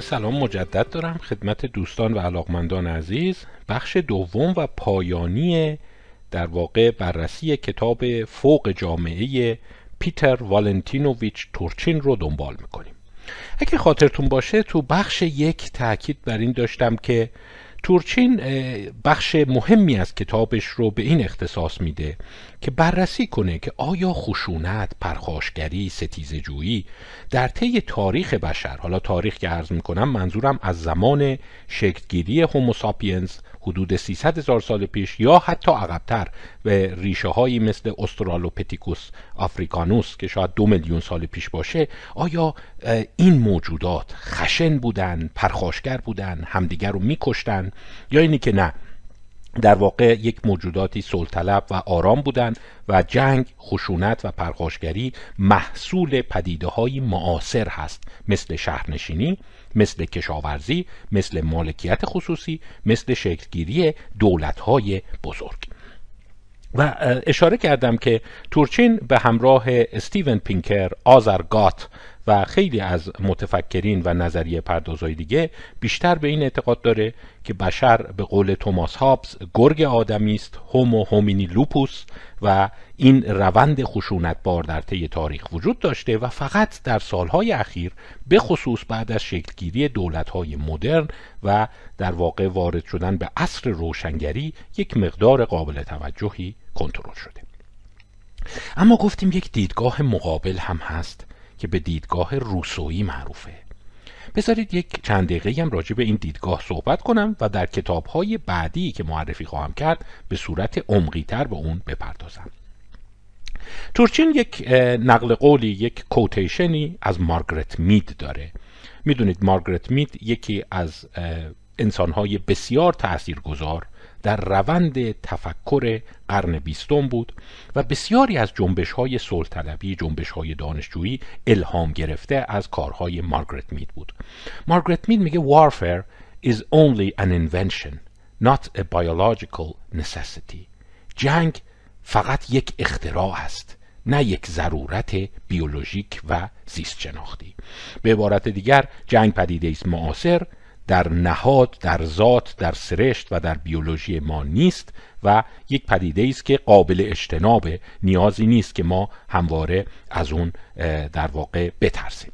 سلام مجدد دارم خدمت دوستان و علاقمندان عزیز. بخش دوم و پایانی در واقع بررسی کتاب فوق جامعه پیتر والنتینوویچ تورچین رو دنبال می‌کنیم. اگه خاطرتون باشه تو بخش یک تاکید بر این داشتم که تورچین بخش مهمی از کتابش رو به این اختصاص میده که بررسی کنه که آیا خشونت، پرخاشگری، ستیزجویی در طی تاریخ بشر حالا تاریخ که عرض می‌کنم منظورم از زمان شکلگیری هوموساپینز حدود 300 هزار سال پیش یا حتی عقبتر به ریشه هایی مثل استرالوپتیکوس آفریکانوس که شاید دو میلیون سال پیش باشه آیا این موجودات خشن بودن پرخاشگر بودن همدیگر رو میکشتن؟ یا اینی که نه در واقع یک موجوداتی سلطلب و آرام بودند و جنگ، خشونت و پرخاشگری محصول پدیده های معاصر هست مثل شهرنشینی، مثل کشاورزی، مثل مالکیت خصوصی، مثل شکلگیری دولت های بزرگ. و اشاره کردم که تورچین به همراه استیون پینکر، آزر گات و خیلی از متفکرین و نظریه پردازهای دیگه بیشتر به این اعتقاد داره که بشر به قول توماس هابز گرگ آدمی است هومو هومینی لوپوس و این روند خشونت بار در طی تاریخ وجود داشته و فقط در سالهای اخیر به خصوص بعد از شکلگیری دولتهای مدرن و در واقع وارد شدن به عصر روشنگری یک مقدار قابل توجهی کنترل شده. اما گفتیم یک دیدگاه مقابل هم هست. که به دیدگاه روسویی معروفه. بذارید یک چند دقیقه هم راجع به این دیدگاه صحبت کنم و در کتابهای بعدی که معرفی خواهم کرد به صورت عمقیتر به اون بپردازم. تورچین یک نقل قولی یک کوتیشنی از مارگرت مید داره. می‌دونید مارگرت مید یکی از انسانهای بسیار تاثیرگذار در روند تفکر قرن بیستم بود و بسیاری از جنبش های سلطلبی جنبش های دانشجویی الهام گرفته از کارهای مارگرت مید بود. مارگرت مید میگه warfare is only an invention not a biological necessity. جنگ فقط یک اختراع است نه یک ضرورت بیولوژیک و زیست شناختی به عبارت دیگر جنگ پدیده است معاصر در نهاد در ذات در سرشت و در بیولوژی ما نیست و یک پدیده است که قابل اجتناب نیازی نیست که ما همواره از اون در واقع بترسیم.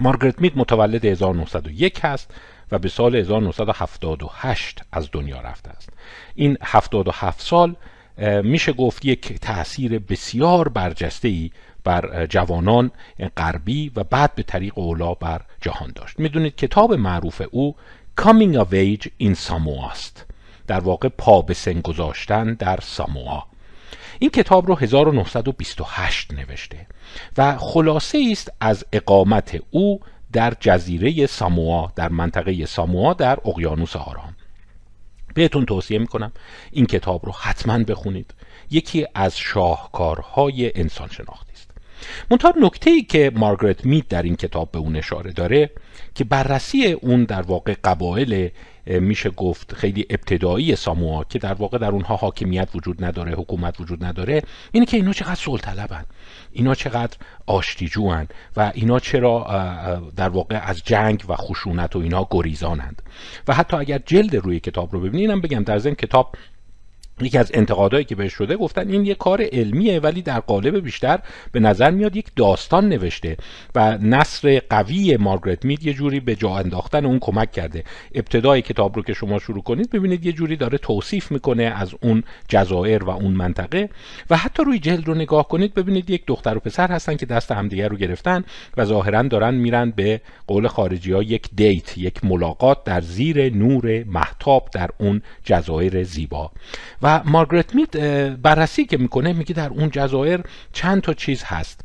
مارگرت مید متولد 1901 هست و به سال 1978 از دنیا رفته است. این 77 سال میشه گفت یک تاثیر بسیار برجسته ای بر جوانان غربی و بعد به طریق اولا بر جهان داشت. می‌دونید کتاب معروف او Coming of Age in Samoa است. در واقع پا به سن گذاشتن در ساموا این کتاب رو 1928 نوشته و خلاصه است از اقامت او در جزیره ساموا در منطقه ساموا در اقیانوس آرام. بهتون توصیه می‌کنم این کتاب رو حتما بخونید. یکی از شاهکارهای انسان شناختی است منتها نکته ای که مارگرت مید در این کتاب به اون اشاره داره که بررسی اون در واقع قبایل میشه گفت خیلی ابتدایی ساموا که در واقع در اونها حاکمیت وجود نداره حکومت وجود نداره اینه که اینا چقدر سلطلبن اینا چقدر آشتیجوان و اینا چرا در واقع از جنگ و خشونت و اینا گریزانند. و حتی اگر جلد روی کتاب رو ببینید بگم در ضمن کتاب یکی از انتقادهایی که بهش شده گفتن این یه کار علمیه ولی در قالب بیشتر به نظر میاد یک داستان نوشته و نصر قوی مارگرت مید یه جوری به جا انداختن اون کمک کرده. ابتدای کتاب رو که شما شروع کنید ببینید یه جوری داره توصیف می‌کنه از اون جزایر و اون منطقه و حتی روی جلد رو نگاه کنید ببینید یک دختر و پسر هستن که دست همدیگه رو گرفتن و ظاهرا دارن میرن به قول خارجی ها یک دیت یک ملاقات در زیر نور محتاب در اون جزایر زیبا. و مارگرت مید بررسی که می‌کنه میگه در اون جزایر چند تا چیز هست.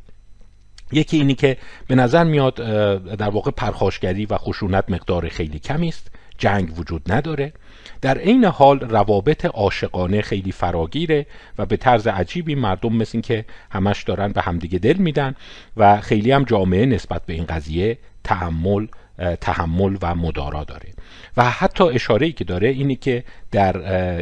یکی اینی که به نظر میاد در واقع پرخاشگری و خشونت مقدار خیلی کمی است. جنگ وجود نداره. در عین حال روابط عاشقانه خیلی فراگیره و به طرز عجیبی مردم مثل این که همش دارن به همدیگه دل میدن و خیلی هم جامعه نسبت به این قضیه تحمل تحمل و مدارا داره. و حتی اشاره که داره اینه که در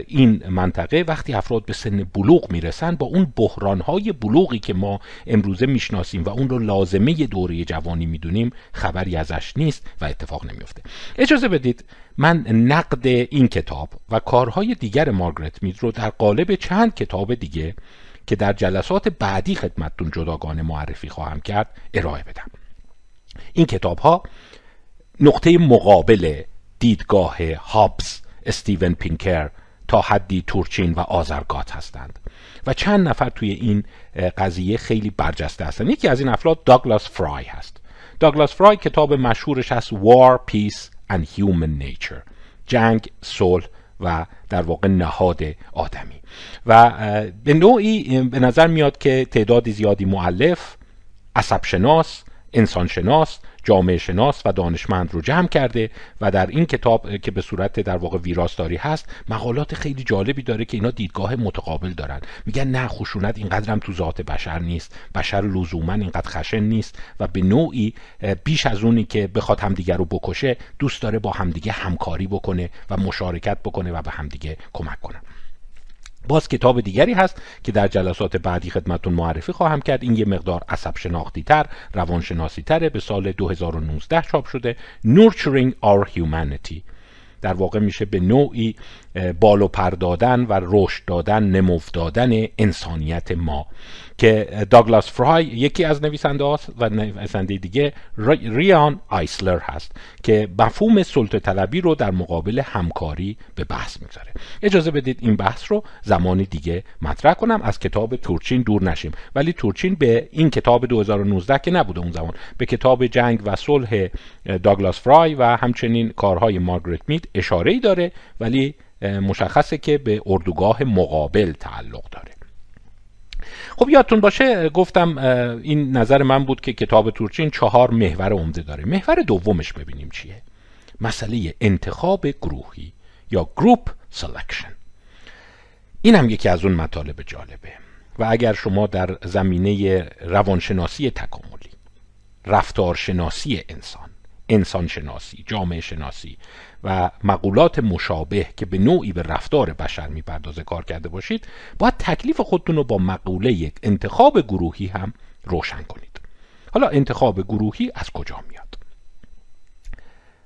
این منطقه وقتی افراد به سن بلوغ می‌رسن با اون بحرانهای بلوغی که ما امروزه می‌شناسیم و اون رو لازمه دوره جوانی می‌دونیم خبری ازش نیست و اتفاق نمیفته اجازه بدید من نقد این کتاب و کارهای دیگر مارگرت مید رو در قالب چند کتاب دیگه که در جلسات بعدی خدمتتون جداگانه معرفی خواهم کرد ارائه بدم. این کتاب ها نقطه مقابل دیدگاه هابز استیون پینکر تا حدی تورچین و آزرگات هستند. و چند نفر توی این قضیه خیلی برجسته هستند. یکی از این افراد داگلاس فرای هست. داگلاس فرای کتاب مشهورش هست War, Peace and Human Nature. جنگ، صلح و در واقع نهاد آدمی. و به نوعی به نظر میاد که تعدادی زیادی معلف عصب شناس انسان شناس جامعه شناس و دانشمند رو جمع کرده و در این کتاب که به صورت در واقع ویراستاری هست مقالات خیلی جالبی داره که اینا دیدگاه متقابل دارن. میگن نه خشونت اینقدر هم تو ذات بشر نیست. بشر لزوما اینقدر خشن نیست و به نوعی بیش از اونی که بخواد همدیگه رو بکشه دوست داره با همدیگه همکاری بکنه و مشارکت بکنه و به همدیگه کمک کنه. باز کتاب دیگری هست که در جلسات بعدی خدمتون معرفی خواهم کرد. این یه مقدار عصب شناختی تر روانشناسی تره. به سال 2019 چاپ شده. Nurturing Our Humanity. در واقع میشه به نوعی بالو پر دادن و رشد دادن نمو دادن انسانیت ما که داگلاس فرای یکی از نویسنده هاست و نویسنده دیگه ریان آیسلر هست که مفهوم سلطه طلبی رو در مقابل همکاری به بحث می‌گذاره اجازه بدید این بحث رو زمانی دیگه مطرح کنم. از کتاب تورچین دور نشیم. ولی تورچین به این کتاب 2019 که نبوده اون زمان به کتاب جنگ و صلح داگلاس فرای و همچنین کارهای مارگرت مید اشاره ای داره. ولی مشخصه که به اردوگاه مقابل تعلق داره. خب یادتون باشه گفتم این نظر من بود که کتاب تورچین چهار محور عمده داره. محور دومش ببینیم چیه؟ مسئله انتخاب گروهی یا group selection این هم یکی از اون مطالب جالبه. و اگر شما در زمینه روانشناسی تکاملی رفتارشناسی انسان انسان شناسی جامعه شناسی و مقولات مشابه که به نوعی به رفتار بشر می‌پردازه کار کرده باشید باید تکلیف خودتون رو با مقوله یک انتخاب گروهی هم روشن کنید. حالا انتخاب گروهی از کجا میاد؟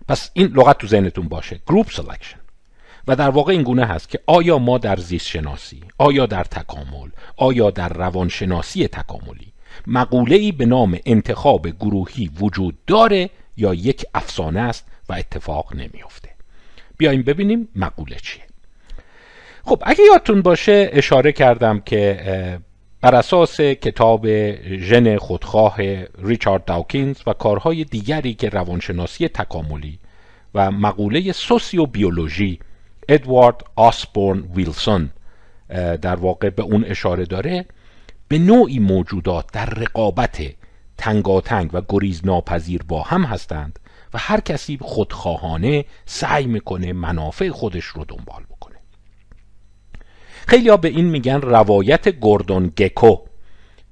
پس این لغت تو ذهنتون باشه group selection و در واقع این گونه هست که آیا ما در زیست شناسی آیا در تکامل آیا در روانشناسی تکاملی مقوله ای به نام انتخاب گروهی وجود داره یا یک افسانه است؟ اتفاق نمیافته. بیایم ببینیم مقوله چیه. خب اگه یادتون باشه اشاره کردم که بر اساس کتاب ژن خودخواه ریچارد داوکینز و کارهای دیگری که روانشناسی تکاملی و مقوله سوسیو بیولوژی ادوارد آسبورن ویلسون در واقع به اون اشاره داره به نوعی موجودات در رقابت تنگاتنگ و گریز ناپذیر با هم هستند و هر کسی خودخواهانه سعی می‌کنه منافع خودش رو دنبال بکنه. خیلی به این میگن روایت گوردون گکو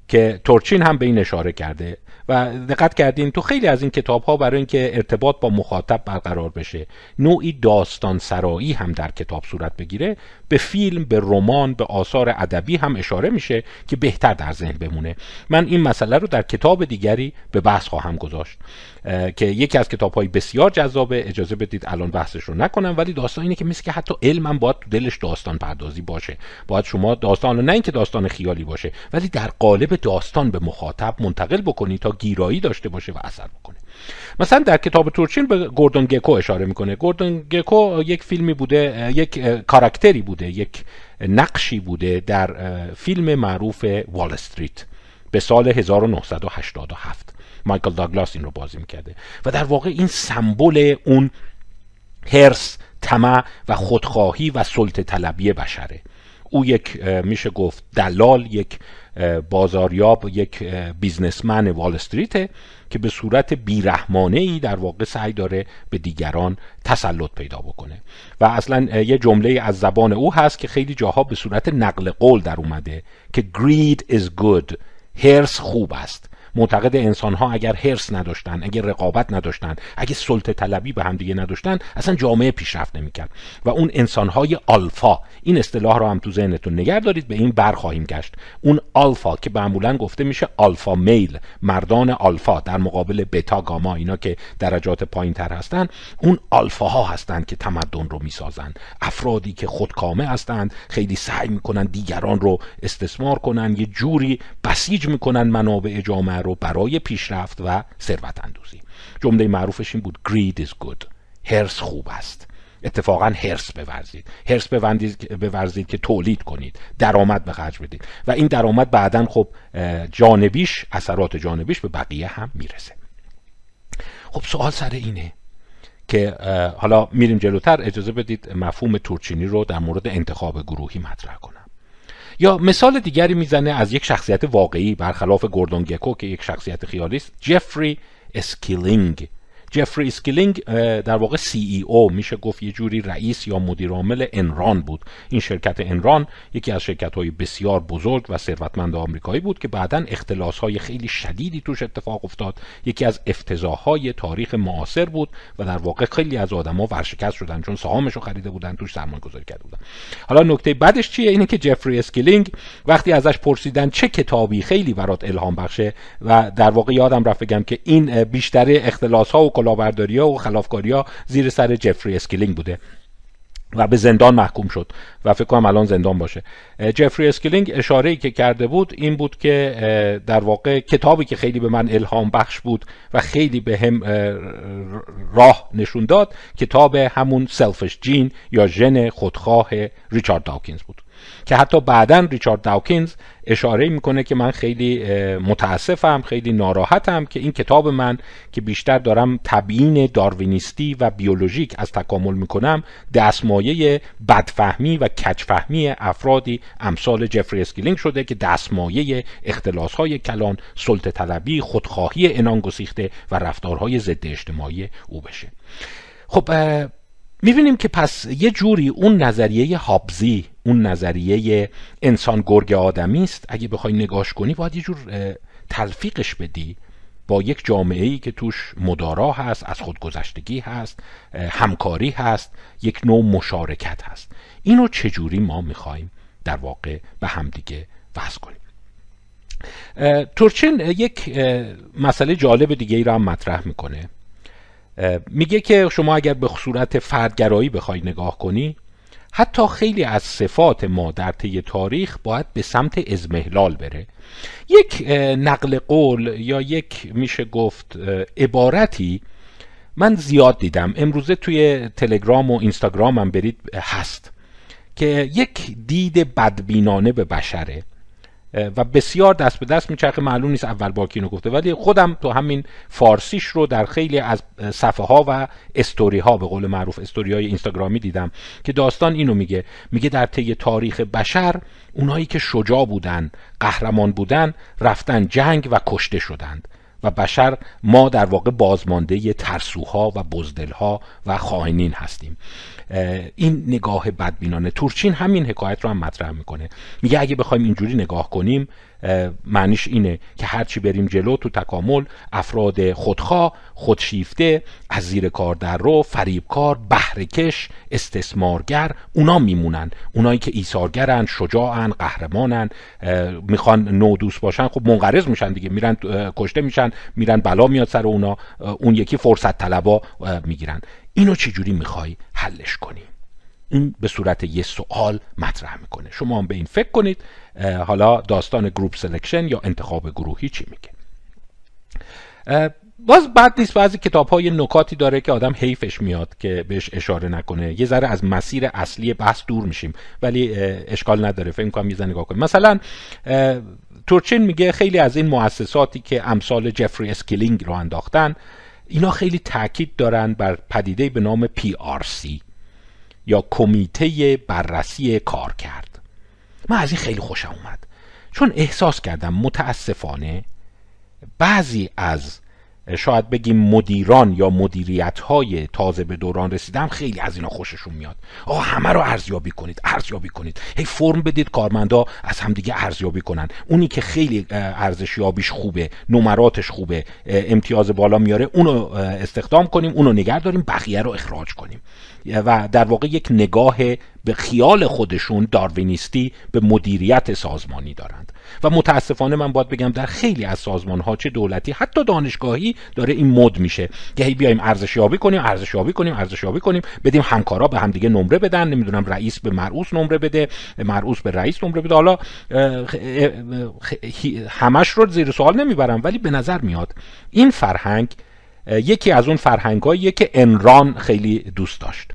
که تورچین هم به این اشاره کرده و دقت کردین تو خیلی از این کتاب ها برای اینکه ارتباط با مخاطب برقرار بشه نوعی داستان سرایی هم در کتاب صورت بگیره. به فیلم به رمان به آثار ادبی هم اشاره میشه که بهتر در ذهن بمونه. من این مسئله رو در کتاب دیگری به بحث خواهم گذاشت. که یکی از کتاب های بسیار جذابه. اجازه بدید الان بحثش رو نکنم ولی داستان اینه که مثل که حتی علم باید تو دلش داستان پردازی باشه. باید شما داستان نه اینکه داستان خیالی باشه ولی در قالب داستان به مخاطب منتقل بکنی تا گیرایی داشته باشه و اثر بکنه. مثلا در کتاب تورچین به گوردون گکو اشاره می‌کنه. گوردون گکو یک فیلمی بوده یک کاراکتری بوده یک نقشی بوده در فیلم معروف وال استریت به سال 1987 مایکل داگلاس این رو بازی می‌کرده. و در واقع این سمبل اون هرس طمع و خودخواهی و سلطه طلبی بشره. او یک میشه گفت دلال یک بازاریاب یک بیزنسمن وال استریته که به صورت بیرحمانه ای در واقع سعی داره به دیگران تسلط پیدا بکنه. و اصلا یه جمله از زبان او هست که خیلی جاها به صورت نقل قول در اومده که greed is good هرس خوب است. معتقد انسان ها اگر هرس نداشتن اگر رقابت نداشتن اگر سلطه طلبی به هم دیگه نداشتن اصلا جامعه پیشرفت نمی‌کرد. و اون انسان های آلفا این اصطلاح رو هم تو ذهنتون نگه دارید به این بر خواهیم گشت. اون آلفا که معمولا گفته میشه آلفا میل مردان آلفا در مقابل بتا گاما اینا که درجات پایین تر هستن اون آلفا ها هستند که تمدن رو می‌سازن افرادی که خودکامه هستند خیلی سعی می‌کنن دیگران رو استثمار کنن یه جوری بسیج می‌کنن منابع جامعه رو برای پیشرفت و ثروت اندوزی جمله معروفش این بود greed is good. هرس خوب است. اتفاقا هرس بورزید. هرس بورزید که تولید کنید. درآمد به خرج بدید. و این درآمد بعدا خب جانبیش اثرات جانبیش به بقیه هم می‌رسه. خب سوال سر اینه که حالا میریم جلوتر. اجازه بدید مفهوم تورچینی رو در مورد انتخاب گروهی مطرح کنم. یا مثال دیگری می‌زنه از یک شخصیت واقعی برخلاف گوردون گکو که یک شخصیت خیالی است جفری اسکیلینگ. جفری اسکیلینگ در واقع CEO میشه گفت یه جوری رئیس یا مدیر عامل Enron بود. این شرکت Enron یکی از شرکت های بسیار بزرگ و ثروتمند آمریکایی بود که بعدا اختلاس های خیلی شدیدی توش اتفاق افتاد. یکی از افتضاح های تاریخ معاصر بود و در واقع خیلی از آدما ورشکست شدن چون سهامش رو خریده بودن توش سرمایه گذاری کرده بودن. حالا نکته بعدش چیه؟ اینه که جفری اسکیلینگ وقتی ازش پرسیدن چه کتابی خیلی برات الهام بخشه و در واقع یادم رفت بگم که این بیشتر اختلاس ها و کلاهبرداری و خلافکاری ها زیر سر جفری اسکیلینگ بوده و به زندان محکوم شد و فکر کنم الان زندان باشه. جفری اسکیلینگ اشاره ای که کرده بود این بود که در واقع کتابی که خیلی به من الهام بخش بود و خیلی بهم راه نشون داد کتاب همون Selfish Gene یا ژن خودخواه ریچارد داوکینز بود. که حتی بعدا ریچارد داوکینز اشاره می‌کنه که من خیلی متاسفم خیلی ناراحتم که این کتاب من که بیشتر دارم تبیین داروینیستی و بیولوژیک از تکامل می‌کنم دستمایه بدفهمی و کج‌فهمی افرادی امثال جفری اسکیلینگ شده که دستمایه اختلاس های کلان سلطه طلبی خودخواهی عنان گسیخته و رفتارهای ضد اجتماعی او بشه. خب می‌بینیم که پس یه جوری اون نظریه هابزی اون نظریه انسان گرگ آدمی است. اگه بخوای نگاش کنی باید یه جور تلفیقش بدی با یک جامعه ای که توش مدارا هست از خودگذشتگی هست همکاری هست یک نوع مشارکت هست. اینو چجوری ما می‌خوایم در واقع به همدیگه وضع کنیم؟ تورچین یک مسئله جالب دیگه ای را هم مطرح می‌کنه. میگه که شما اگر به صورت فردگرایی بخوای نگاه کنی حتی خیلی از صفات ما در طی تاریخ باید به سمت ازمهلال بره. یک نقل قول یا یک میشه گفت عبارتی من زیاد دیدم. امروزه توی تلگرام و اینستاگرام هم برید هست که یک دید بدبینانه به بشره. و بسیار دست به دست میچرخه. معلوم نیست اول با اینو گفته. ولی خودم تو همین فارسیش رو در خیلی از صفحه ها و استوری ها به قول معروف استوری های اینستاگرامی دیدم که داستان اینو میگه. میگه در طی تاریخ بشر اونایی که شجاع بودن قهرمان بودن رفتن جنگ و کشته شدند و بشر ما در واقع بازمانده ترسوها و بزدلها و خائنین هستیم. این نگاه بدبینانه. تورچین همین حکایت رو هم مطرح می‌کنه. میگه اگه بخوایم اینجوری نگاه کنیم معنیش اینه که هرچی بریم جلو تو تکامل افراد خودخواه خودشیفته از زیر کار در رو فریبکار بهرهکش استثمارگر اونا میمونن. اونایی که ایثارگرن شجاعن قهرمانن می‌خوان نو دوست باشن خب منقرض میشن دیگه. میرن کشته میشن میرن بلا میاد سر اونا. اون یکی فرصت طلبا می‌گیرن. اینو چجوری می‌خوای حلش کنی؟ این به صورت یه سوال مطرح می‌کنه. شما هم به این فکر کنید. حالا داستان group selection یا انتخاب گروهی چی میگه؟ باز بد نیست. بعضی کتاب های نکاتی داره که آدم حیفش میاد که بهش اشاره نکنه. یه ذره از مسیر اصلی بحث دور میشیم ولی اشکال نداره. فکر کنم یه نگاه کنیم. مثلا تورچین میگه خیلی از این مؤسساتی که امثال جفری اسکیلینگ راه انداختن اینا خیلی تاکید دارن بر پدیده به نام PRC یا کمیته بررسی کار کرد من از این خیلی خوشم اومد. چون احساس کردم متاسفانه بعضی از شاید بگیم مدیران یا مدیریت های تازه به دوران رسیدم خیلی از اینا خوششون میاد. آقا همه رو ارزیابی کنید ارزیابی کنید. هی فرم بدید کارمندا از همدیگه ارزیابی کنن. اونی که خیلی ارزشیابیش خوبه نمراتش خوبه امتیاز بالا میاره اونو استخدام کنیم اونو نگه داریم بقیه رو اخراج کنیم. و در واقع یک نگاه به خیال خودشون داروینیستی به مدیریت سازمانی دارند. و متاسفانه من باید بگم در خیلی از سازمان ها چه دولتی حتی دانشگاهی داره این مد میشه که هی بیایم ارزشیابی کنیم ارزشیابی کنیم ارزشیابی کنیم بدیم همکارا به همدیگه نمره بدن نمی‌دونم رئیس به مرعوس نمره بده مرعوس به رئیس نمره بده. حالا همش رو زیر سوال نمی‌برم ولی به نظر میاد این فرهنگ یکی از اون فرهنگاییه که انران خیلی دوست داشت.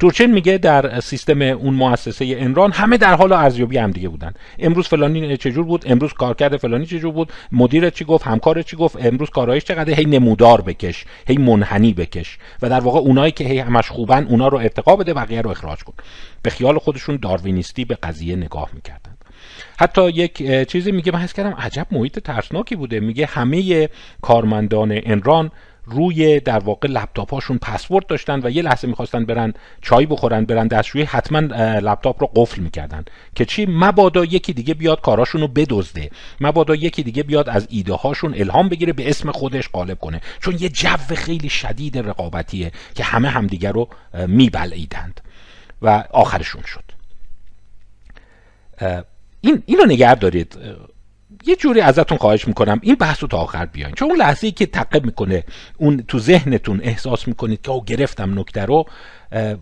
تورچین میگه در سیستم اون مؤسسه انران همه در حال ارزیابی هم دیگه بودن. امروز فلانی چجور بود؟ امروز کارکرد فلانی چجور بود؟ مدیر چی گفت؟ همکار چی گفت؟ امروز کارایش چقدر هی نمودار بکش هی منحنی بکش. و در واقع اونایی که هی همش خوبن اونا رو ارتقا بده بقیه رو اخراج کن. به خیال خودشون داروینیستی به قضیه نگاه می‌کردن. حتی یک چیزی میگه من حس کردم عجب محیط ترسناکی بوده. میگه همه کارمندان انران روی در واقع لپتاپ هاشون پسورد داشتن و یه لحظه می‌خواستن برن چای بخورن برن دستشویی حتما لپتاپ رو قفل می‌کردن. که چی؟ مبادا یکی دیگه بیاد کاراشون رو بدزده. مبادا یکی دیگه بیاد از ایده هاشون الهام بگیره به اسم خودش غالب کنه. چون یه جو خیلی شدید رقابتیه که همه همدیگه رو میبلعیدند. و آخرشون شد. این اینو نگه دارید. یه جوری ازتون خواهش می‌کنم این بحث رو تا آخر بیاین. چون اون لحظه ای که تقب می‌کنه اون تو ذهنتون احساس می‌کنید که او گرفتم نکته رو.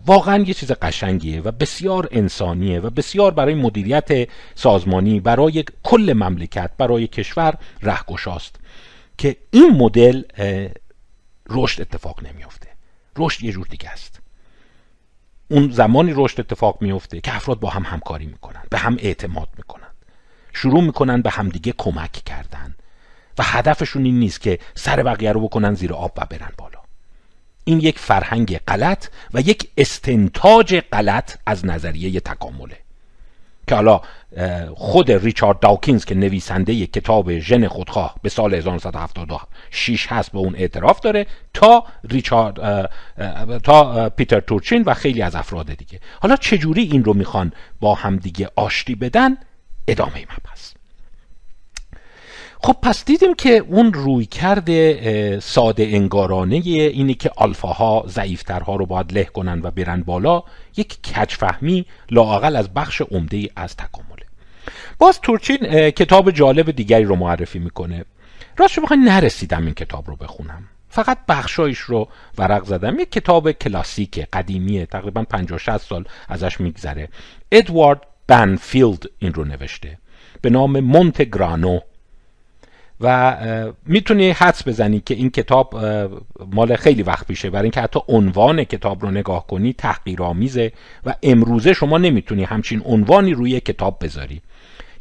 واقعا یه چیز قشنگیه و بسیار انسانیه و بسیار برای مدیریت سازمانی برای کل مملکت برای کشور رهگشاست که این مدل رشد اتفاق نمیافته. رشد یه جور دیگه است. اون زمانی رشد اتفاق میفته که افراد با هم همکاری می‌کنن به هم اعتماد می‌کنن. شروع می‌کنن به همدیگه کمک کردن. و هدفشون این نیست که سر بقیه رو بکنن زیر آب و برن بالا. این یک فرهنگ غلط و یک استنتاج غلط از نظریه تکامله. که حالا خود ریچارد داوکینز که نویسنده کتاب ژن خودخواه به سال 1976 هست به اون اعتراف داره تا ریچارد تا پیتر تورچین و خیلی از افراد دیگه. حالا چجوری این رو می‌خوان با هم دیگه آشتی بدن؟ ادامه مبحث. خب پس دیدیم که اون روی کرده ساده انگارانه اینی که آلفاها ضعیفترها رو باید له کنن و برن بالا. یک کچفهمی لاقل از بخش عمده از تکامله. باز تورچین کتاب جالب دیگری رو معرفی می‌کنه. راست بخوای نرسیدم این کتاب رو بخونم. فقط بخشایش رو ورق زدم. یک کتاب کلاسیک قدیمیه تقریبا 50 60 سال ازش میگذره. ادوارد بنفیلد این رو نوشته. به نام مونتگرانو و می‌تونی حدس بزنی که این کتاب مال خیلی وقت پیشه. برای اینکه حتی عنوان کتاب رو نگاه کنی تحقیرآمیزه و امروزه شما نمی‌تونی همچین عنوانی روی کتاب بذاری.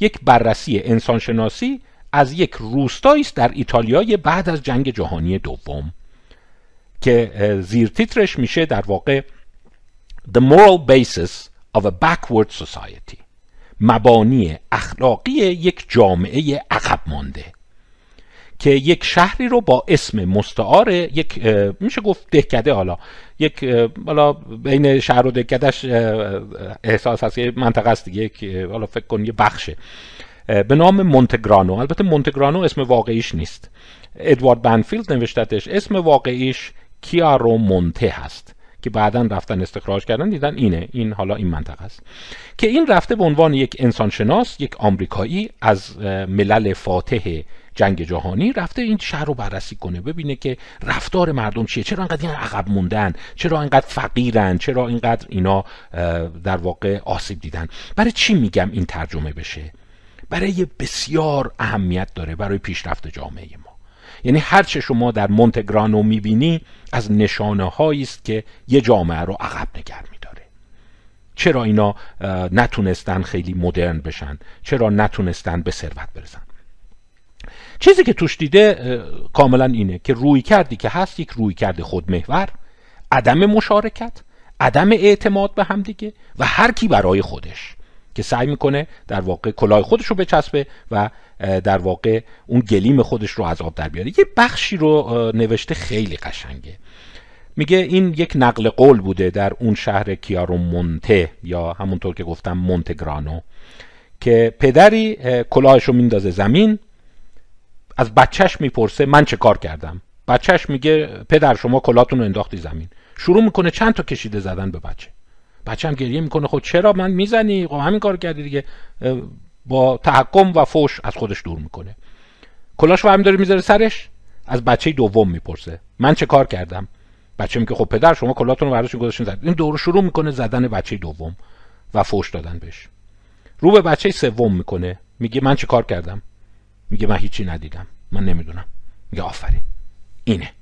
یک بررسی انسانشناسی از یک روستایی است در ایتالیای بعد از جنگ جهانی دوم که زیر تیترش میشه در واقع The Moral Basis of a Backward Society. مبانی اخلاقی یک جامعه عقب مانده. که یک شهری رو با اسم مستعار یک میشه گفت دهکده حالا. یک حالا بین شهر و دهکدهش احساس هست یه منطقه است یک حالا فکر کن یه بخشه. به نام مونتگرانو. البته مونتگرانو اسم واقعیش نیست. ادوارد بنفیلد نوشتتش اسم واقعیش کیارو مونته هست که بعدا رفتن استخراج کردن دیدن اینه این حالا این منطقه است. که این رفته به عنوان یک انسانشناس یک آمریکایی از ملل فاتح جنگ جهانی رفته این شهر رو بررسی کنه ببینه که رفتار مردم چیه چرا اینقدر این عقب موندن چرا اینقدر فقیرن چرا اینقدر اینا در واقع آسیب دیدن. برای چی میگم این ترجمه بشه؟ برای بسیار اهمیت داره برای پیشرفت جامعه ما. یعنی هر چه شما در مونتگرانو می‌بینی از نشانه هایی است که یه جامعه رو عقب نگر میداره. چرا اینا نتونستن خیلی مدرن بشن؟ چرا نتونستن به ثروت برسن؟ چیزی که توش دیده کاملا اینه که روی کردی که هست یک روی کرد خودمحور عدم مشارکت عدم اعتماد به همدیگه و هر کی برای خودش که سعی می‌کنه در واقع کلاه خودش رو بچسبه و در واقع اون گلیم خودش رو از آب در بیاره. یه بخشی رو نوشته خیلی قشنگه. میگه این یک نقل قول بوده در اون شهر کیارو مونته یا همونطور که گفتم مونتگرانو که پدری کلاهش رو میندازه زمین از بچهش می‌پرسه من چه کار کردم؟ بچهش میگه پدر شما کلاتون رو انداختی زمین. شروع می‌کنه چند تا کشیده زدن به بچه. بچه هم گریه می‌کنه خب چرا من می‌زنی؟ خب همین کار کردی دیگه. با تحکم و فوش از خودش دور می‌کنه. کلاش رو داره می‌ذاره سرش. از بچه دوم می‌پرسه من چه کار کردم؟ بچه میگه خب پدر شما کلاتون رو برداشتین گذاشتین زد. این دور شروع می‌کنه زدن بچه دوم و فوش دادن بهش. رو به بچه سوم می‌کنه میگه من چه کار کردم؟ میگه من هیچی ندیدم. من نمی‌دونم. میگه آفرین. اینه.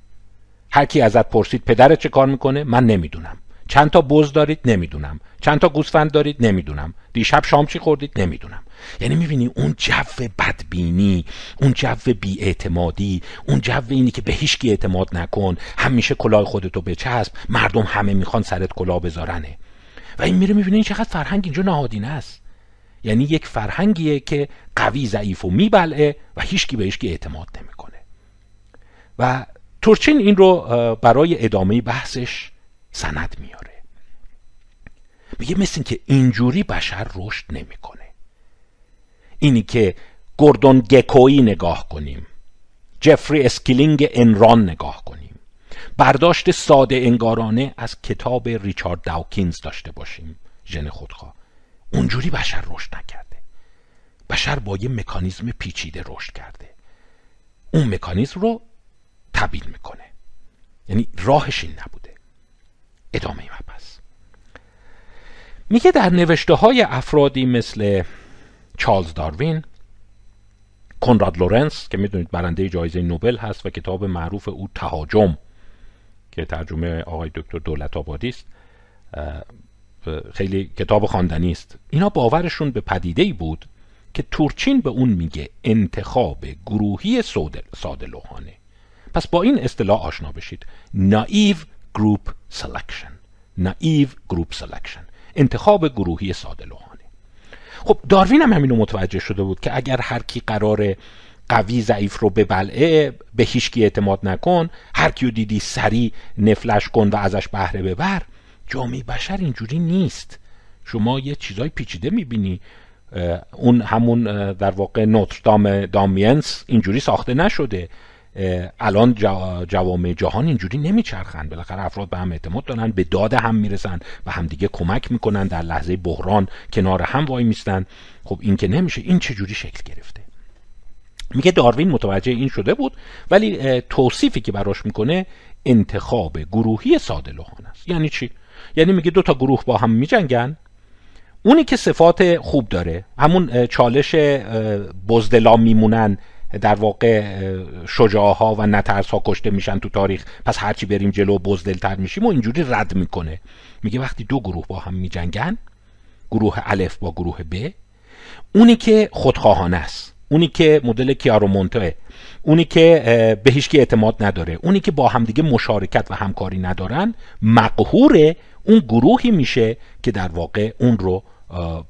هر کی ازت پرسید پدرت چه کار می‌کنه؟ من نمی‌دونم. چند تا بز دارید؟ نمی‌دونم. چند تا گوسفند دارید؟ نمی‌دونم. دیشب شام چی خوردید؟ نمی‌دونم. یعنی می‌بینی اون جو بدبینی اون جو بیاعتمادی اون جو اینی که به هیچکی اعتماد نکن همیشه کلاه خودتو بچسب مردم همه می‌خوان سرت کلاه بذارنه. و این میره می‌بینه این چقدر فرهنگ اینجا نهادینه است. یعنی یک فرهنگیه که قوی ضعیف و میبلعه و هیچکی به هیچکی اعتماد نمی‌کنه. و تورچین این رو برای ادامه بحثش سند میاره. میگه مثل که اینجوری بشر رشد نمی‌کنه. اینی که گوردون گکو نگاه کنیم جفری اسکیلینگ Enron نگاه کنیم برداشت ساده انگارانه از کتاب ریچارد داوکینز داشته باشیم ژن خودخواه. اونجوری بشر رشد نکرده. بشر با یه مکانیزم پیچیده رشد کرده. اون مکانیزم رو تبیین می‌کنه. یعنی راهش این نبوده. ادامه مبحث. میگه در نوشته های افرادی مثل چارلز داروین کنراد لورنس که می‌دونید برنده جایزه نوبل هست و کتاب معروف او تهاجم که ترجمه آقای دکتر دولت آبادی است خیلی کتاب خواندنی است. اینا باورشون به پدیده بود که تورچین به اون میگه انتخاب گروهی ساده لوحانه پس با این اصطلاح آشنا بشید. naive group selection. naive group selection. انتخاب گروهی ساده لوحانه خب داروین هم همینو متوجه شده بود که اگر هر کی قرار قوی ضعیف رو به بلعه به هیچکی اعتماد نکن هر کیو دیدی سری نفلش کن و ازش بهره ببر جامعه بشر اینجوری نیست. شما یه چیزای پیچیده می‌بینی. اون همون در واقع نوتردام دامینس اینجوری ساخته نشده. الان جوامع جهان اینجوری نمیچرخن. بالاخره افراد به هم اعتماد دارن به داد هم می‌رسن و همدیگه کمک می‌کنن در لحظه بحران کنار هم وای میستن. خب این که نمیشه این چجوری شکل گرفته؟ میگه داروین متوجه این شده بود ولی توصیفی که براش می‌کنه انتخاب گروهی ساده لوحان است. یعنی چی؟ یعنی میگه دو تا گروه با هم میجنگن. اونی که صفات خوب داره همون چالش بزدلا میمونن در واقع شجاها و نترس ها کشته میشن تو تاریخ. پس هرچی بریم جلو بزدلتر میشیم و اینجوری رد می‌کنه. میگه وقتی دو گروه با هم میجنگن گروه الف با گروه ب اونی که خودخواهانه است. اونی که مدل کیارومونته اونی که به هیچ اعتماد نداره اونی که با همدیگه مشارکت و همکاری ندارن مقهور اون گروهی میشه که در واقع اون رو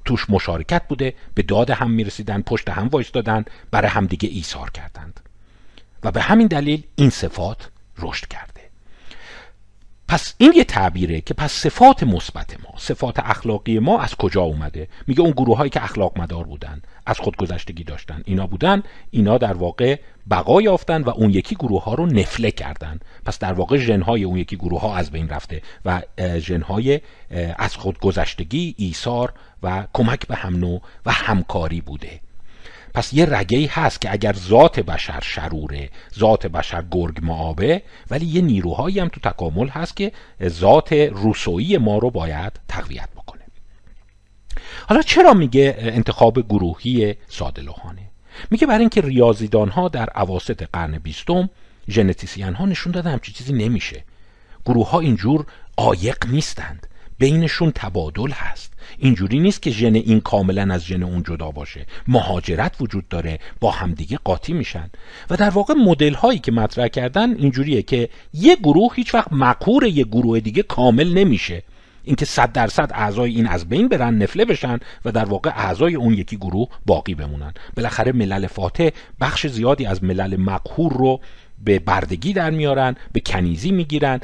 توش مشارکت بوده به داد هم می‌رسیدن پشت هم وایستادن برای همدیگه ایثار کردند. و به همین دلیل این صفات رشد کرده. پس این یه تعبیره که پس صفات مثبت ما صفات اخلاقی ما از کجا اومده؟ میگه اون گروه هایی که اخلاق مدار بودن. از خودگذشتگی داشتن. اینا بودن اینا در واقع بقا یافتن و اون یکی گروه ها رو نفله کردن. پس در واقع ژنهای اون یکی گروه ها از بین رفته و ژنهای از خودگذشتگی ایثار و کمک به هم نوع و همکاری بوده. پس یه رگه هست که اگر ذات بشر شروره ذات بشر گرگ معابه ولی یه نیروهایی هم تو تکامل هست که ذات روسویی ما رو باید تقویت حالا چرا میگه انتخاب گروهی ساده لوحانه میگه برای اینکه ریاضیدان ها در اواسط قرن بیستم ژنتیسین ها نشون دادن همچی چیزی نمیشه. گروه ها اینجور عایق نیستند. بینشون تبادل هست. اینجوری نیست که ژن این کاملا از ژن اون جدا باشه. مهاجرت وجود داره با همدیگه قاطی میشن. و در واقع مدل هایی که مطرح کردن اینجوریه که یه گروه هیچ وقت مقهور یه گروه دیگه کامل نمیشه. اینکه صد درصد اعضای این از بین برن نفله بشن و در واقع اعضای اون یکی گروه باقی بمونن. بالاخره ملل فاتح بخش زیادی از ملل مقهور رو به بردگی در میارن به کنیزی می‌گیرن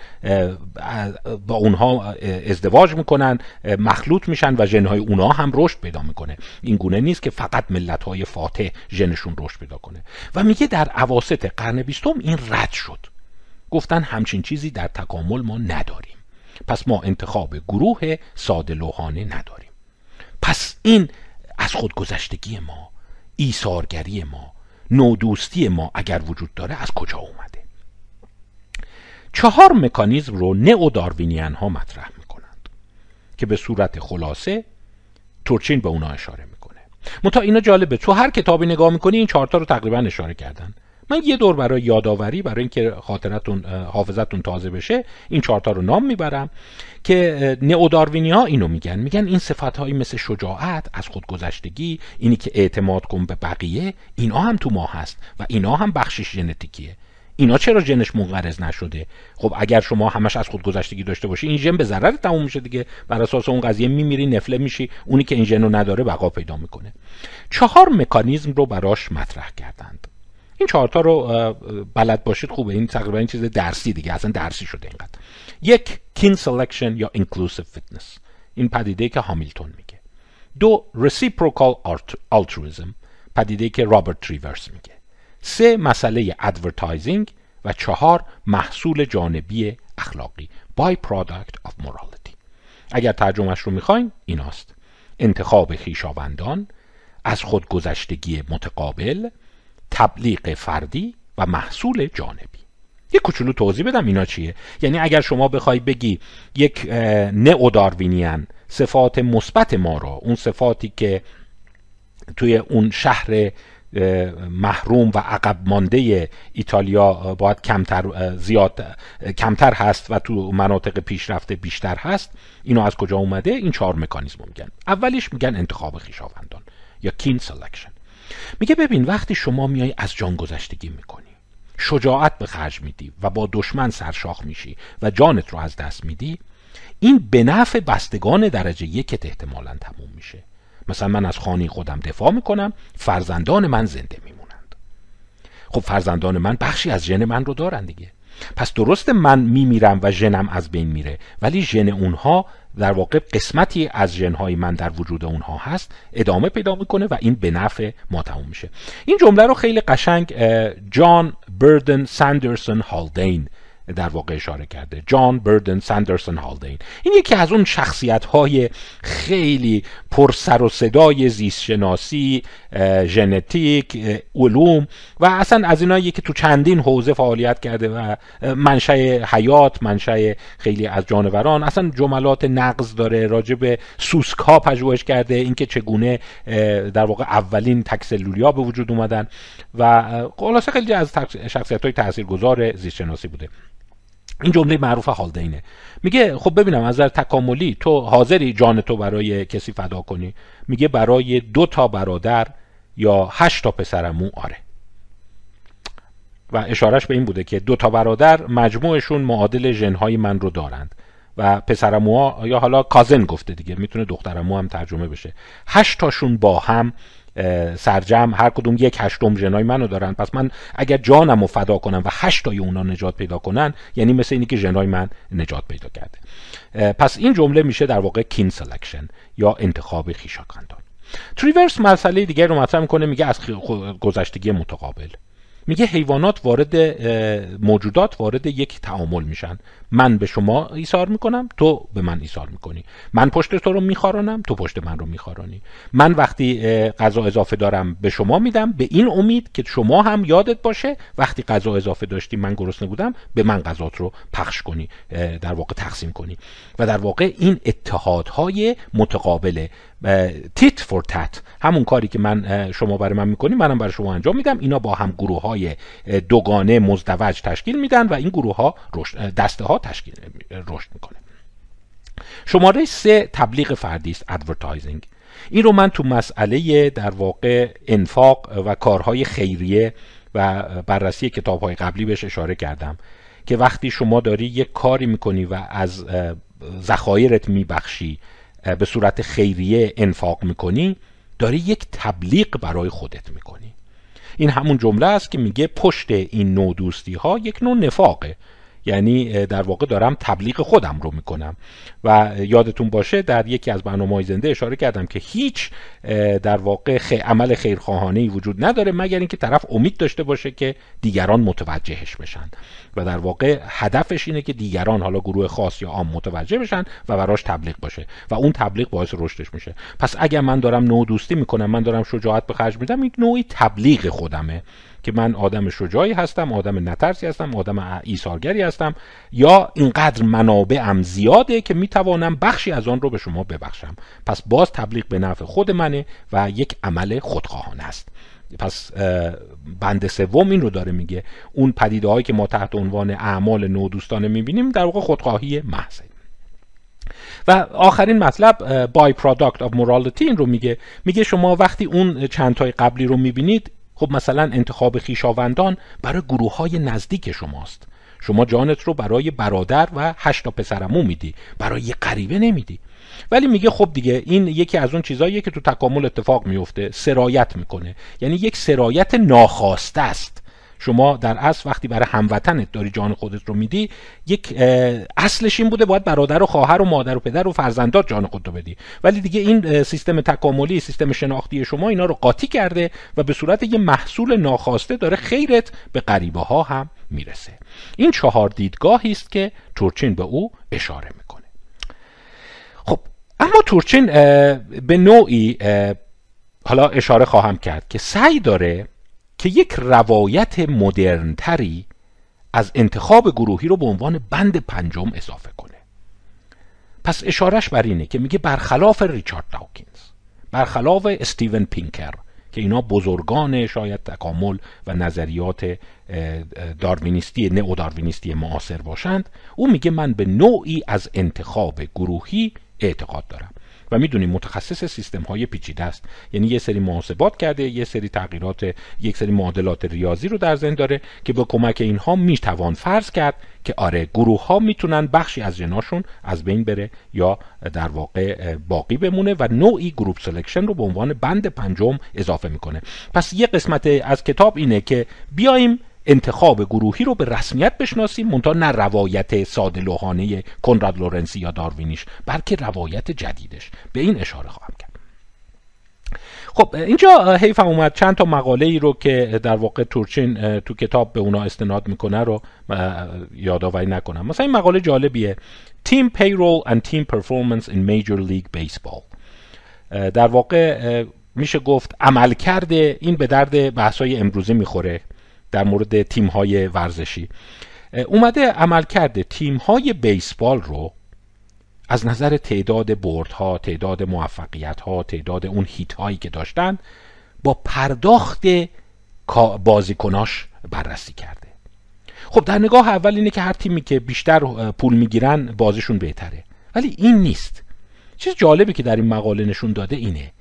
با اونها ازدواج می‌کنن مخلوط میشن و ژنهای اونها هم رشد پیدا می‌کنه. این گونه نیست که فقط ملت های فاتح ژنشون رشد پیدا کنه. و میگه در عواسط قرن بیستم این رد شد. گفتن همچین چیزی در تکامل ما نداریم. پس ما انتخاب گروه ساده لوحانه نداریم. پس این از خودگذشتگی ما ایثارگری ما نودوستی ما اگر وجود داره از کجا اومده؟ چهار مکانیزم رو نئو داروینیان ها مطرح می‌کنند که به صورت خلاصه تورچین به اونا اشاره می‌کنه. متا اینا جالبه. تو هر کتابی نگاه می‌کنی این چهارتا رو تقریبا اشاره کردن. من یه دور برای یادآوری برای اینکه خاطرتون حافظتون تازه بشه این چهارتا رو نام می‌برم که نئوداروینی اینو میگن. میگن این صفت هایی مثل شجاعت از خودگذشتگی اینی که اعتماد کن به بقیه اینا هم تو ما هست و اینا هم بخشش ژنتیکیه. اینا چرا ژنش منقرض نشده؟ خب اگر شما همش از خودگذشتگی داشته باشی این ژن به ضرر تموم میشه دیگه. بر اساس اون قضیه میمیری نفله میشی اونی که این ژن رو نداره بقا پیدا می‌کنه. چهار مکانیزم رو براش مطرح کردند. این چهارتا رو بلد باشید خوبه. این تقریبا این چیز درسی دیگه. اصلا درسی شده اینقدر. یک kin selection یا inclusive fitness این پدیده که هامیلتون میگه. دو reciprocal altruism. پدیده که رابرت تریورس میگه. سه مسئله advertising و چهار محصول جانبی اخلاقی. By product of morality. اگر ترجمهش رو می‌خواین ایناست. انتخاب خویشاوندان از خودگذشتگی متقابل. تبلیغ فردی و محصول جانبی. یه کوچولو توضیح بدم اینا چیه. یعنی اگر شما بخوای بگی یک نئوداروینیان صفات مثبت ما رو اون صفاتی که توی اون شهر محروم و عقب مانده ایتالیا باید کمتر زیاد کمتر هست و تو مناطق پیشرفته بیشتر هست اینو از کجا اومده؟ این چهار مکانیزم میگن. اولیش میگن انتخاب خویشاوندان یا kin selection. میگه ببین وقتی شما میای از جان گذشتگی می‌کنی شجاعت به خرج میدی و با دشمن سرشاخ میشی و جانت رو از دست میدی این به نفع بستگان درجه یکت احتمالا تموم میشه. مثلا من از خانه خودم دفاع می‌کنم فرزندان من زنده میمونند. خب فرزندان من بخشی از ژن من رو دارن دیگه. پس درست من میمیرم و ژنم از بین میره ولی ژن اونها در واقع قسمتی از ژنهای من در وجود اونها هست ادامه پیدا می‌کنه و این به نفع ما تموم میشه. این جمله رو خیلی قشنگ جان بردن ساندرسون هالدین در واقع اشاره کرده. جان بردن ساندرسون هالدین. این یکی از اون شخصیت های خیلی پر سر و صدای زیست شناسی ژنتیک علوم و اصلا از اینایی که تو چندین حوزه فعالیت کرده و منشأ حیات منشأ خیلی از جانوران. اصلا جملات نقض داره راجع به سوسک ها پژوهش کرده اینکه چگونه در واقع اولین تکسلولیا به وجود اومدن و خلاصه خیلی از شخصیت های تاثیرگذار زیست شناسی بوده. این جمله معروف هالدینه میگه خب ببینم از نظر تکاملی تو حاضری جان تو برای کسی فدا کنی؟ میگه برای دو تا برادر یا هشت تا پسرمو آره. و اشارش به این بوده که دو تا برادر مجموعشون معادل ژنهای من رو دارند. و پسرموها یا حالا کازن گفته دیگه می‌تونه دخترمو هم ترجمه بشه. هشت تاشون با هم سرجم هر کدوم یک هشتم ژنای منو دارن. پس من اگر جانم رو فدا کنم و هشت تای اونا نجات پیدا کنن یعنی مثل اینی که ژنای من نجات پیدا کرده. پس این جمله میشه در واقع kin selection یا انتخاب خویشاوندان. تریورس مسئله دیگر رو مطرح می‌کنه میگه از خود گذشتگی متقابل. میگه حیوانات وارد موجودات وارد یک تعامل میشن. من به شما ایثار می‌کنم تو به من ایثار می‌کنی. من پشت تو رو میخارانم تو پشت من رو میخارانی. من وقتی غذا اضافه دارم به شما میدم به این امید که شما هم یادت باشه وقتی غذا اضافه داشتی من گرسنه بودم به من غذات رو پخش کنی در واقع تقسیم کنی. و در واقع این اتحادهای متقابله tit for tat همون کاری که من شما برای من می‌کنی منم برای شما انجام میدم. اینا با هم گروه های دوگانه مزدوج تشکیل میدن و این گروه ها دسته ها تشکیل رشد می‌کنه. شماره سه تبلیغ فردی است advertising این رو من تو مسئله در واقع انفاق و کارهای خیریه و بررسی کتاب های قبلی بهش اشاره کردم که وقتی شما داری یک کاری می‌کنی و از ذخایرت میبخشی به صورت خیریه انفاق می‌کنی داری یک تبلیغ برای خودت می‌کنی. این همون جمله است که میگه پشت این نوع دوستی ها یک نوع نفاقه. یعنی در واقع دارم تبلیغ خودم رو می‌کنم. و یادتون باشه در یکی از برنامه زنده اشاره کردم که هیچ در واقع. عمل خیرخواهانه ای وجود نداره مگر اینکه طرف امید داشته باشه که دیگران متوجهش بشن. و در واقع هدفش اینه که دیگران حالا گروه خاص یا عام متوجه بشن و براش تبلیغ باشه. و اون تبلیغ باعث رشدش میشه. پس اگر من دارم نوع دوستی می‌کنم من دارم شجاعت به خرج میدم این نوعی تبلیغ خودمه. که من آدم شجاعی هستم آدم نترسی هستم آدم ایثارگری هستم یا اینقدر منابعم زیاده که می‌توانم بخشی از آن رو به شما ببخشم. پس باز تبلیغ به نفع خود منه و یک عمل خودخواهانه است. پس بند سوم این رو داره میگه. اون پدیده هایی که ما تحت عنوان اعمال نوع‌دوستانه می‌بینیم در واقع خودخواهی محضه. و آخرین مطلب by product of morality این رو میگه. میگه شما وقتی اون چند تای قبلی رو می‌بینید خب مثلا انتخاب خویشاوندان برای گروه های نزدیک شماست. شما جانت رو برای برادر و هشتا پسرعمو میدی. برای یه غریبه نمیدی. ولی میگه خب دیگه این یکی از اون چیزاییه که تو تکامل اتفاق میفته سرایت می‌کنه. یعنی یک سرایت ناخواسته است. شما در اصل وقتی برای هموطنت داری جان خودت رو میدی یک اصلش این بوده باید برادر و خواهر و مادر و پدر و فرزندات جان خود رو بدی. ولی دیگه این سیستم تکاملی سیستم شناختی شما اینا رو قاطی کرده و به صورت یه محصول ناخواسته داره خیرت به غریبه ها هم می‌رسه. این چهار دیدگاهی است که تورچین به او اشاره می‌کنه. خب اما تورچین به نوعی حالا اشاره خواهم کرد که سعی داره که یک روایت مدرنتری از انتخاب گروهی رو به عنوان بند پنجم اضافه کنه. پس اشارش بر اینه که میگه برخلاف ریچارد داوکینز برخلاف استیون پینکر که اینا بزرگان شاید تکامل و نظریات داروینیستی نئو داروینیستی معاصر باشند او میگه من به نوعی از انتخاب گروهی اعتقاد دارم. و می‌دونیم متخصص سیستم های پیچیده است. یعنی یه سری محاسبات کرده یه سری تغییرات یک سری معادلات ریاضی رو در ذهن داره که با کمک اینها می‌توان فرض کرد که آره گروه ها می‌تونن بخشی از ژناشون از بین بره یا در واقع باقی بمونه و نوعی group selection رو به عنوان بند پنجم اضافه می‌کنه. پس یه قسمت از کتاب اینه که بیایم انتخاب گروهی رو به رسمیت بشناسیم منتها نه روایت ساده لوحانه کنراد لورنسی یا داروینیش بلکه روایت جدیدش. به این اشاره خواهم کرد. خب اینجا حیفم اومد. چند تا مقاله ای رو که در واقع تورچین تو کتاب به اونا استناد می‌کنه رو یادآوری نکنم. مثلا این مقاله جالبیه. Team Payroll and Team Performance in Major League Baseball. در واقع میشه گفت عمل کرده این به درد بحثای امروزی می‌خوره. در مورد تیم های ورزشی. اومده عمل کرده تیم های بیسبال رو از نظر تعداد بردها تعداد موفقیت ها تعداد اون هیت هایی که داشتن با پرداخت بازیکناش بررسی کرده. خب در نگاه اول اینه که هر تیمی که بیشتر پول می‌گیرن بازیشون بهتره. ولی این نیست. چیز جالبی که در این مقاله نشون داده اینه.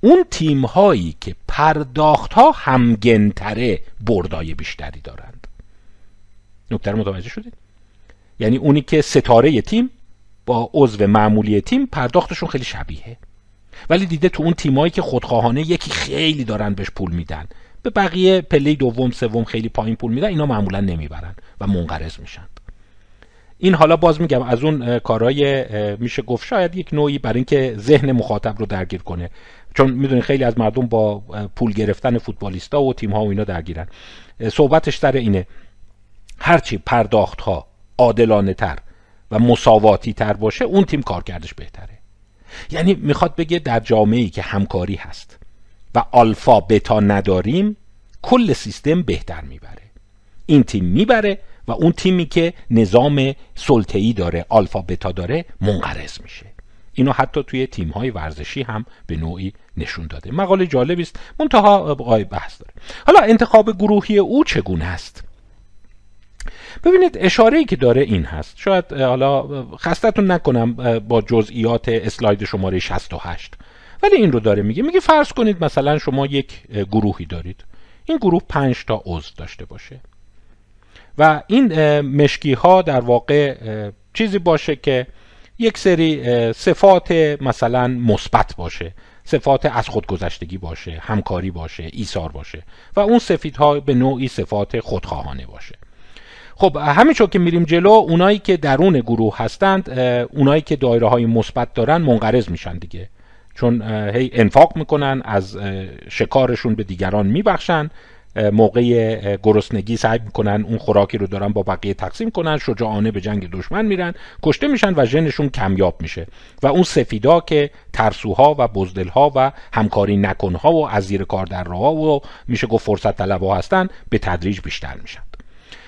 اون تیم هایی که پرداخت ها همگنتره بردای بیشتری دارند. نکته متوجه شدید؟ یعنی اونی که ستاره تیم با عضو معمولی تیم پرداختشون خیلی شبیه ولی دیده تو اون تیمایی که خودخواهانه یکی خیلی دارن بهش پول میدن. به بقیه پله دوم سوم خیلی پایین پول میدن اینا معمولا نمی‌برن و منقرض میشن. این حالا باز میگم از اون کارهای میشه گفت شاید یک نوعی برای اینکه ذهن مخاطب رو درگیر کنه. چون می‌دونید خیلی از مردم با پول گرفتن فوتبالیستا و تیم ها و اینا درگیرن. صحبتش در اینه. هرچی پرداخت ها عادلانه تر و مساواتی تر باشه اون تیم کارکردش بهتره. یعنی می‌خواد بگه در جامعه ای که همکاری هست و آلفا بتا نداریم کل سیستم بهتر می‌بره. این تیم می‌بره و اون تیمی که نظام سلطه‌ای داره آلفا بتا داره منقرض میشه. اینو حتی توی تیم های ورزشی هم به نوعی نشون داده. مقاله جالبی است منتها بقای بحث داره. حالا انتخاب گروهی او چگونه است؟ ببینید اشاره ای که داره این هست. شاید حالا خستتون نکنم با جزئیات اسلاید شماره 68 ولی این رو داره میگه. میگه فرض کنید مثلا شما یک گروهی دارید. این گروه 5 تا عضو داشته باشه. و این مشکی ها در واقع چیزی باشه که یک سری صفات مثلا مثبت باشه صفات از خودگذشتگی باشه همکاری باشه ایثار باشه و اون سفیدها به نوعی صفات خودخواهانه باشه. خب همینطور که میریم جلو اونایی که درون گروه هستند اونایی که دایره های مثبت دارن منقرض میشن دیگه. چون هی انفاق می‌کنن از شکارشون به دیگران میبخشن موقع گرسنگی سعی می‌کنن اون خوراکی رو دارن با بقیه تقسیم کنن شجاعانه به جنگ دشمن میرن کشته میشن و ژنشون کمیاب میشه. و اون سفیدا که ترسوها و بزدلها و همکاری نکنها و از زیر کار در و میشه گفت فرصت طلبها هستن به تدریج بیشتر میشن.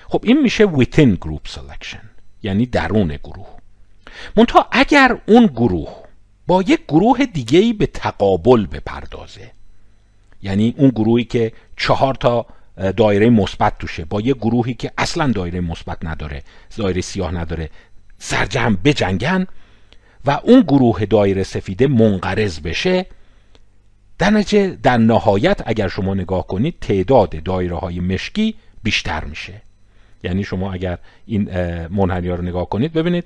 خب این میشه within group selection یعنی درون گروه. منتها اگر اون گروه با یک گروه دیگه ای به تقابل بپردازه یعنی اون گروهی که چهار تا دایره مثبت توشه. با یه گروهی که اصلا دایره مثبت نداره دایره سیاه نداره سرجم بجنگن و اون گروه دایره سفیده منقرض بشه. در نتیجه در نهایت اگر شما نگاه کنید تعداد دایره های مشکی بیشتر میشه. یعنی شما اگر این منحنی رو نگاه کنید ببینید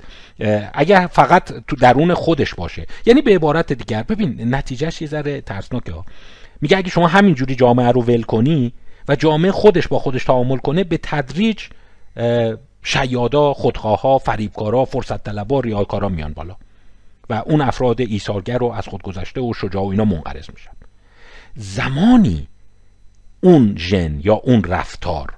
اگر فقط تو درون خودش باشه. یعنی به عبارت دیگر ببین نتیجهش یه ذره ترسناکه ها. میگه اگه شما همینجوری جامعه رو ول کنی و جامعه خودش با خودش تعامل کنه به تدریج شیادا خودخواها فریبکارا فرصت طلبا ریالکارا میان بالا. و اون افراد ایثارگر رو از خودگذشته و شجاع و اینا منقرض میشن. زمانی اون ژن یا اون رفتار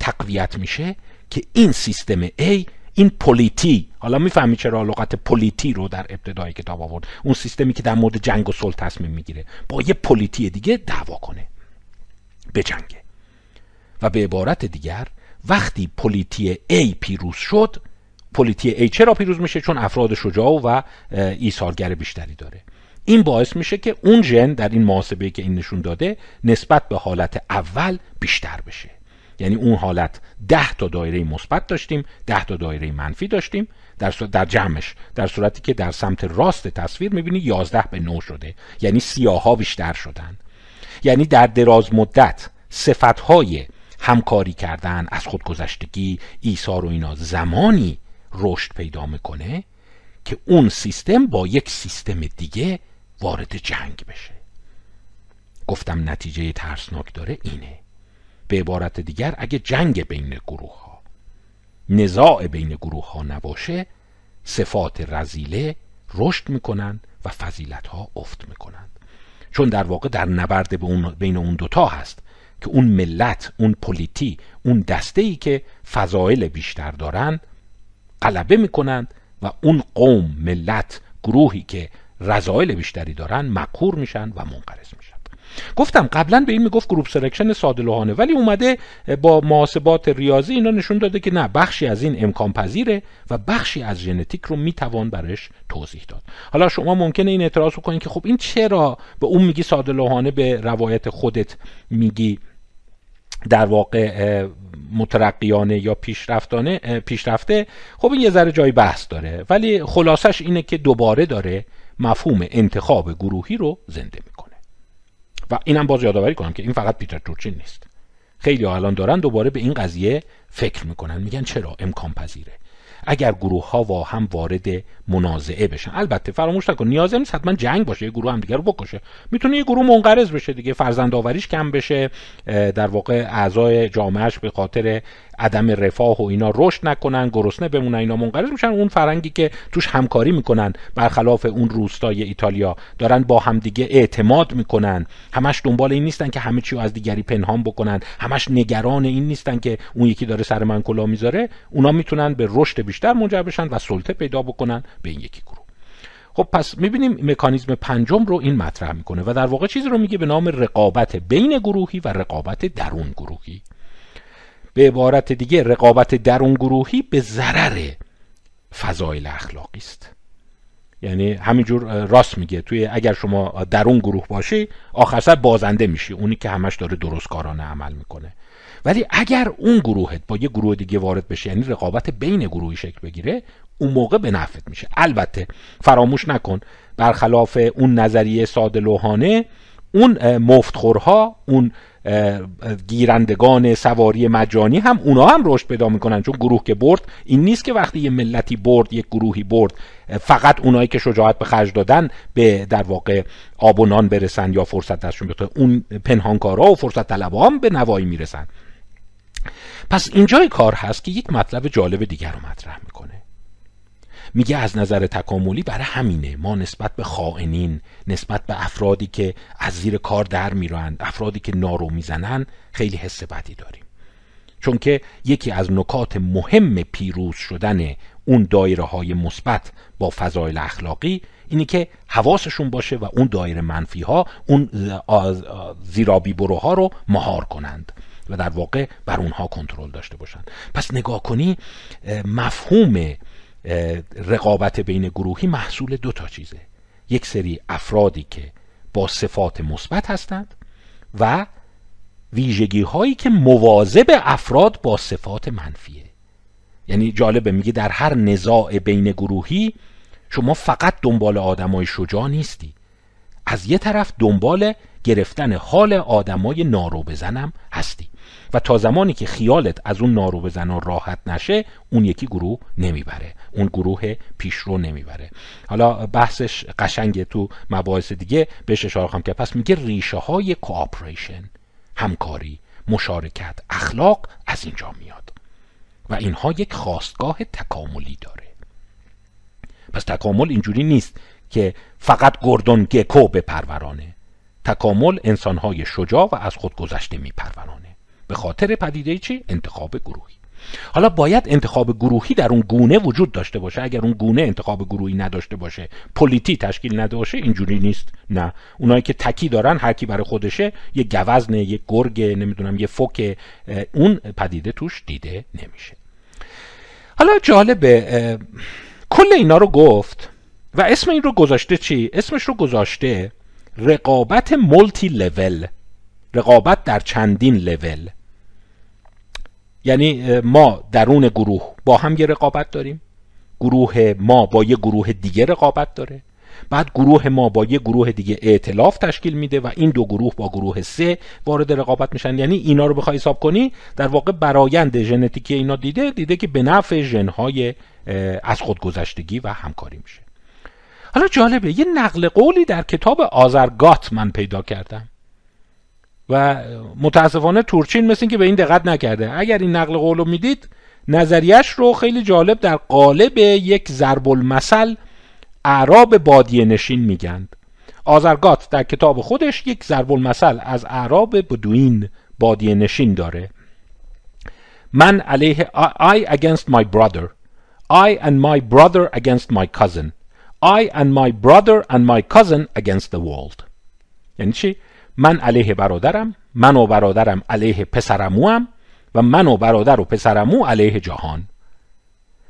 تقویت میشه که این سیستم A این polity حالا می‌فهمی چرا لغت polity رو در ابتدای کتاب آورد. اون سیستمی که در مورد جنگ و صلح تصمیم می‌گیره. با یه polity دیگه دعوا کنه. به جنگه و به عبارت دیگر وقتی polity A پیروز شد polity A چرا پیروز میشه؟ چون افراد شجاع و ایثارگر بیشتری داره. این باعث میشه که اون ژن در این محاسبه که این نشون داده نسبت به حالت اول بیشتر بشه. یعنی اون حالت. ده تا دایره مثبت داشتیم ده تا دایره منفی داشتیم. در, در جمعش. در صورتی که در سمت راست تصویر می‌بینی 11 به 9 شده. یعنی سیاها بیشتر شدن. یعنی در دراز مدت صفتهای همکاری کردن از خودگذشتگی ایثار و اینا زمانی رشد پیدا می‌کنه که اون سیستم با یک سیستم دیگه وارد جنگ بشه. گفتم نتیجه ترسناک داره اینه. به عبارت دیگر اگه جنگ بین گروه ها نزاع بین گروه ها نباشه صفات رزیله رشد می‌کنن و فضیلت ها افت می‌کنند چون در واقع در نبرد بین اون دوتا هست که اون ملت اون پلیتی اون دسته ای که فضایل بیشتر دارن غلبه می‌کنند و اون قوم ملت گروهی که رذایل بیشتری دارن مقهور میشن و منقرض میشن. گفتم قبلا به این می‌گفت group selection ساده لوحانه ولی اومده با محاسبات ریاضی اینا نشون داده که نه بخشی از این امکان پذیره و بخشی از ژنتیک رو می‌توان براش توضیح داد. حالا شما ممکنه این اعتراض کنید که خب این چرا به اون میگی ساده لوحانه به روایت خودت میگی در واقع مترقیانه یا پیشرفتانه پیشرفته؟ خب این یه ذره جای بحث داره ولی خلاصش اینه که دوباره داره مفهوم انتخاب گروهی رو زنده می‌کنه. و اینم باز یادآوری کنم که این فقط پیتر تورچین نیست. خیلی ها الان دارن دوباره به این قضیه فکر می‌کنن. میگن چرا امکان پذیره؟ اگر گروه ها با هم وارد منازعه بشن. البته فراموش نکن نیاز نیست حتما جنگ باشه یه گروه هم دیگه رو بکشه. می‌تونه یه گروه منقرض بشه دیگه فرزند آوریش کم بشه در واقع اعضای جامعهش به خاطر عدم رفاه و اینا رشد نکنن گرسنه بمونن اینا منقرض میشن. اون فرنگی که توش همکاری می‌کنن برخلاف اون روستای ایتالیا دارن با همدیگه اعتماد می‌کنن. همش دنبال این نیستن که همه چی از دیگری پنهان بکنن. همش نگران این نیستن که اون یکی داره سر من کلا می‌ذاره. اونا می‌تونن به رشد بیشتر منجر بشن و سلطه پیدا بکنن به این یکی گروه. خب پس می‌بینیم مکانیزم پنجم رو این مطرح می‌کنه و در واقع چیزی رو میگه به نام رقابت بین گروهی و رقابت درون گروهی. به عبارت دیگه رقابت درون گروهی به ضرر فضایل اخلاقی است. یعنی همینجور راست میگه توی اگر شما درون گروه باشی آخر سر بازنده میشی اونی که همش داره درست کارانه عمل می‌کنه. ولی اگر اون گروهت با یه گروه دیگه وارد بشه یعنی رقابت بین گروهی شکل بگیره اون موقع به نفت میشه. البته فراموش نکن برخلاف اون نظریه ساده لوحانه اون مفتخورها اون گیرندگان سواری مجانی هم اونا هم رشد پیدا می‌کنن چون گروه که برد. این نیست که وقتی یه ملتی برد یک گروهی برد فقط اونایی که شجاعت به خرج دادن به در واقع آب و نان برسن یا فرصت دستشون بیاد. اون پنهانکارا و فرصت طلبا هم به نوایی می‌رسن. پس اینجای کار هست که یک مطلب جالب دیگر رو مطرح می‌کنه. میگه از نظر تکاملی برای همینه. ما نسبت به خائنین نسبت به افرادی که از زیر کار در میرند افرادی که نارو می‌زنن خیلی حس بدی داریم. چون که یکی از نکات مهم پیروز شدن اون دایره های مثبت با فضایل اخلاقی اینی که حواسشون باشه و اون دایره منفی ها اون زیرابی بروها رو مهار کنند و در واقع بر اونها کنترل داشته باشند. پس نگاه کنی مفهوم رقابت بین گروهی محصول دو تا چیزه. یک سری افرادی که با صفات مثبت هستند و ویژگی هایی که مواظب افراد با صفات منفیه. یعنی جالبه میگه در هر نزاع بین گروهی شما فقط دنبال آدمای شجاع نیستی. از یه طرف دنبال گرفتن حال آدمای نارو بزنم هستی. و تا زمانی که خیالت از اون نارو بزن راحت نشه اون یکی گروه نمی‌بره. اون گروه پیشرو نمی‌بره. حالا بحثش قشنگه تو مباحث دیگه. بهش اشاره خواهم که پس میگه ریشه های کوآپریشن همکاری مشارکت اخلاق از اینجا میاد. و اینها یک خواستگاه تکاملی داره. پس تکامل اینجوری نیست که فقط گردون گکو به پرورانه تکامل انسانهای شجاع و از خود گذشته میپرورانه. به خاطر پدیده چی؟ انتخاب گروهی. حالا باید انتخاب گروهی در اون گونه وجود داشته باشه. اگر اون گونه انتخاب گروهی نداشته باشه پلیتی تشکیل نداشته اینجوری نیست. نه. اونایی که تکی دارن هر کی برای خودشه یه گوزنه یه گرگ نمی‌دونم یه فوک اون پدیده توش دیده نمیشه. حالا جالبه کل اینا رو گفت و اسم این رو گذاشته چی؟ اسمش رو گذاشته رقابت مولتی لول. رقابت در چندین لول. یعنی ما درون گروه با هم یه رقابت داریم. گروه ما با یه گروه دیگه رقابت داره. بعد گروه ما با یه گروه دیگه ائتلاف تشکیل میده و این دو گروه با گروه سه وارد رقابت میشن. یعنی اینا رو بخوای حساب کنی در واقع برایند ژنتیکی اینا دیده دیده که به نفع ژنهای از خودگذشتگی و همکاری میشه. حالا جالبه یه نقل قولی در کتاب آزرگات من پیدا کردم. و متاسفانه تورچین مثل که به این دقت نکرده. اگر این نقل قول رو می‌دید نظریش رو خیلی جالب در قالب یک ضرب المثل اعراب بادیه نشین میگند آزرگات در کتاب خودش یک ضرب المثل از اعراب بدوین بادیه نشین داره. من علیه I against my brother I and my brother against my cousin I and my brother and my cousin against the world یعنی چی؟ من علیه برادرم من و برادرم علیه پسرمو هم و من و برادر و پسرمو علیه جهان.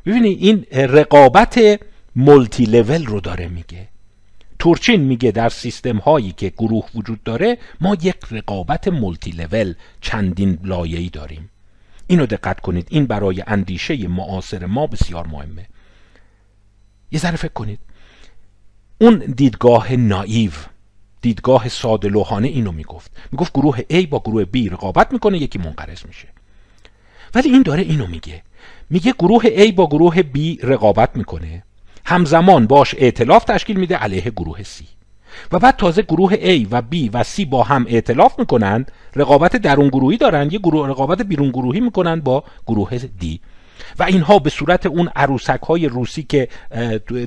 ببینی این رقابت مولتی لول رو داره میگه. تورچین میگه در سیستم هایی که گروه وجود داره ما یک رقابت مولتی لول چندین لایه‌ای داریم. اینو دقت کنید این برای اندیشه معاصر ما بسیار مهمه. یه ذره فکر کنید. اون دیدگاه نایو دیدگاه ساده لوحانه اینو می‌گفت. می‌گفت گروه A با گروه B رقابت می‌کنه یکی منقرض میشه. ولی این داره اینو میگه. میگه گروه A با گروه B رقابت می‌کنه. همزمان باش ائتلاف تشکیل میده علیه گروه C. و بعد تازه گروه A و B و C با هم ائتلاف می‌کنند رقابت درون گروهی دارن یه گروه رقابت بیرون گروهی می‌کنن با گروه D. و اینها به صورت اون عروسک های روسی که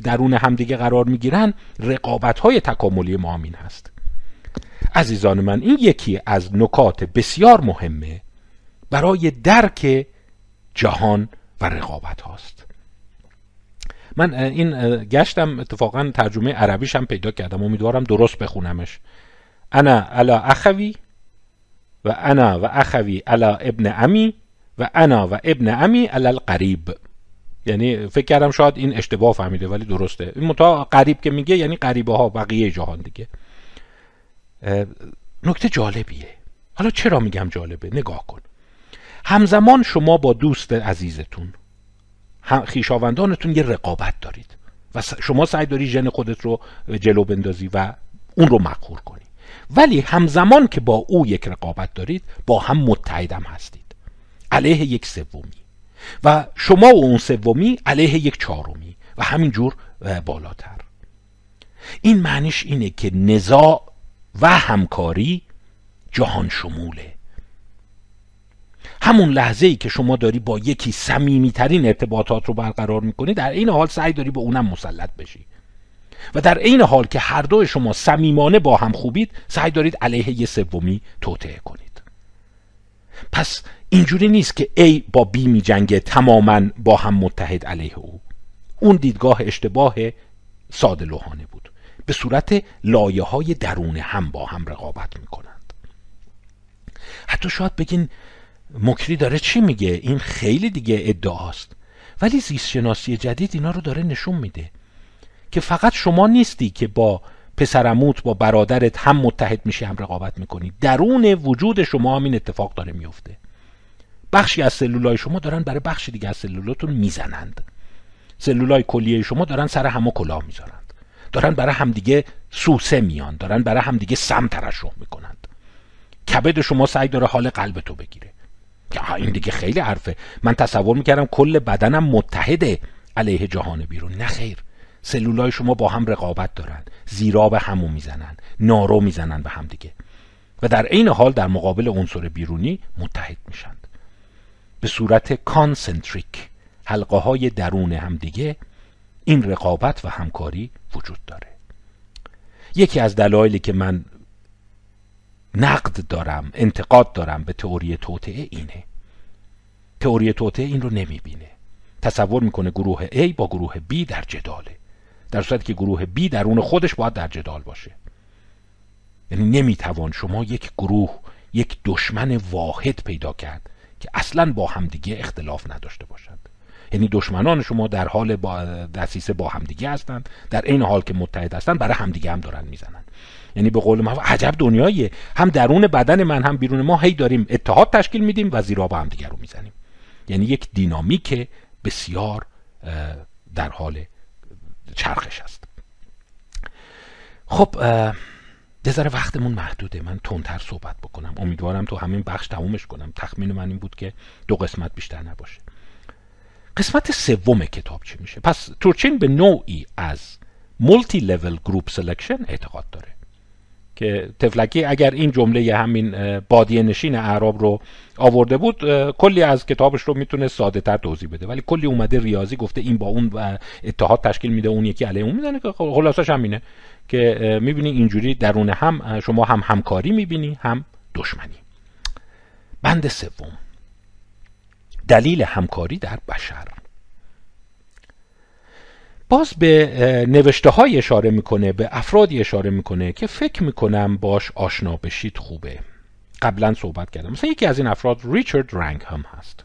درون همدیگه قرار می‌گیرن رقابت های تکاملی ما همین هست. عزیزان من این یکی از نکات بسیار مهمه برای درک جهان و رقابت هاست. من این گشتم اتفاقا ترجمه عربیش هم پیدا کردم. امیدوارم درست بخونمش. انا علا اخوی و انا و اخوی علا ابن امی و انا و ابن امی علل قریب یعنی فکر کردم شاید این اشتباه فهمیده ولی درسته. این متا قریب که میگه یعنی قریبه ها بقیه جهان دیگه. نکته جالبیه. حالا چرا میگم جالبه؟ نگاه کن. همزمان شما با دوست عزیزتون خیشاوندانتون یه رقابت دارید و شما سعی داری ژن خودت رو جلو بندازی و اون رو مقهور کنی. ولی همزمان که با او یک رقابت دارید با هم متحدم هستید. علیه یک سومی. و شما و اون سومی علیه یک چهارمی و همینجور بالاتر. این معنیش اینه که نزاع و همکاری جهان شموله. همون لحظه ای که شما داری با یکی ترین ارتباطات رو برقرار می‌کنی در این حال سعی داری به اونم مسلط بشی. و در این حال که هر دو شما صمیمانه با هم خوبید سعی دارید علیه یه سومی توطعه کنید. پس اینجوری نیست که A با B می جنگه تماما با هم متحد علیه او. اون دیدگاه اشتباه ساده لوحانه بود. به صورت لایه های درون هم با هم رقابت می‌کنند. حتی شاید بگین مکری داره چی میگه؟ این خیلی دیگه ادعاست. ولی زیست شناسی جدید اینا رو داره نشون میده که فقط شما نیستی که با پسرموت با برادرت هم متحد میشی هم رقابت می‌کنی. درون وجود شما هم این اتفاق داره میفته بخشی از سلولای شما دارن برای بخشی دیگه از سلولاتون می‌زنند. سلولای کلیه شما دارن سر همه کلاه می‌ذارند. دارن برای همدیگه سوسه میان دارن برای همدیگه سم ترشح می‌کنند. کبد شما سعی داره حال قلب تو بگیره این دیگه خیلی حرفه. من تصور می‌کردم کل بدنم متحده علیه جهان بیرون. نه خیر. سلولای شما با هم رقابت دارن زیرا به همو می‌زنن نارو می‌زنن به هم دیگه. و در عین حال در مقابل عنصر بیرونی متحد میشند. به صورت کانسنتریک حلقه های درون همدیگه این رقابت و همکاری وجود داره. یکی از دلایلی که من نقد دارم انتقاد دارم به تئوری توطعه اینه. تئوری توطعه این رو نمی‌بینه. تصور می‌کنه گروه A با گروه B در جداله. در صورتی که گروه B درون خودش باید در جدال باشه. یعنی نمی‌توان شما یک گروه یک دشمن واحد پیدا کرد که اصلا با همدیگه اختلاف نداشته باشد. یعنی دشمنان شما در حال با دسیسه با همدیگه هستند در این حال که متحد هستند برای همدیگه هم دارن می‌زنن. یعنی به قول ما عجب دنیاییه. هم درون بدن من هم بیرون ما هی داریم اتحاد تشکیل میدیم و زیرا با هم دیگر رو می‌زنیم. یعنی یک دینامیک بسیار در حال چرخش است. خب یه ذره وقتمون محدوده. من تندتر صحبت بکنم. امیدوارم تو همین بخش تمومش کنم. تخمین من این بود که دو قسمت بیشتر نباشه. قسمت سوم کتاب چی میشه؟ پس تورچین به نوعی از multi-level group selection اعتقاد داره. که طفلکی اگر این جمله همین بادیه نشین اعراب رو آورده بود کلی از کتابش رو می‌تونه ساده تر توضیح بده. ولی کلی اومده ریاضی گفته این با اون اتحاد تشکیل میده اون یکی علیه اون می‌زنه که خلاصش همینه که می‌بینی اینجوری درون هم شما هم همکاری می‌بینی هم دشمنی. بند سوم. دلیل همکاری در بشر. باز به نوشته های اشاره می‌کنه به افرادی اشاره می‌کنه که فکر می‌کنم باش آشنا بشید خوبه. قبلا صحبت کردم. مثلا یکی از این افراد ریچارد رنگ هم هست.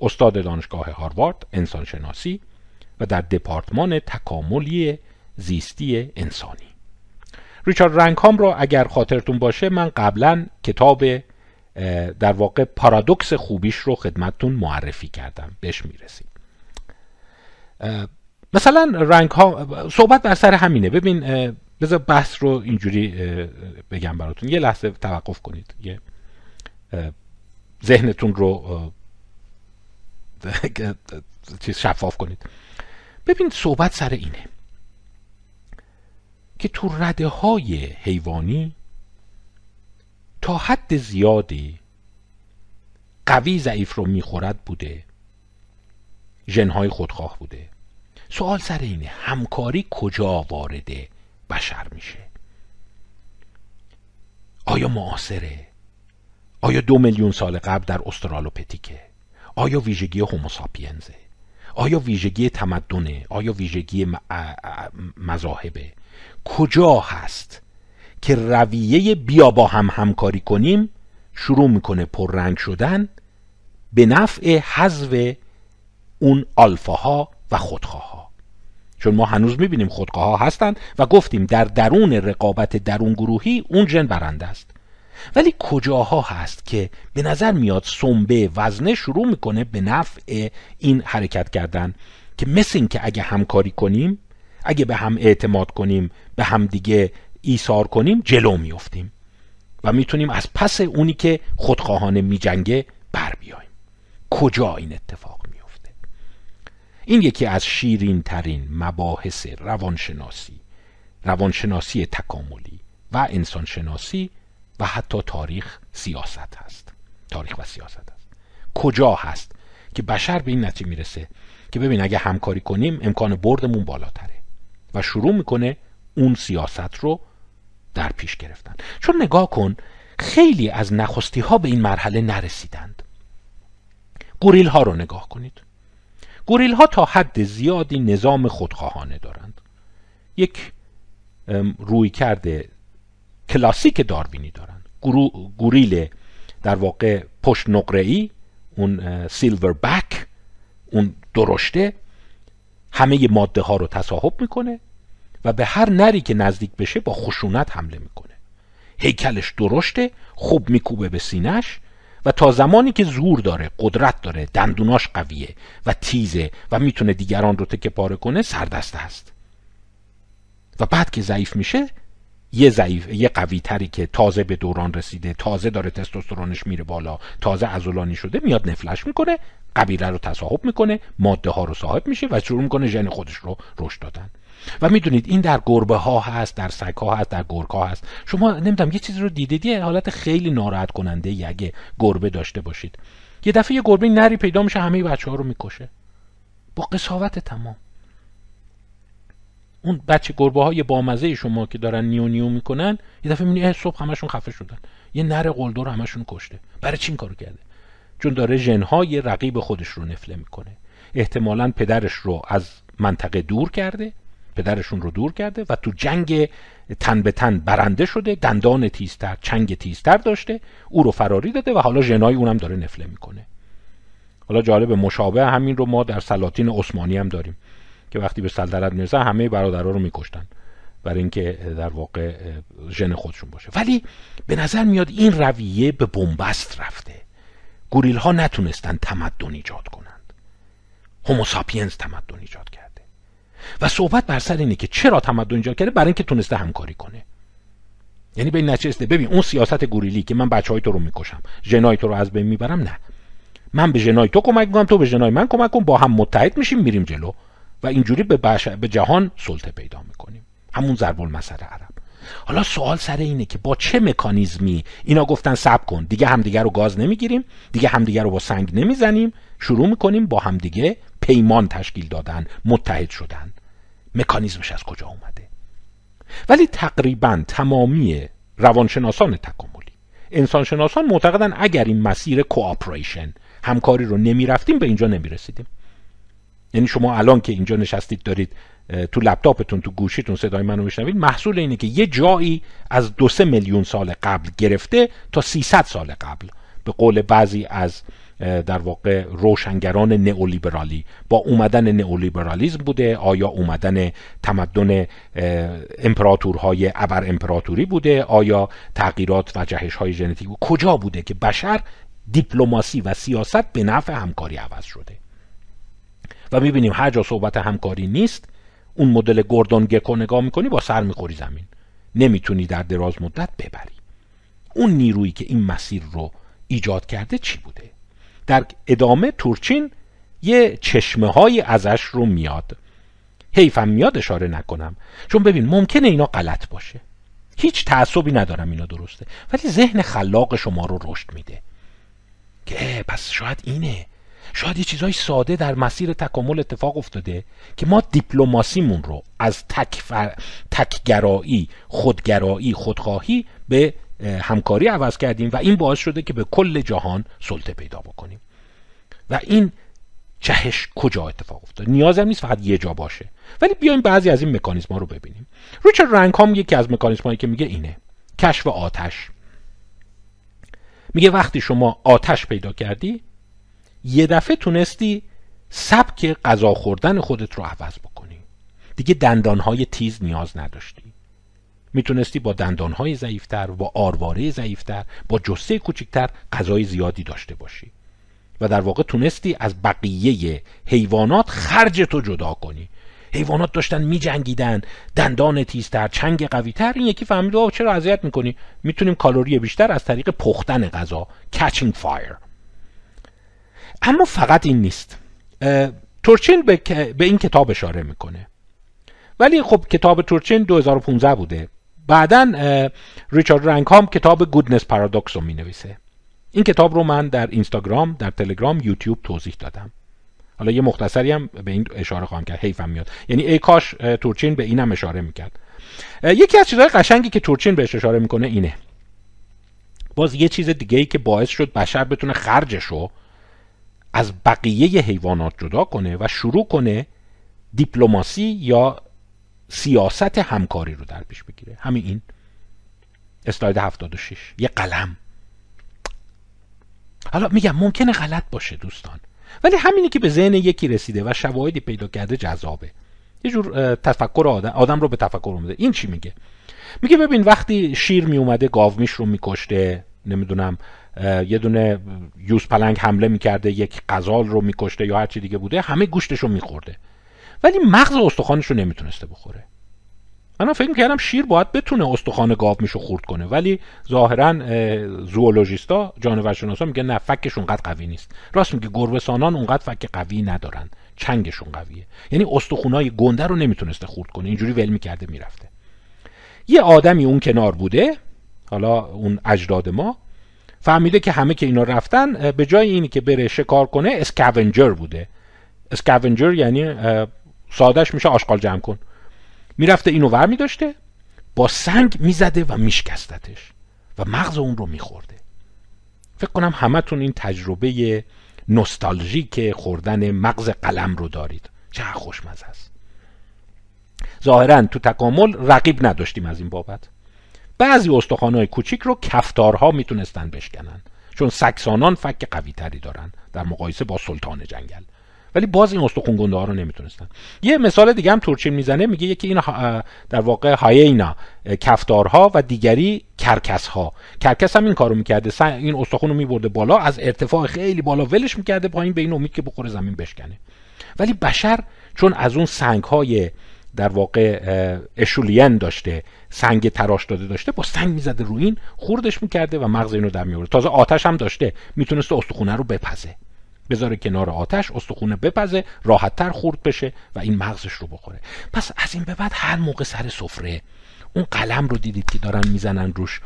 استاد دانشگاه هاروارد انسانشناسی و در دپارتمان تکاملی زیستی انسانی. ریچارد رنگهام را اگر خاطرتون باشه من قبلا کتاب در واقع پارادوکس خوبیش رو خدمتتون معرفی کردم. بهش می‌رسیم. مثلا رنگ ها صحبت بر سر همینه. ببین بذار بحث رو اینجوری بگم براتون. یه لحظه توقف کنید. یه ذهنتون رو چیز شفاف کنید. ببین صحبت سر اینه که تو رده های حیوانی تا حد زیادی قوی ضعیف رو می‌خورد بوده. ژنهای خودخواه بوده. سوال سر اینه همکاری کجا وارد بشر میشه؟ آیا معاصره؟ آیا دو میلیون سال قبل در استرالوپتیکه؟ آیا ویژگی هوموساپینزه آیا ویژگی تمدنه؟ آیا ویژگی مذاهبه؟ کجا هست که رویه بیا با هم همکاری کنیم شروع می‌کنه پررنگ شدن به نفع حذف اون آلفاها و خودخواه چون ما هنوز می‌بینیم خودخواه ها هستند و گفتیم در درون رقابت درون گروهی اون جن برنده است. ولی کجاها هست که به نظر میاد سنبه وزنه شروع می‌کنه به نفع این حرکت کردن که مثل این که اگه همکاری کنیم اگه به هم اعتماد کنیم به هم دیگه ایثار کنیم جلو میفتیم و می‌تونیم از پس اونی که خودخواهانه میجنگه بر بیایم کجا این اتفاق؟ این یکی از شیرین ترین مباحث روانشناسی روانشناسی تکاملی و انسانشناسی و حتی تاریخ سیاست هست. تاریخ و سیاست هست. کجا هست که بشر به این نتیجه می‌رسه که ببین اگه همکاری کنیم امکان بردمون بالاتره و شروع می‌کنه اون سیاست رو در پیش گرفتن. چون نگاه کن خیلی از نخستی ها به این مرحله نرسیدند. گوریل ها رو نگاه کنید. گوریل ها تا حد زیادی نظام خودخواهانه دارند. یک روی کرده کلاسیک داروینی دارند. گوریل در واقع پشت نقره اون سیلور بک اون درشته همه ماده ها رو تصاحب می‌کنه و به هر نری که نزدیک بشه با خشونت حمله می‌کنه. هیکلش درشته خوب میکوبه به سینش و تا زمانی که زور داره قدرت داره دندوناش قویه و تیزه و می‌تونه دیگران رو تکه پاره کنه سردسته است. و بعد که ضعیف میشه یه ضعیف یه قوی تری که تازه به دوران رسیده تازه داره تستوسترونش میره بالا تازه عضلانی شده میاد نفلش می‌کنه قبیله رو تصاحب می‌کنه ماده ها رو صاحب میشه و شروع می‌کنه ژن خودش رو رشد دادن. و می‌دونید این در گربه ها هست در سگ ها هست در گرگ ها هست. شما نمی‌دونم یه چیزی رو دیدید؟ یه حالت خیلی ناراحت کننده ای اگه گربه داشته باشید. یه دفعه یه گربه نری پیدا میشه همه بچه ها رو می‌کشه. با قصاوت تمام. اون بچه گربه های بامزه شما که دارن نیو نیو می‌کنن یه دفعه می‌بینی صبح همشون خفه شدن. یه نر قلدر همشون کشته. برای چی این کارو کرده؟ چون داره ژنهای رقیب خودش رو نفله می‌کنه. احتمالا پدرش رو از منطقه دور کرده. پدرشون رو دور کرده و تو جنگ تن به تن برنده شده دندان تیزتر چنگ تیزتر داشته او رو فراری داده و حالا ژنای اونم داره نفله می‌کنه. حالا جالب مشابه همین رو ما در سلاطین عثمانی هم داریم که وقتی به سلطنت می‌رسن همه برادرها رو میکشتن برای اینکه در واقع ژن خودشون باشه. ولی به نظر میاد این رویه به بنبست رفته. گوریل ها نتونستن تمدن ایجاد کنند. هوموساپینز تمدن ایجاد کرده و صحبت بر سر اینه که چرا تمدن ایجاد کرده؟ برای اینکه تونسته همکاری کنه. یعنی به این ببین اون سیاست گوریلی که من بچه های تو رو می‌کشم ژنای تو رو از بین می‌برم نه. من به ژنای تو کمک می‌کنم تو به ژنای من کمک کن با هم متحد میشیم میریم جلو. و اینجوری به, به جهان سلطه پیدا می‌کنیم. همون ضرب المثل عرب. حالا سوال سر اینه که با چه مکانیزمی اینا گفتن سب کن دیگه همدیگه رو گاز نمی‌گیریم دیگه همدیگه رو با سنگ نمی‌زنیم. شروع می‌کنیم با همدیگه پیمان تشکیل دادن متحد شدن. مکانیزمش از کجا اومده؟ ولی تقریبا تمامی روانشناسان تکاملی. انسانشناسان معتقدن اگر این مسیر کوآپریشن همکاری رو نمی‌رفتیم به اینجا نمی‌رسیدیم. یعنی شما الان که اینجا نشستید دارید تو لپتاپتون تو گوشیتون صدای منو میشنوید محصول اینه که یه جایی از دو سه میلیون سال قبل گرفته تا 300 سال قبل. به قول بعضی از در واقع روشنگران نئولیبرالی. با اومدن نئولیبرالیزم بوده آیا اومدن تمدن امپراتورهای ابر امپراتوری بوده آیا تغییرات و جهش های ژنتیک کجا بوده که بشر دیپلماسی و سیاست به نفع همکاری عوض شده؟ و می‌بینیم هر جا صحبت همکاری نیست اون مدل گوردون گکو نگاه می‌کنی با سر می‌خوری زمین. نمی‌تونی در دراز مدت ببری. اون نیرویی که این مسیر رو ایجاد کرده چی بوده؟ در ادامه تورچین یه چشمه های ازش رو میاد. حیفم میاد اشاره نکنم. چون ببین ممکنه اینا غلط باشه. هیچ تعصبی ندارم اینا درسته. ولی ذهن خلاق شما رو رشد میده. که پس شاید اینه. شاید یه چیزای ساده در مسیر تکامل اتفاق افتاده که ما دیپلماسیمون رو از تک تکگرایی خودگرایی خودخواهی به همکاری عوض کردیم و این باعث شده که به کل جهان سلطه پیدا بکنیم. و این جهش کجا اتفاق افتاد؟ نیاز هم نیست فقط یه جا باشه. ولی بیایم بعضی از این مکانیزم ها رو ببینیم. ریچارد رنکام یکی از مکانیزم هایی که میگه اینه. کشف آتش. میگه وقتی شما آتش پیدا کردی یه دفعه تونستی سبک غذا خوردن خودت رو عوض بکنی. دیگه دندانهای تیز نیاز نداشتی. می‌تونستی با دندانهای ضعیفتر با آرواره ضعیفتر با جسه کوچکتر غذای زیادی داشته باشی. و در واقع تونستی از بقیه حیوانات خرج تو جدا کنی. حیوانات داشتن میجنگیدن دندان تیزتر چنگ قویتر این یکی فهمید آقا چرا اذیت می‌کنی؟ می‌تونیم کالری بیشتر از طریق پختن غذا catching fire. اما فقط این نیست. تورچین به, به این کتاب اشاره می‌کنه. ولی خب کتاب تورچین 2015 بوده. بعدا ریچارد رنکام کتاب گودنس پارادوکس رو می این کتاب رو من در اینستاگرام در تلگرام یوتیوب توضیح دادم. حالا یه مختصری هم به این اشاره خواهم کرد. حیفم میاد. یعنی ای کاش تورچین به اینم اشاره می‌کرد. یکی از چیزهای قشنگی که تورچین بهش اشاره می‌کنه اینه. باز یه چیز دیگه ای که باعث شد بشر بتونه خرجش رو از بقیه حیوانات جدا کنه و شروع کنه دیپلماسی یا سیاست همکاری رو در پیش بگیره. همین این. اسلاید 76 یه قلم. حالا میگم ممکنه غلط باشه دوستان. ولی همینی که به ذهن یکی رسیده و شواهدی پیدا کرده جذابه. یه جور تفکر آدم آدم رو به تفکر اومده این چی میگه؟ میگه ببین وقتی شیر میومده گاومیش رو میکشته نمی‌دونم یه دونه یوز پلنگ حمله می‌کرده یک غزال رو میکشته یا هر چی دیگه بوده همه گوشتش رو میخورده. ولی مغز استخوانش رو نمی‌تونسته بخوره. من فکر کردم شیر باید بتونه استخوان گاو میشو خورد کنه ولی ظاهرا زوولوژیستا جانورشناسا میگه نه فکش اونقدر قوی نیست. راست میگه گربهسانان اونقدر فک قوی ندارن. چنگشون قویه. یعنی استخونای گنده رو نمی‌تونسته خورد کنه. اینجوری ول می‌کرده می‌رفته. یه آدمی اون کنار بوده حالا اون اجداد ما فهمیده که همه که اینا رفتن به جای اینی که بره شکار کنه اسکاونجر بوده. اسکاونجر یعنی سادش میشه آشغال جمع کن. می‌رفته اینو ور میداشته با سنگ می‌زده و میشکستتش و مغز اون رو میخورده. فکر کنم همتون این تجربه نوستالژیک خوردن مغز قلم رو دارید. چه خوشمزه است. ظاهرا تو تکامل رقیب نداشتیم از این بابت. بعضی استخوانهای کوچیک رو کفتارها می‌تونستن بشکنن چون سکسانان فک قوی تری دارن در مقایسه با سلطان جنگل. ولی باز این استخون گنده ها رو نمی‌تونستن. یه مثال دیگه هم تورچین می‌زنه میگه یکی این در واقع هایینا کفتارها و دیگری کرکس ها کرکس هم این کارو می‌کرده. این استخون رو میبرده بالا از ارتفاع خیلی بالا ولش می‌کرده پایین به این امید که بخوره زمین بشکنه. ولی بشر چون از اون سنگ های در واقع اشولین داشته سنگ تراش داده داشته با سنگ می‌زده رو این خوردش می‌کرده و مغز اینو در میورده تازه آتش هم داشته می‌تونسته استخونه رو بپزه. بذاره کنار آتش استخونه بپزه راحتتر خورد بشه و این مغزش رو بخوره. پس از این به بعد هر موقع سر سفره اون قلم رو دیدید که دارن می‌زنن روش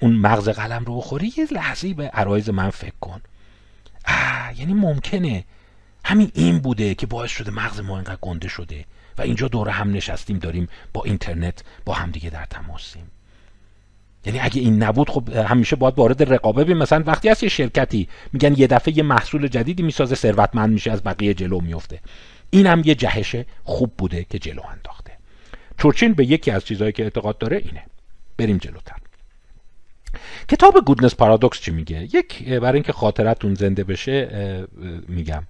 اون مغز قلم رو بخوری یه لحظه به عرایز من فکر کن. آه یعنی ممکنه. همین این بوده که باعث شده مغز ما اینقدر گنده شده و اینجا دور هم نشستیم داریم با اینترنت با همدیگه در تماسیم یعنی اگه این نبود خب همیشه باید وارد رقابه بیم. مثلا وقتی هست یه شرکتی میگن یه دفعه یه محصول جدیدی می‌سازه ثروتمند میشه از بقیه جلو میفته. این هم یه جهش خوب بوده که جلو انداخته. چورچین به یکی از چیزهایی که اعتقاد داره اینه. بریم جلوتر. کتاب گودنس پارادوکس چی میگه؟ یک برای اینکه خاطرتون زنده بشه میگم.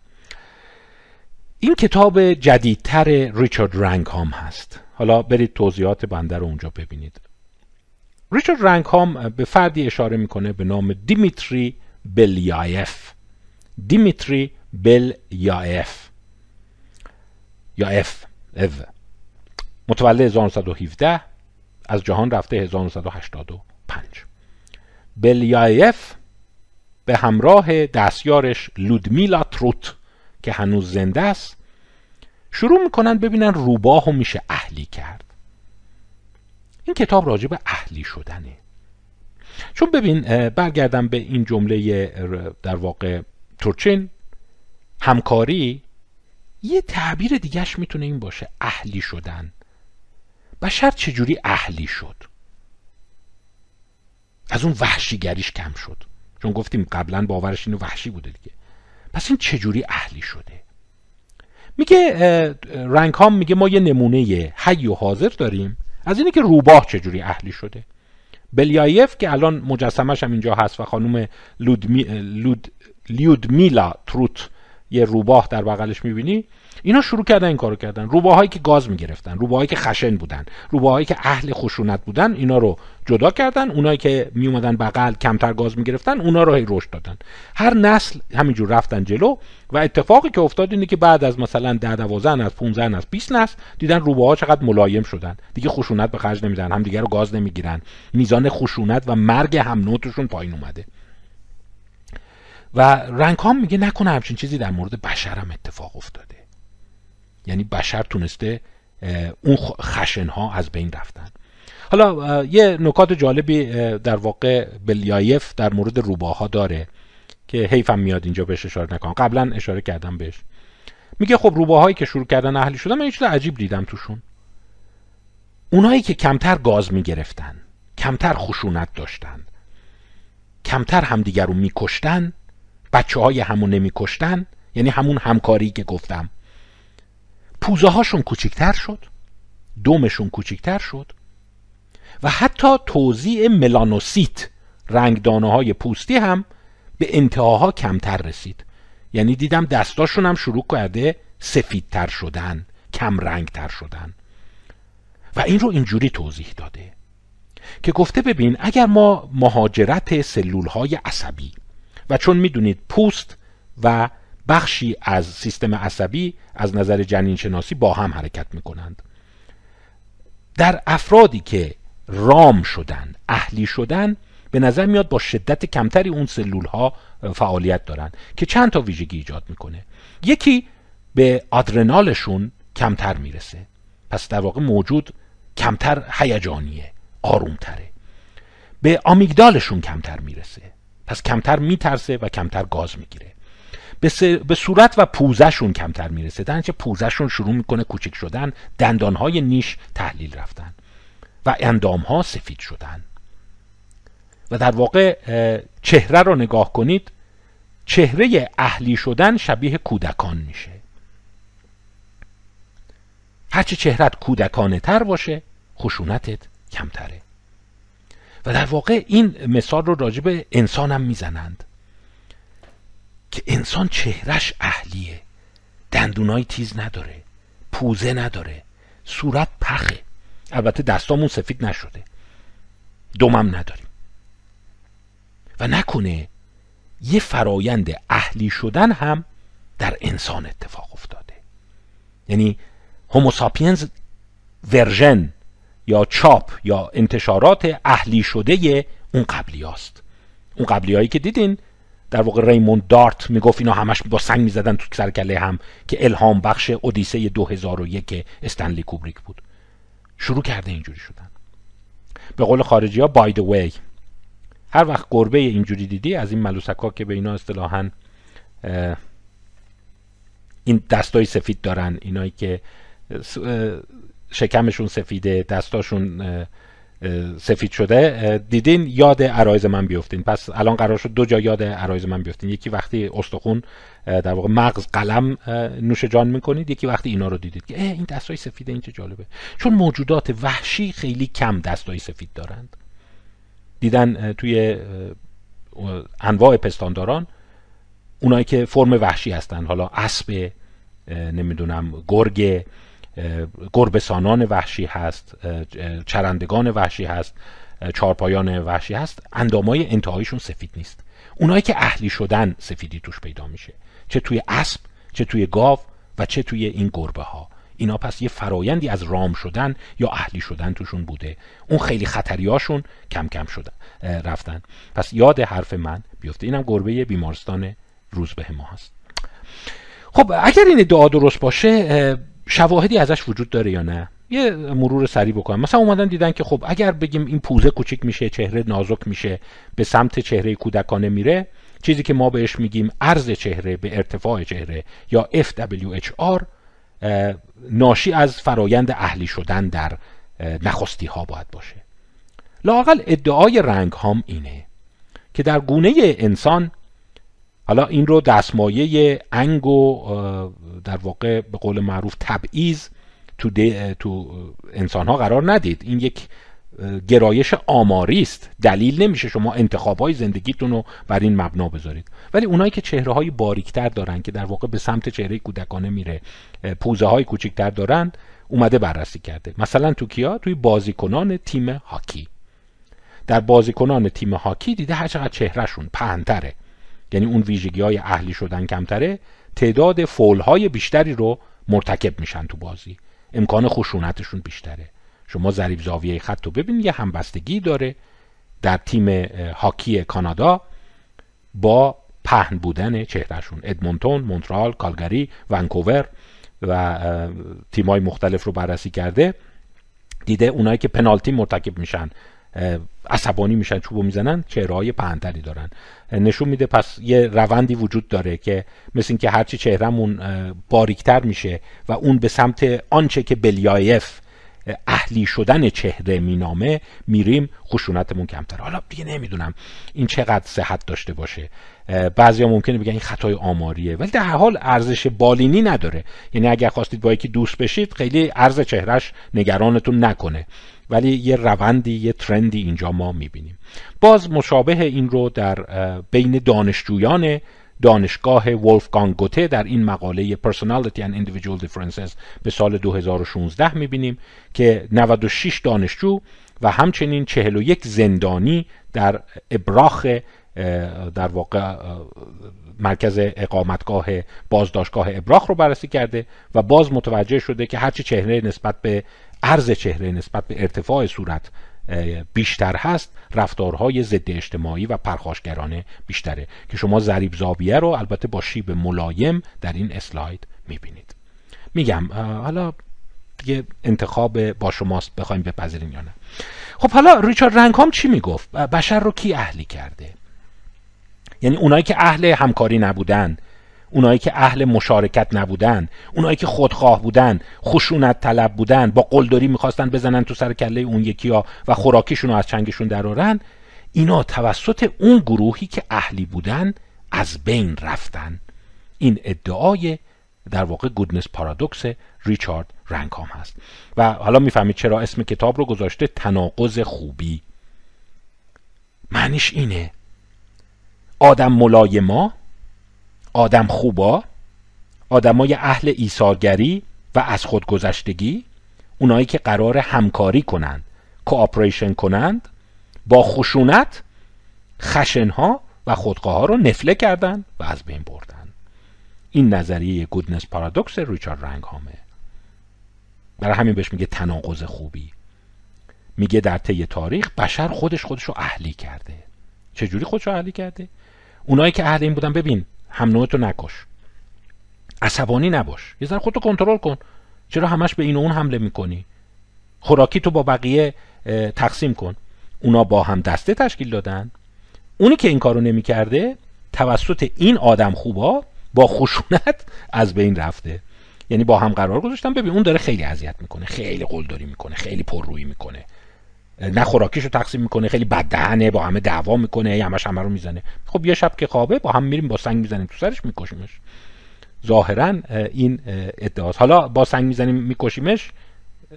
این کتاب جدیدتر ریچارد رنگهام هست. حالا برید توضیحات بنده رو اونجا ببینید. ریچارد رنگهام به فردی اشاره می‌کنه به نام دیمیتری بلیایف دیمیتری بلیایف یا اف متولد 1917 از جهان رفته 1985 بلیایف به همراه دستیارش لودمیلا تروت که هنوز زنده است شروع می‌کنن ببینن روباه میشه اهلی کرد. این کتاب راجع به اهلی شدنه. چون ببین برگردم به این جمله در واقع تورچین همکاری یه تعبیر دیگهش می‌تونه این باشه اهلی شدن. بشر چجوری اهلی شد؟ از اون وحشیگریش کم شد. چون گفتیم قبلا باورش اینو وحشی بوده دیگه. پس این چجوری اهلی شده؟ میگه رنگ هم میگه ما یه نمونه حی و حاضر داریم. از اینه که روباه چجوری اهلی شده. بلیایف که الان مجسمش هم اینجا هست و خانم لود لیودمیلا تروت یه روباه در بغلش می‌بینی اینا شروع کردن این کارو کردن. روباهایی که گاز می‌گرفتن روباهایی که خشن بودن روباهایی که اهل خشونت بودن اینا رو جدا کردن. اونایی که می اومدن بغل کمتر گاز می‌گرفتن اونا رو هی رشد دادن. هر نسل همینجور رفتن جلو و اتفاقی که افتاد اینه که بعد از مثلا 10 12 از 15 از 20 نسل دیدن روباها چقدر ملایم شدن. دیگه خشونت به خرج نمیدن هم دیگه رو گاز نمی‌گیرن. میزان خشونت و مرگ هم نوتشون پایین اومده. و رنگ میگه نکنه همچین چیزی در مورد بشرم اتفاق افتاده. یعنی بشر تونسته اون خشنها از بین رفتن. حالا یه نکات جالبی در واقع بلیایف در مورد روباها داره که حیفم میاد اینجا بهش اشاره نکنم. قبلا اشاره کردم بهش. میگه خب روباهایی که شروع کردن اهلی شدن من چیز عجیب دیدم توشون. اونایی که کمتر گاز می‌گرفتن کمتر خشونت داشتن کمتر همدیگر رو میکشتن بچه های همون نمیکشتن یعنی همون همکاری که گفتم. پوزه هاشون کوچیکتر شد. دومشون کوچیکتر شد. و حتی توزیع ملانوسیت رنگدانه های پوستی هم به انتهاها کمتر رسید. یعنی دیدم دستاشون هم شروع کرده سفیدتر شدن کم رنگتر شدن. و این رو اینجوری توضیح داده که گفته ببین اگر ما مهاجرت سلول های عصبی و چون می‌دونید پوست و بخشی از سیستم عصبی از نظر جنین شناسی با هم حرکت می‌کنند. در افرادی که رام شدن اهلی شدن به نظر میاد با شدت کمتری اون سلول ها فعالیت دارن که چند تا ویژگی ایجاد می‌کنه. یکی به آدرنالشون کمتر می‌رسه. پس در واقع موجود کمتر هیجانیه آرومتره. به آمیگدالشون کمتر می‌رسه. پس کمتر میترسه و کمتر گاز می‌گیره. به, به صورت و پوزشون کمتر می‌رسه. در پوزشون شروع می‌کنه کوچک شدن دندانهای نیش تحلیل رفتن و اندامها سفید شدن. و در واقع چهره رو نگاه کنید چهره اهلی شدن شبیه کودکان میشه. هرچه چهرت کودکانه تر باشه خشونتت کمتره. و در واقع این مثال رو راجب انسان هم می‌زنند. که انسان چهرش اهلیه. دندونای تیز نداره پوزه نداره صورت پخه. البته دستامون سفید نشده. دومم نداریم. و نکنه یه فرایند اهلی شدن هم در انسان اتفاق افتاده. یعنی هوموساپینز ورژن یا چاپ یا انتشارات اهلی شده اون قبلی هاست اون قبلی هایی که دیدین در واقع ریموند دارت می‌گفت اینا همش با سنگ می‌زدن تو سرکله هم که الهام بخش اودیسه 2001 استنلی کوبریک بود. شروع کرده اینجوری شدن. به قول خارجی ها the way هر وقت گربه اینجوری دیدی از این ملوسک ها که به اینا اصطلاحا این دستای سفید دارن. اینایی که شکمشون سفیده دستاشون سفید شده. دیدین یاد عرایز من بیفتین. پس الان قرار شد دو جا یاد عرایز من بیفتین. یکی وقتی استخون در واقع مغز قلم نوش جان می‌کنید یکی وقتی اینا رو دیدید که این دستای سفید این چه جالبه. چون موجودات وحشی خیلی کم دستای سفید دارند. دیدن توی انواع پستانداران اونایی که فرم وحشی هستن. حالا اسب نمی‌دونم گرگ گربسانان وحشی هست چرندگان وحشی هست چارپایان وحشی هست اندامای انتهایشون سفید نیست. اونایی که اهلی شدن سفیدی توش پیدا میشه. چه توی اسب چه توی گاو و چه توی این گربه ها اینا پس یه فرایندی از رام شدن یا اهلی شدن توشون بوده. اون خیلی خطریاشون کم کم شدن رفتن. پس یاد حرف من بیفته. اینم گربه بیمارستان روزبه ما هست. خب اگر این ادعا درست باشه شواهدی ازش وجود داره یا نه؟ یه مرور سریع بکنم. مثلا اومدن دیدن که خب اگر بگیم این پوزه کوچیک میشه چهره نازک میشه به سمت چهره کودکانه میره چیزی که ما بهش میگیم عرض چهره به ارتفاع چهره یا FWHR ناشی از فرایند اهلی شدن در نخستی ها باید باشه. لاقل ادعای رنگ هم اینه که در گونه انسان حالا این رو دستمایه انگ و در واقع به قول معروف تبعیض تو, تو انسان ها قرار ندید. این یک گرایش آماری است. دلیل نمیشه شما انتخاب های زندگیتون رو بر این مبنا بذارید. ولی اونایی که چهره های باریکتر دارن که در واقع به سمت چهره کودکانه میره پوزه های کوچکتر دارن اومده بررسی کرده. مثلا تو کیا؟ توی بازیکنان تیم هاکی. در بازیکنان تیم هاکی دیده هر چقدر چهرهشون پهنتره. یعنی اون ویژگی های اهلی شدن کمتره تعداد فول های بیشتری رو مرتکب میشن تو بازی. امکان خشونتشون بیشتره. شما ضریب زاویه خط رو ببینید یه همبستگی داره در تیم هاکی کانادا با پهن بودن چهرهشون. ادمونتون، مونترال، کالگری، ونکوور و تیمای مختلف رو بررسی کرده. دیده اونایی که پنالتی مرتکب میشن. عصبانی میشن چوبو می‌زنن چهره پهنتری دارن. نشون میده پس یه روندی وجود داره که مثل اینکه هرچی چهرهمون باریکتر میشه و اون به سمت آنچه که بلیایف اهلی شدن چهره مینامه میریم خشونتمون کمتر حالا دیگه نمی‌دونم این چقدر صحت داشته باشه. بعضیا ممکنه بگن این خطای آماریه ولی در حال ارزش بالینی نداره. یعنی اگر خواستید با یکی دوست بشید خیلی ارز چهرش نگرانتون نکنه. ولی یه روندی یه ترندی اینجا ما می‌بینیم. باز مشابه این رو در بین دانشجویان دانشگاه ولفگانگ گوته در این مقاله Personality and Individual Differences به سال 2016 می‌بینیم که 96 دانشجو و همچنین 41 زندانی در ابراخ در واقع مرکز اقامتگاه بازداشتگاه ابراخ رو بررسی کرده و باز متوجه شده که هرچی چهره نسبت به عرض چهره نسبت به ارتفاع صورت بیشتر هست. رفتارهای ضد اجتماعی و پرخاشگرانه بیشتره. که شما ضریب زاویه رو البته با شیب ملایم در این اسلاید می‌بینید. میگم حالا دیگه انتخاب با شماست بخوایم بپذیرین یا نه. خب حالا ریچارد رنگهام چی می‌گفت؟ بشر رو کی اهلی کرده؟ یعنی اونایی که اهل همکاری نبودن اونایی که اهل مشارکت نبودن اونایی که خودخواه بودن خشونت طلب بودن با قلدری می‌خواستن بزنن تو سر کله اون یکی ها و خوراکیشون رو از چنگشون درارن اینا توسط اون گروهی که اهلی بودن از بین رفتن. این ادعای در واقع گودنس پارادوکس ریچارد رنکام هست. و حالا می‌فهمید چرا اسم کتاب رو گذاشته تناقض خوبی. معنیش اینه. آدم ملایما آدم خوبا آدمای اهل ایثارگری و از خودگذشتگی اونایی که قرار همکاری کنند کوآپریشن کنند با خشونت خشنها و خودخواه رو نفله کردند و از بین بردن. این نظریه گودنس پارادوکس ریچارد رنگهامه. برای همین بهش میگه تناقض خوبی. میگه در طی تاریخ بشر خودش خودش رو اهلی کرده. چجوری خودش رو اهلی کرده؟ اونایی که اهل این بودن ببین هم نوعتو نکش. عصبانی نباش. یه ذره خودتو کنترل کن. چرا همش به این و اون حمله می‌کنی؟ خوراکی تو با بقیه تقسیم کن. اونا با هم دسته تشکیل دادن. اونی که این کارو نمی‌کرده توسط این آدم خوبا با خشونت از بین رفته. یعنی با هم قرار گذاشتن. ببین اون داره خیلی اذیت می‌کنه خیلی قلدری می‌کنه خیلی پررویی می‌کنه. نه خوراکیشو تقسیم می‌کنه خیلی بددهنه با همه دعوا می‌کنه همش همه رو می‌زنه. خب یه شب که خوابه با هم میریم با سنگ می‌زنیم تو سرش میکشیمش. ظاهرا این ادعاست. حالا با سنگ می‌زنیم میکشیمش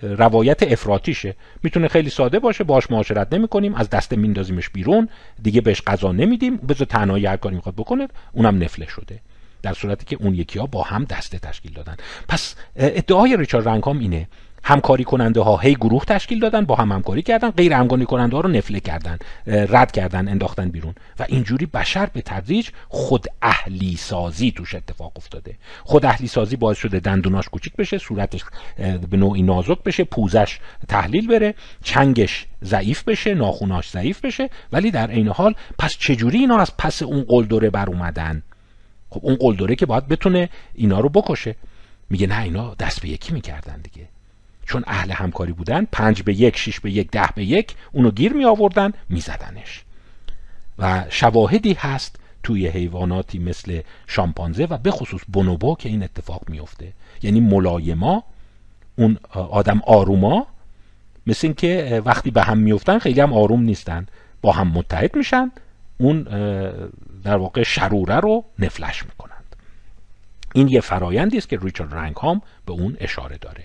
روایت افراتیشه می‌تونه خیلی ساده باشه باش معاشرت نمی‌کنیم از دست میندازیمش بیرون دیگه بهش غذا نمیدیم بذار تنهایی هر کاری می‌خواد بکنه اونم نفله شده. در صورتی که اون یکی ها با هم دسته تشکیل دادن. پس ادعای ریچارد رنگهام اینه. همکاری کننده ها. هی گروه تشکیل دادن با هم همکاری کردن غیر همکاری کننده ها رو نفله کردن رد کردن انداختن بیرون. و اینجوری بشر به تدریج خود اهلی سازی توش اتفاق افتاده. خود اهلی سازی باعث شده دندوناش کوچیک بشه صورتش به نوعی نازک بشه پوزش تحلیل بره چنگش ضعیف بشه ناخوناش ضعیف بشه. ولی در عین حال پس چجوری اینا از پس اون قلدره بر اومدن؟ خب اون قلدره که باید بتونه اینا رو بکشه. میگه نه اینا دست به یکی می‌کردن دیگه. چون اهل همکاری بودن پنج به یک شیش به یک ده به یک اونو گیر می آوردن می زدنش و شواهدی هست توی حیواناتی مثل شامپانزه و به خصوص بونوبو که این اتفاق میفته یعنی ملایما اون آدم آروما مثل اینکه وقتی به هم میفتن خیلی هم آروم نیستن. با هم متحد میشن اون در واقع شروره رو نفلش می‌کنند. این یه فرایندی است که ریچارد رنگهام به اون اشاره داره.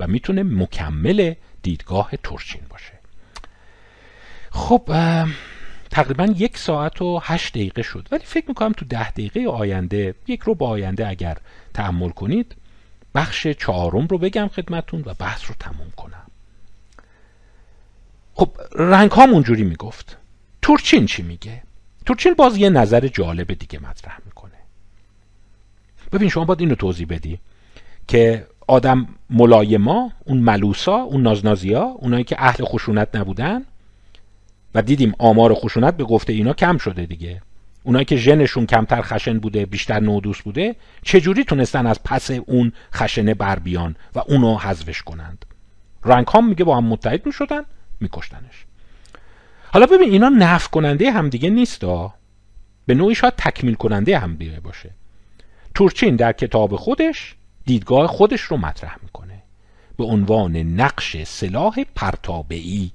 و می‌تونه مکمل دیدگاه تورچین باشه. خب تقریبا یک ساعت و هشت دقیقه شد. ولی فکر می‌کنم تو ده دقیقه آینده یک رو با آینده اگر تحمل کنید بخش چهارم رو بگم خدمتون و بحث رو تموم کنم. خب رنگ ها اونجوری می‌گفت. تورچین چی میگه؟ تورچین باز یه نظر جالب دیگه مطرح می‌کنه. ببین شما باید اینو توضیح بدی که آدم ملایما اون ملوسا اون نازنازیا اونایی که اهل خشونت نبودن. و دیدیم آمار خشونت به گفته اینا کم شده دیگه. اونایی که ژنشون کمتر خشن بوده بیشتر نودوس بوده چجوری تونستن از پس اون خشنه بر بیان و اونو حذفش کنند؟ رنگ هم میگه با هم متحد می‌شدن میکشتنش. حالا ببین اینا نف کننده همدیگه نیست به نوعی شاید تکمیل کننده همدیگه باشه. تورچین در کتاب خودش دیدگاه خودش رو مطرح می‌کنه. به عنوان نقش سلاح پرتابعی.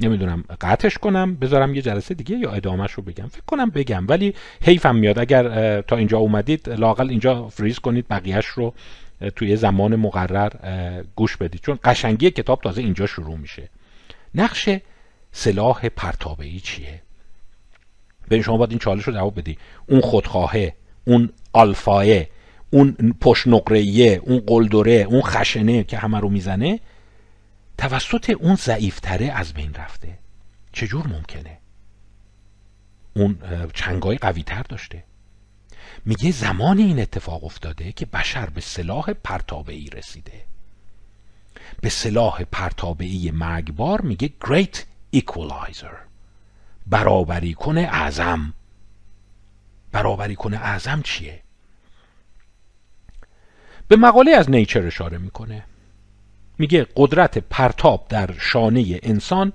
نمی‌دونم قطعش کنم بذارم یه جلسه دیگه یا ادامهش رو بگم. فکر کنم بگم ولی حیفم میاد. اگر تا اینجا اومدید لاقل اینجا فریز کنید بقیهش رو توی زمان مقرر گوش بدید. چون قشنگی کتاب تازه اینجا شروع میشه. نقش سلاح پرتابعی چیه؟ به شما باید این چالش رو جواب بدی. اون خودخواهه. اون آلفایه اون پشت اون قلدره اون خشنه که همه رو می‌زنه توسط اون ضعیفتره از بین رفته. چجور ممکنه؟ اون چنگای قوی تر داشته. میگه زمانی این اتفاق افتاده که بشر به سلاح پرتابعی رسیده. به سلاح پرتابعی مرگبار میگه Great Equalizer برابری کنه اعظم. برابری کنه اعظم چیه؟ به مقاله از نیچر اشاره می‌کنه. میگه قدرت پرتاب در شانه انسان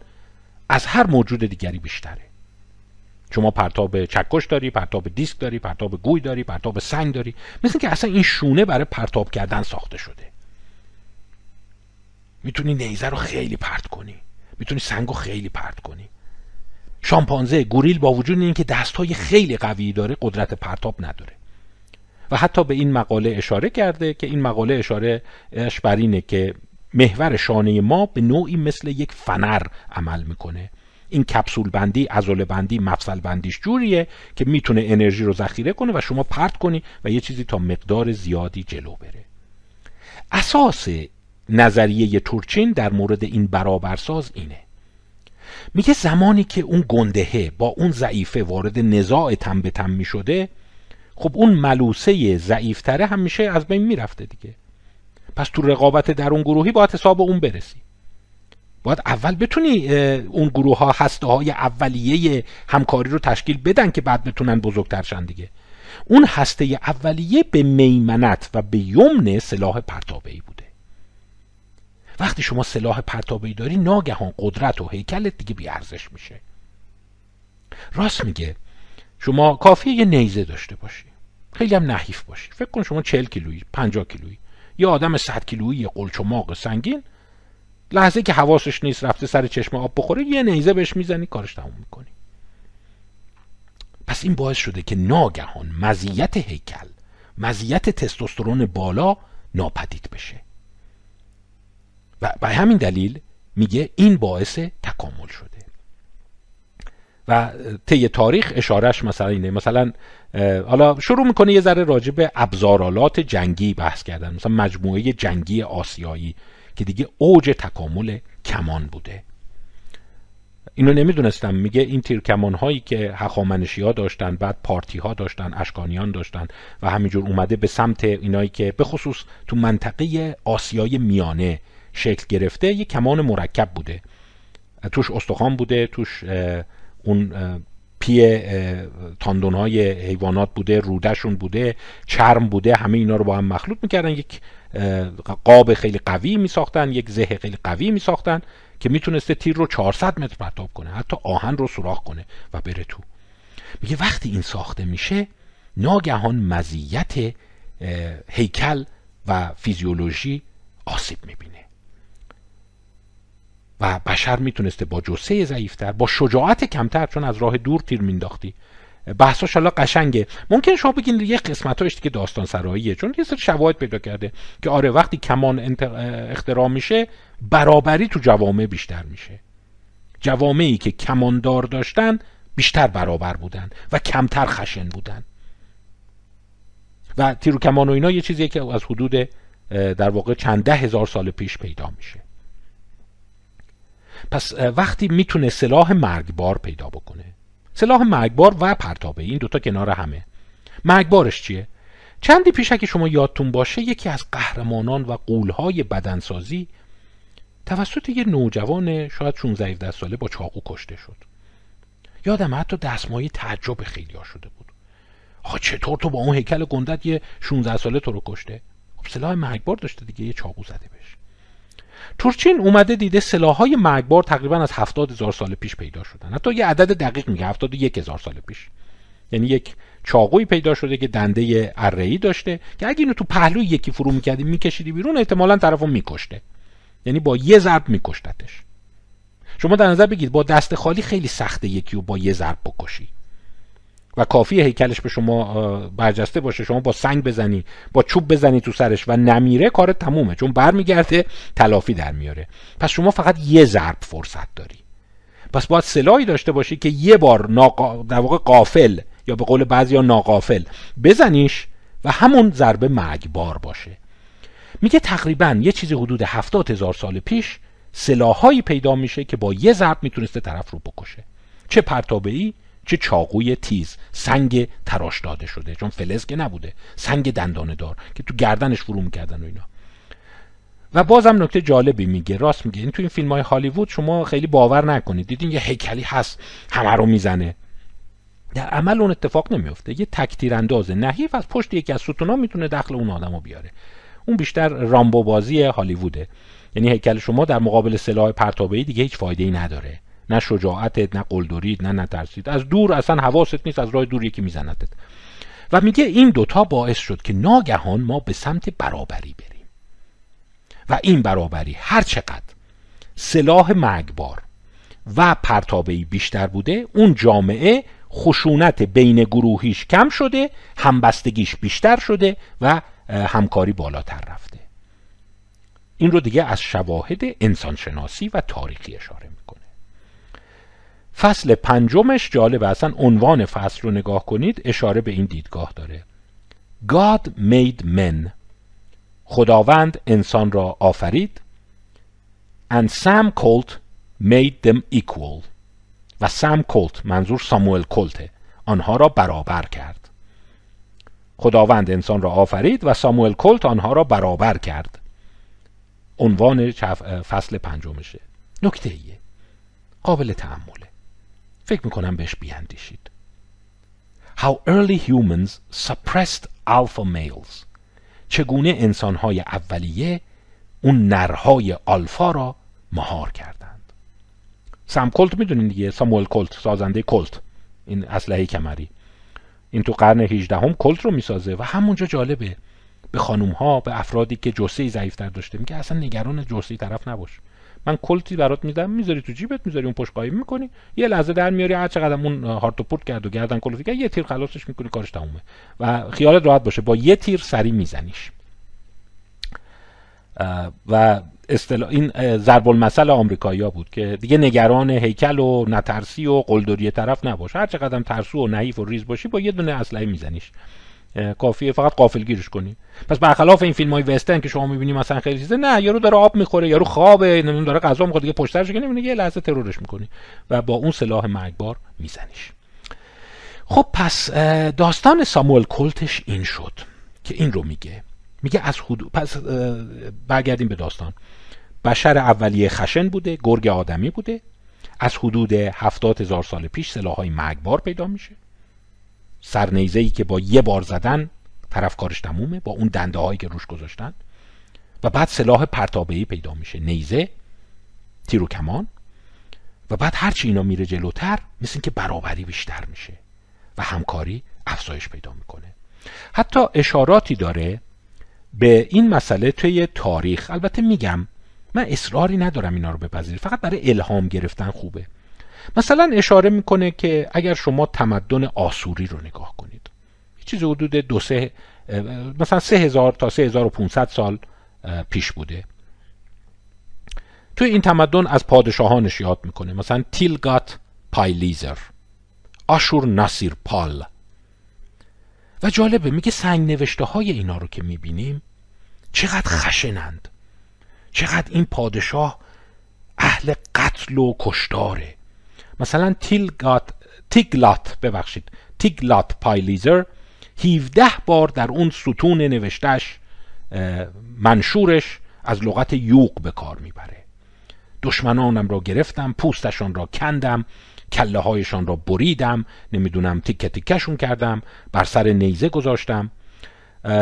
از هر موجود دیگری بیشتره. شما پرتاب چکش داری پرتاب دیسک داری پرتاب گوی داری پرتاب سنگ داری. مثل که اصلا این شونه برای پرتاب کردن ساخته شده. می‌تونی نیزه رو خیلی پرت کنی. می‌تونی سنگ رو خیلی پرت کنی. شامپانزه گوریل با وجود اینکه دستهای خیلی قوی داره قدرت پرتاب نداره. و حتی به این مقاله اشاره کرده که این مقاله اشاره بر اینه که محور شانه ما به نوعی مثل یک فنر عمل می‌کنه. این کپسول بندی ازول بندی مفصل بندیش جوریه که می‌تونه انرژی رو ذخیره کنه و شما پرت کنی و یه چیزی تا مقدار زیادی جلو بره. اساس نظریه تورچین در مورد این برابرساز اینه. میگه زمانی که اون گندهه با اون ضعیفه وارد نزاع تم به تم می‌شده خب اون ملوسه ضعیفتره هم میشه از بین می‌رفته دیگه. پس تو رقابت در اون گروهی باید حساب اون برسی. باید اول بتونی اون گروه ها هسته های اولیه همکاری رو تشکیل بدن که بعد بتونن بزرگتر شن دیگه. اون هسته اولیه به میمنت و به یمن سلاح پرتابعی بوده وقتی شما سلاح پرتابعی داری ناگهان قدرت و هیکلت دیگه بیارزش میشه. راست میگه. شما کافیه یه نیزه داشته باشی. خیلی هم نحیف باشی. فکر کن شما 40 کیلویی 50 کیلویی. یه آدم 100 کیلویی قلچ و ماغ سنگین. لحظه که حواسش نیست رفته سر چشم آب بخوره یه نیزه بهش می‌زنی کارش تموم می‌کنی. پس این باعث شده که ناگهان مزیت هیکل مزیت تستوسترون بالا ناپدید بشه. و به همین دلیل میگه این باعث تکامل شده. و طی تاریخ اشارش مثلا اینه. مثلا حالا شروع می‌کنه یه ذره راجع به ابزارالات جنگی بحث کردن. مثلا مجموعه جنگی آسیایی که دیگه اوج تکامل کمان بوده. اینو نمی‌دونستم. میگه این تیر کمان هایی که هخامنشی ها داشتن بعد پارتی ها داشتن اشکانیان داشتن و همینجور اومده به سمت اینایی که به خصوص تو منطقه آسیای میانه شکل گرفته یه کمان مرکب بوده. توش استخوان بوده توش اون پی تاندون های حیوانات بوده رودشون بوده چرم بوده همه اینا رو با هم مخلوط می‌کردن. یک قاب خیلی قوی میساختن یک زه خیلی قوی میساختن که می‌تونسته تیر رو 400 متر پرتاب کنه حتی آهن رو سوراخ کنه و بره تو. میگه وقتی این ساخته میشه ناگهان مزیت هیکل و فیزیولوژی آسیب می‌بینه. و بشر می‌تونسته با جسه ضعیفتر با شجاعت کمتر چون از راه دور تیر مینداختی بحثاش حالا قشنگه. ممکن شما بگین یه قسمتاش دیگه داستان سراییه چون یه سری شواهد پیدا کرده که آره وقتی کمان اختراع میشه برابری تو جوامع بیشتر میشه. جوامعی که کماندار داشتن بیشتر برابر بودن و کمتر خشن بودن. و تیر و کمان و اینا یه چیزیه که از حدود در واقع چند ده هزار سال پیش پیدا میشه. پس وقتی می‌تونه سلاح مرگبار پیدا بکنه. سلاح مرگبار و پرتابه این دوتا کنار همه. مرگبارش چیه؟ چندی پیش که شما یادتون باشه یکی از قهرمانان و قولهای بدنسازی توسط یه نوجوان شاید 16 ساله با چاقو کشته شد. یادم حتی دستمایه تعجب خیلی ها شده بود. آقا چطور تو با اون هیکل گندت یه 16 ساله تو رو کشته؟ خب سلاح مرگبار داشته دیگه یه چاقو زده بهش. تورچین اومده دیده سلاحهای مرگبار تقریبا از هفتاد هزار سال پیش پیدا شدن. حتی یه عدد دقیق میگه هفتاد یک هزار سال پیش. یعنی یک چاقوی پیدا شده که دنده اره‌ای داشته که اگه اینو تو پهلوی یکی فرو می‌کردی میکشیدی بیرون احتمالا طرفو میکشته. یعنی با یه ضرب میکشتتش. شما در نظر بگید با دست خالی خیلی سخته یکی رو با یه ضرب بکشی. و کافی هیکلش به شما برجسته باشه. شما با سنگ بزنی با چوب بزنی تو سرش و نمیره کار تمومه. چون برمیگرده تلافی در میاره. پس شما فقط یه ضرب فرصت داری. پس باید سلاحی داشته باشی که یه بار ناقا... در واقع قافل یا به قول بعضی ها ناقافل بزنیش و همون ضربه مرگبار باشه. میگه تقریبا یه چیزی حدود هفتاد هزار سال پیش سلاحهایی پیدا میشه که با یه ضرب می‌تونسته طرف رو بکشه. چه پرتابه ای چه چاقوی تیز سنگ تراش داده شده. چون فلز که نبوده سنگ دندانه دار که تو گردنش فرو می‌کردن و اینا. و بازم نکته جالبی میگه راست میگه. این تو این فیلم های هالیوود شما خیلی باور نکنید. دیدین یه هیکلی هست همه رو می‌زنه. در عمل اون اتفاق نمیفته یه تکتیر انداز نحیف از پشت یکی از ستونا می‌تونه دخل اون آدمو بیاره. اون بیشتر رامبو بازی هالیووده. یعنی هیکل شما در مقابل سلاح پرتابه‌ای دیگه هیچ فایده ای نداره. نه شجاعتت نه قلدرید نه نترسید. از دور اصلا حواست نیست از راه دور یکی میزندت و میگه این دوتا باعث شد که ناگهان ما به سمت برابری بریم. و این برابری هر چقدر سلاح مرگبار و پرتابهی بیشتر بوده اون جامعه خشونت بین گروهیش کم شده همبستگیش بیشتر شده و همکاری بالاتر رفته. این رو دیگه از شواهد انسانشناسی و تاریخی اشاره فصل پنجمش جالب اصلا عنوان فصل رو نگاه کنید اشاره به این دیدگاه داره. God made men. خداوند انسان را آفرید. And Sam Colt made them equal. و سم کولت منظور ساموئل کولته آنها را برابر کرد. خداوند انسان را آفرید و ساموئل کولت آنها را برابر کرد. عنوان فصل پنجمشه. نکته ایه. قابل تعمله فکر می‌کنم بهش بیاندیشید. How early humans suppressed alpha males. چگونه انسانهای اولیه اون نرهای آلفا را مهار کردند. سم کلت می‌دونین دیگه؟ ساموئل کلت سازنده کلت این اسلحه کمری. این تو قرن 18 هم کلت رو می‌سازه و همونجا جالبه. به خانوم ها به افرادی که جسه ضعیفتر داشته میگه اصلا نگران جسه طرف نباش. من کلتی برات میدم می‌ذاری تو جیبت می‌ذاری اون پشت قایم می‌کنی. یه لحظه در میاری هر چقدر اون هارت پورت کرد و گردن کلفتی کرد یه تیر خلاصش می‌کنی کارش تمومه. و خیالت راحت باشه با یه تیر سری میزنیش. و اصطلاح این ضرب المثل آمریکایی‌ها بود که دیگه نگران هیکل و نترسی و قلدری طرف نباش. هر چقدر ترسو و نحیف و ریز باشی با یه دونه اسلحه میزنیش. کافیه فقط قافل گیرش کنی. پس برخلاف این فیلم های وسترن که شما می‌بینی مثلا خیلی چیزه نه یارو داره آب می‌خوره یارو خوابه نمی‌دونم داره غذا می‌خوره دیگه پشت سرش که نمی‌بینی یه لحظه ترورش می‌کنی و با اون سلاح مرگبار میزنیش. خب پس داستان ساموئل کلتش این شد که این رو میگه. میگه از حدود پس برگردیم به داستان. بشر اولیه خشن بوده گرگ آدمی بوده. از حدود هفتاد هزار سال پیش سلاحهای مرگبار پیدا میشه. سرنیزه ای که با یه بار زدن طرف کارش تمومه با اون دنده هایی که روش گذاشتن. و بعد سلاح پرتابه پیدا میشه نیزه تیر و کمان. و بعد هرچی اینا میره جلوتر مثل اینکه برابری بیشتر میشه و همکاری افزایش پیدا می‌کنه. حتی اشاراتی داره به این مسئله توی تاریخ. البته میگم من اصراری ندارم اینا رو بپذیرید فقط برای الهام گرفتن خوبه. مثلا اشاره می‌کنه که اگر شما تمدن آسوری رو نگاه کنید چیزی حدود دو سه مثلا سه هزار تا سه هزار و پونصد سال پیش بوده. توی این تمدن از پادشاهانش یاد می‌کنه. مثلا تیلگات پایلیزر آشور ناسیر پال. و جالبه میگه سنگ نوشته های اینا رو که می‌بینیم چقدر خشنند. چقدر این پادشاه اهل قتل و کشداره مثلا تیلگات تیگلات ببخشید. تیگلات پایلیزر 17 بار در اون ستون نوشتش منشورش از لغت یوق به کار می‌بره. دشمنانم را گرفتم پوستشان را کندم کله هایشان را بریدم نمی‌دونم تیکه تیکشون کردم بر سر نیزه گذاشتم.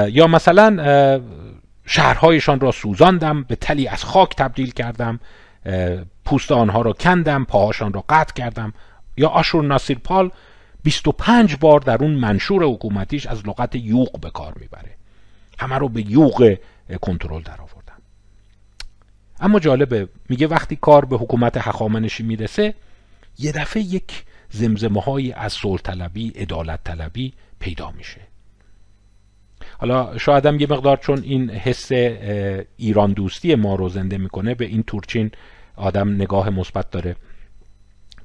یا مثلا شهرهایشان را سوزاندم به تلی از خاک تبدیل کردم. پوست آنها را کندم پاهاشان را قطع کردم. یا آشور ناصیر پال 25 بار در اون منشور حکومتیش از لغت یوق به کار می‌بره. همه رو به یوق کنترل در آوردن اما جالبه میگه وقتی کار به حکومت هخامنشی می‌رسه یه دفعه یک زمزمه های از صلح طلبی عدالت طلبی پیدا میشه. حالا شایدم یه مقدار چون این حس ایران دوستی ما رو زنده می‌کنه به این تورچین آدم نگاه مثبت داره.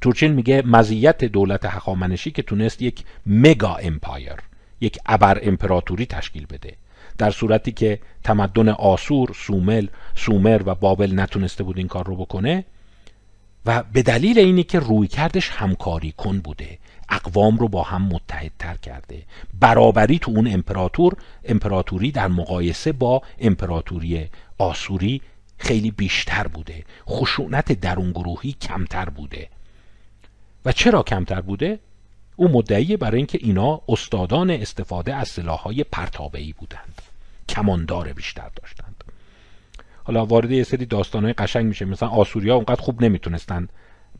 تورچین میگه مزیت دولت هخامنشی که تونست یک مگا امپایر یک ابر امپراتوری تشکیل بده. در صورتی که تمدن آسور، سومل، سومر و بابل نتونسته بود این کار رو بکنه و به دلیل اینی که روی کردش همکاری کن بوده. اقوام رو با هم متحدتر کرده. برابری تو اون امپراتور امپراتوری در مقایسه با امپراتوری آسوری خیلی بیشتر بوده. خشونت درون گروهی کمتر بوده. و چرا کمتر بوده؟ او مدعی برای اینکه اینا استادان استفاده از سلاحهای پرتابه‌ای بودند. کماندار بیشتر داشتند. حالا وارد یه سری داستانهای قشنگ میشه. مثلا آسوریا اونقدر خوب نمی‌تونستن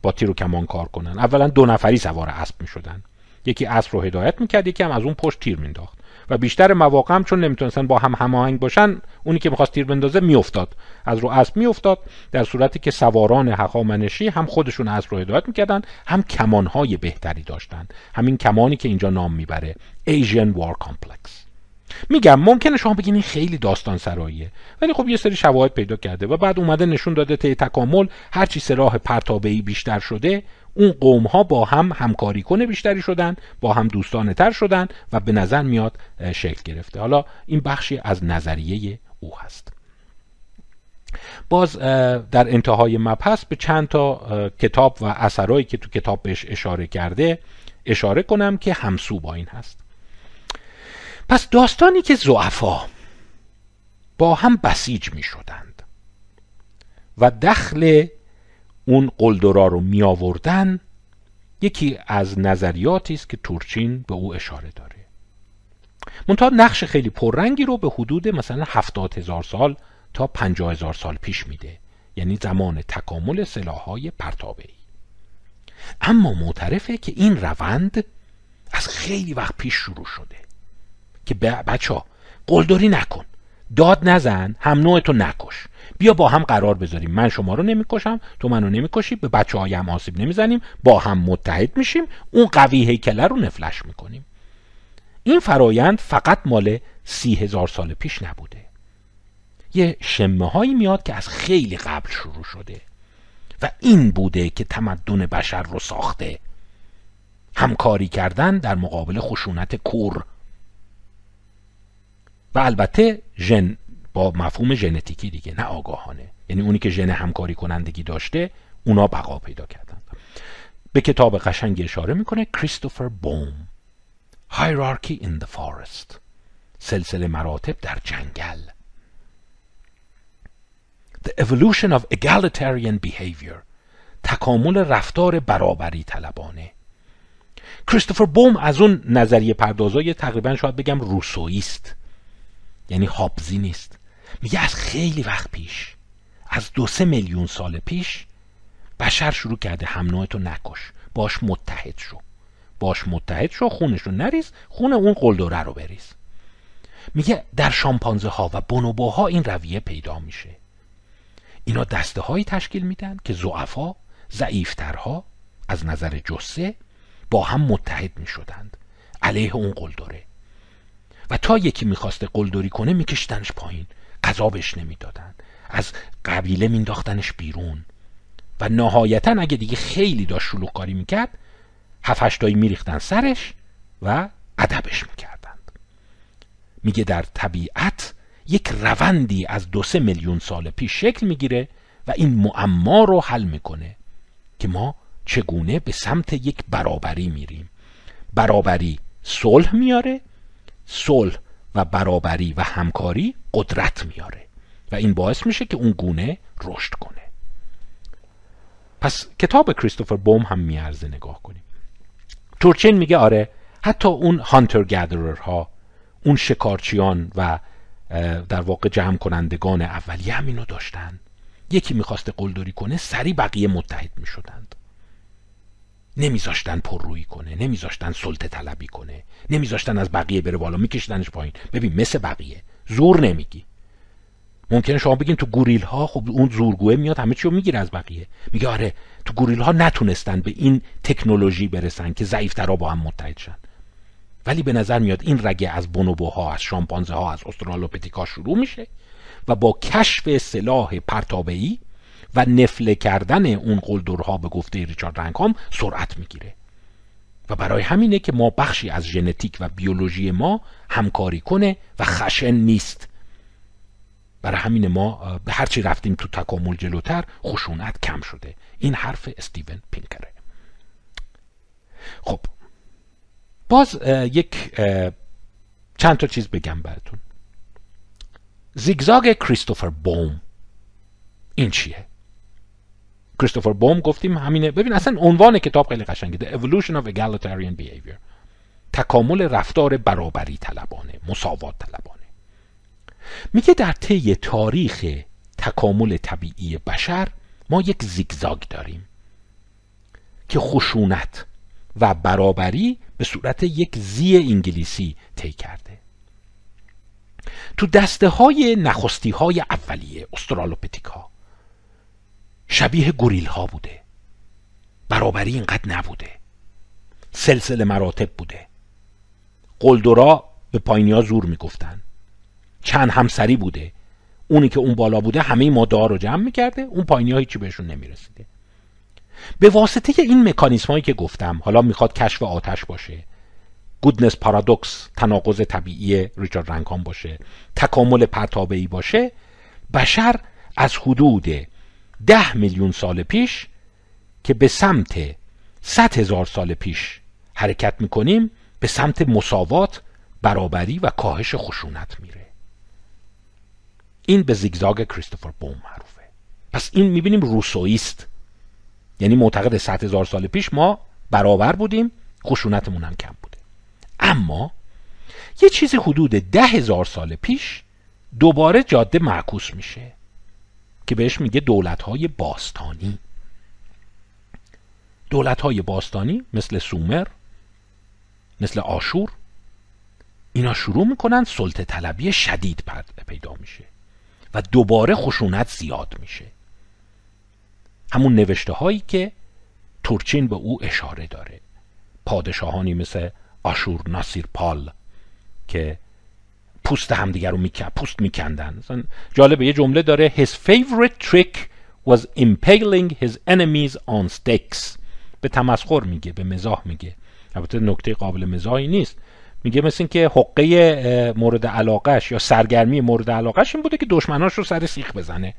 با تیر و کمان کار کنن. اولا دو نفری سوار اسب می‌شدن. یکی اسب رو هدایت می‌کرد یکی هم از اون پشت تیر مینداخت و بیشتر مواقع هم چون نمی‌تونستن با هم هماهنگ باشن اونی که می‌خواست تیر بندازه میافتاد. از رو اسب میافتاد در صورتی که سواران هخامنشی هم خودشون اسب رو هدایت می‌کردن هم کمانهای بهتری داشتن. همین کمانی که اینجا نام می‌بره Asian War Complex. میگم ممکنه شما بگین این خیلی داستان سراییه ولی خب یه سری شواهد پیدا کرده و بعد اومده نشون داده طی تکامل هرچی سلاح پرتابه‌ای بیشتر شده اون قوم ها با هم همکاری کنه بیشتری شدن با هم دوستانه تر شدن و به نظر میاد شکل گرفته. حالا این بخشی از نظریه او هست. باز در انتهای مبحث به چند تا کتاب و اثرهایی که تو کتاب بهش اشاره کرده اشاره کنم که همسو با این هست. پس داستانی که زعفا با هم بسیج می شدند و دخل اون قلدرا رو می آوردن یکی از نظریاتی است که تورچین به او اشاره داره. منتها نقش خیلی پررنگی رو به حدود مثلا هفتاد هزار سال تا پنجاه هزار سال پیش میده. یعنی زمان تکامل سلاحهای پرتابه اما معترفه که این روند از خیلی وقت پیش شروع شده که بچه ها قلدری نکن داد نزن هم نوع تو نکش. بیا با هم قرار بذاریم. من شما رو نمی‌کشم تو منو نمی‌کشی به بچه های هم آسیب نمی‌زنیم با هم متحد میشیم اون قوی هیکله رو نفلش می‌کنیم. این فرایند فقط مال سی هزار سال پیش نبوده. یه شمه هایی میاد که از خیلی قبل شروع شده و این بوده که تمدن بشر رو ساخته. همکاری کردن در مقابل خشونت کور. و البته ژن با مفهوم ژنتیکی دیگه نه آگاهانه. یعنی اونی که ژن همکاری کنندگی داشته اونا بقا پیدا کردن. به کتاب قشنگی اشاره می‌کنه کریستوفر بوم Hierarchy in the Forest. سلسله مراتب در جنگل. The Evolution of Egalitarian Behavior. تکامل رفتار برابری طلبانه. کریستوفر بوم از اون نظریه پردازای تقریبا شاید بگم روسویست یعنی هابزی نیست. میگه از خیلی وقت پیش از دو سه میلیون سال پیش بشر شروع کرده هم تو نکش. باش متحد شو. باش متحد شو خونش رو نریز خون اون قلدره رو بریز. میگه در شامپانزه ها و بونوبوها این رویه پیدا میشه. اینا دسته هایی تشکیل میدن که زعفا ضعیفترها از نظر جسه با هم متحد می شدند علیه اون قلدره. و تا یکی می‌خواسته قلدری کنه میکشتنش پایین. غذا بهش نمی‌دادن. از قبیله مینداختنش بیرون. و نهایتا اگه دیگه خیلی داشت شلوغ کاری می‌کرد هفت تایی میریختن سرش و ادبش می‌کردند میگه در طبیعت یک روندی از دو سه میلیون سال پیش شکل می‌گیره و این معما رو حل می‌کنه که ما چگونه به سمت یک برابری میریم. برابری صلح میاره صلح و برابری و همکاری قدرت میاره. و این باعث میشه که اون گونه رشد کنه. پس کتاب کریستوفر بوم هم میارزه نگاه کنیم. تورچین میگه آره حتی اون هانتر گدرر ها اون شکارچیان و در واقع جمع کنندگان اولیه همینو داشتن. یکی می‌خواسته قلدری کنه سری بقیه متحد می‌شدند. نمیذاشتن پررویی کنه نمیذاشتن سلطه طلبی کنه نمیذاشتن از بقیه بره بالا میکشیدنش پایین. ببین مثل بقیه. زور نمیگی. ممکنه شما بگین تو گوریل ها خب اون زورگوه میاد همه چی رو می‌گیره از بقیه. میگه آره تو گوریل ها نتونستن به این تکنولوژی برسن که ضعیفترا با هم متحد شن. ولی به نظر میاد این رگه از بونوبوها از شامپانزه ها از استرالوپتیکا شروع میشه و با کشف سلاح پرتابه‌ای و نفله کردن اون قلدرها به گفته ریچارد رنگهام سرعت می‌گیره. و برای همینه که ما بخشی از ژنتیک و بیولوژی ما همکاری کنه و خشن نیست. برای همین ما به هرچی رفتیم تو تکامل جلوتر خشونت کم شده. این حرف استیون پینکره. خب باز یک چند تا چیز بگم براتون. زیگزاگ کریستوفر بوم این چیه؟ کریستوفر بوم گفتیم همینه. ببین اصلا عنوان کتاب خیلی قشنگه. The Evolution of Egalitarian Behavior. تکامل رفتار برابری طلبانه مساوات طلبانه. میگه در طی تاریخ تکامل طبیعی بشر ما یک زیگزاگ داریم که خشونت و برابری به صورت یک زی انگلیسی طی کرده. تو دسته های نخستی های اولیه استرالوپتیکا شبیه گوریل ها بوده. برابری اینقدر نبوده. سلسله مراتب بوده. قلدرا به پایینی ها زور می‌گفتن. چند همسری بوده. اونی که اون بالا بوده همه ماده رو جمع می‌کرده اون پایینی ها هیچی بهشون نمی‌رسیده. به واسطه این مکانیسم هایی که گفتم حالا می‌خواد کشف آتش باشه گودنس پارادوکس تناقض طبیعی ریچارد رنگهام باشه تکامل پرتابه باشه بشر از حدود ده میلیون سال پیش که به سمت صد هزار سال پیش حرکت می‌کنیم به سمت مساوات برابری و کاهش خشونت میره. این به زیگزاگ کریستوفر بوم معروفه. پس این می‌بینیم روسویست یعنی معتقد صد هزار سال پیش ما برابر بودیم خشونتمون هم کم بوده. اما یه چیزی حدود ده هزار سال پیش دوباره جاده معکوس میشه. که بهش میگه دولت های باستانی. دولت های باستانی مثل سومر مثل آشور اینا شروع می‌کنن سلطه طلبی شدید پیدا میشه و دوباره خشونت زیاد میشه. همون نوشته هایی که تورچین به او اشاره داره. پادشاهانی مثل آشور ناصیر پال که پوست همدیگر رو میکن پوست میکندن. مثلا جالبه یه جمله داره his favorite trick was impaling his enemies on stakes. به تمسخر میگه به مزاح میگه. البته نکته قابل مزاحی نیست. میگه مثل این که حقه مورد علاقش یا سرگرمی مورد علاقش این بوده که دشمناش رو سر سیخ بزنه.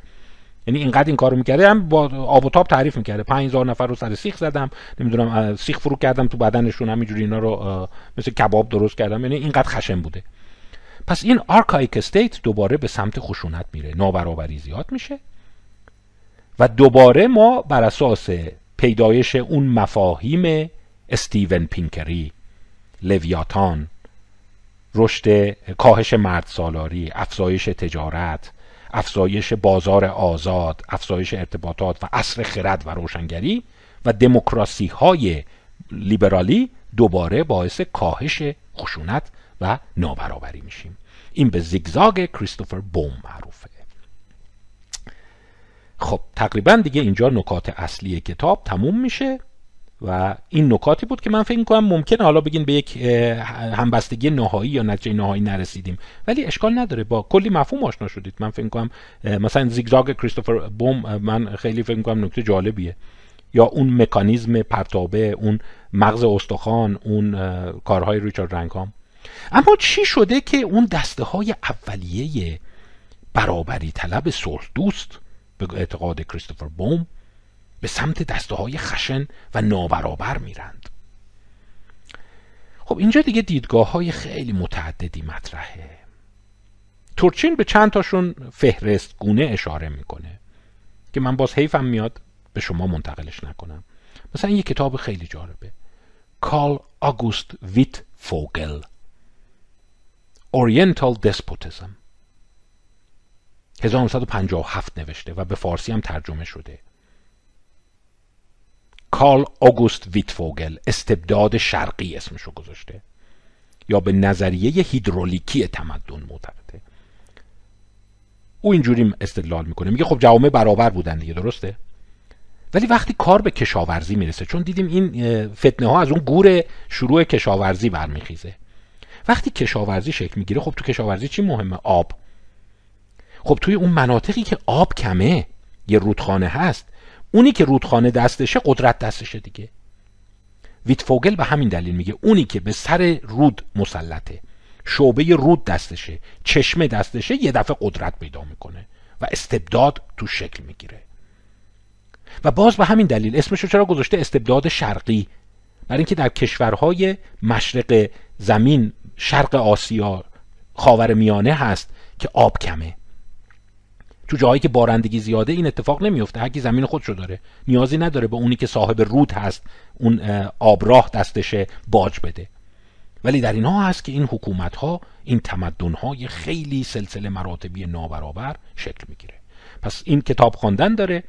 یعنی اینقدر این کارو می‌کرده. هم با آب و تاب تعریف می‌کرده. 5000 نفر رو سر سیخ زدم. نمی‌دونم سیخ فرو کردم تو بدنشون. همینجوری اینا رو مثل کباب درست کردم. یعنی اینقدر خشن بوده. پس این archaic state دوباره به سمت خشونت میره. نابرابری زیاد میشه. و دوباره ما بر اساس پیدایش اون مفاهیم استیون پینکری لویاتان رشد کاهش مرد سالاری افزایش تجارت افزایش بازار آزاد افزایش ارتباطات و عصر خرد و روشنگری و دموکراسی های لیبرالی دوباره باعث کاهش خشونت و نابرابری میشیم. این به زیگزاگ کریستوفر بوم معروفه. خب تقریبا دیگه اینجا نکات اصلی کتاب تموم میشه و این نکاتی بود که من فکر می‌کنم ممکنه حالا بگین به یک همبستگی نهایی یا نتیجه نهایی نرسیدیم. ولی اشکال نداره. با کلی مفهوم آشنا شدید. من فکر می‌کنم مثلا زیگزاگ کریستوفر بوم من خیلی فکر می‌کنم نکته جالبیه. یا اون مکانیزم پرتابه اون مغز استخوان اون کارهای ریچارد رنگهام اما چی شده که اون دسته های اولیه برابری طلب صلح دوست به اعتقاد کریستوفر بوم به سمت دسته های خشن و نابرابر میرند؟ خب اینجا دیگه دیدگاه های خیلی متعددی مطرحه. تورچین به چند تاشون فهرست گونه اشاره می‌کنه که من باز حیفم میاد به شما منتقلش نکنم. مثلا یه کتاب خیلی جالبه. کارل آگوست ویت فوگل Oriental Despotism. 1957 نوشته و به فارسی هم ترجمه شده. کارل آگوست ویتفوگل استبداد شرقی اسمشو گذاشته. یا به نظریه هیدرولیکی تمدن معتقده او اینجوری استدلال می‌کنه. میگه خب جوامع برابر بودن دیگه درسته؟ ولی وقتی کار به کشاورزی می‌رسه چون دیدیم این فتنه ها از اون گور شروع کشاورزی برمیخیزه. وقتی کشاورزی شکل می‌گیره خب تو کشاورزی چی مهمه؟ آب. خب توی اون مناطقی که آب کمه یه رودخانه هست اونی که رودخانه دستشه قدرت دستشه دیگه. ویتفوگل به همین دلیل میگه اونی که به سر رود مسلطه شعبه رود دستشه چشمه دستشه یه دفعه قدرت پیدا می‌کنه و استبداد تو شکل می‌گیره. و باز به همین دلیل اسمشو چرا گذاشته؟ استبداد شرقی. برای اینکه در کشورهای مشرق زمین شرق آسیا خاور میانه هست که آب کمه. تو جایی که بارندگی زیاده این اتفاق نمیفته. هرکی زمین خودشو داره نیازی نداره به اونی که صاحب رود هست اون آبراه دستشه باج بده. ولی در اینها هست که این حکومت ها این تمدن های خیلی سلسله مراتبی نابرابر شکل می‌گیره. پس این کتاب خواندن داره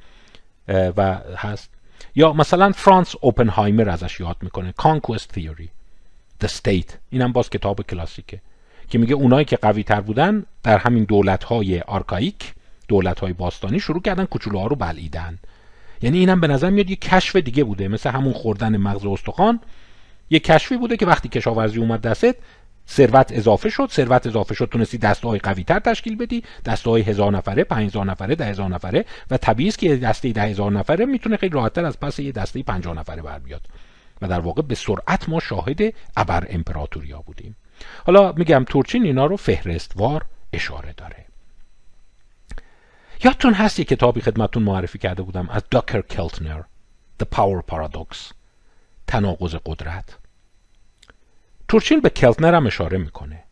و هست. یا مثلا فرانس اوپنهایمر ازش یاد می‌کنه. Conquest Theory. The State. اینم باز کتاب کلاسیکه. که میگه اونایی که قوی تر بودن در همین دولت های آرکایک دولت های باستانی شروع کردن کوچولوها رو بلعیدن. یعنی اینم به نظر میاد یه کشف دیگه بوده. مثل همون خوردن مغز استخوان. یه کشفی بوده که وقتی کشاورزی اومد دستت ثروت اضافه شد. ثروت اضافه شد تونستی دسته های قوی تر تشکیل بدی. دسته های هزار نفره پنج هزار نفره ده هزار نفره. و طبیعی است که دسته ده هزار نفره می‌تونه خیلی راحتتر از پس یه دسته پنجاه نفره بر بیاد و در واقع به سرعت ما شاهد ابر امپراتوریا بودیم. حالا میگم تورچین اینا رو فهرستوار اشاره داره. یادتون هست یه کتابی خدمتون معرفی کرده بودم از داکر کلتنر The Power Paradox تناقض قدرت. تورچین به کلتنر هم اشاره می‌کنه.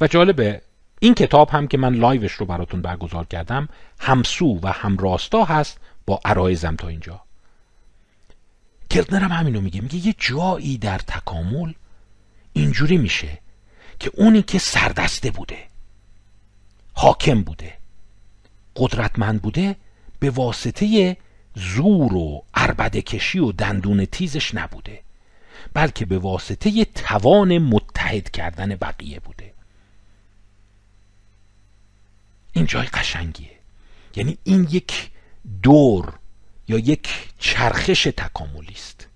و جالبه این کتاب هم که من لایوش رو براتون برگزار کردم همسو و همراستا هست با عرایزم تا اینجا. کلتنر هم همینو میگه. میگه یه جایی در تکامل اینجوری میشه که اونی که سردسته بوده حاکم بوده قدرتمند بوده به واسطه زور و عربده کشی و دندون تیزش نبوده بلکه به واسطه توان متحد کردن بقیه بوده. این جای قشنگیه. یعنی این یک دور یا یک چرخش تکاملی است.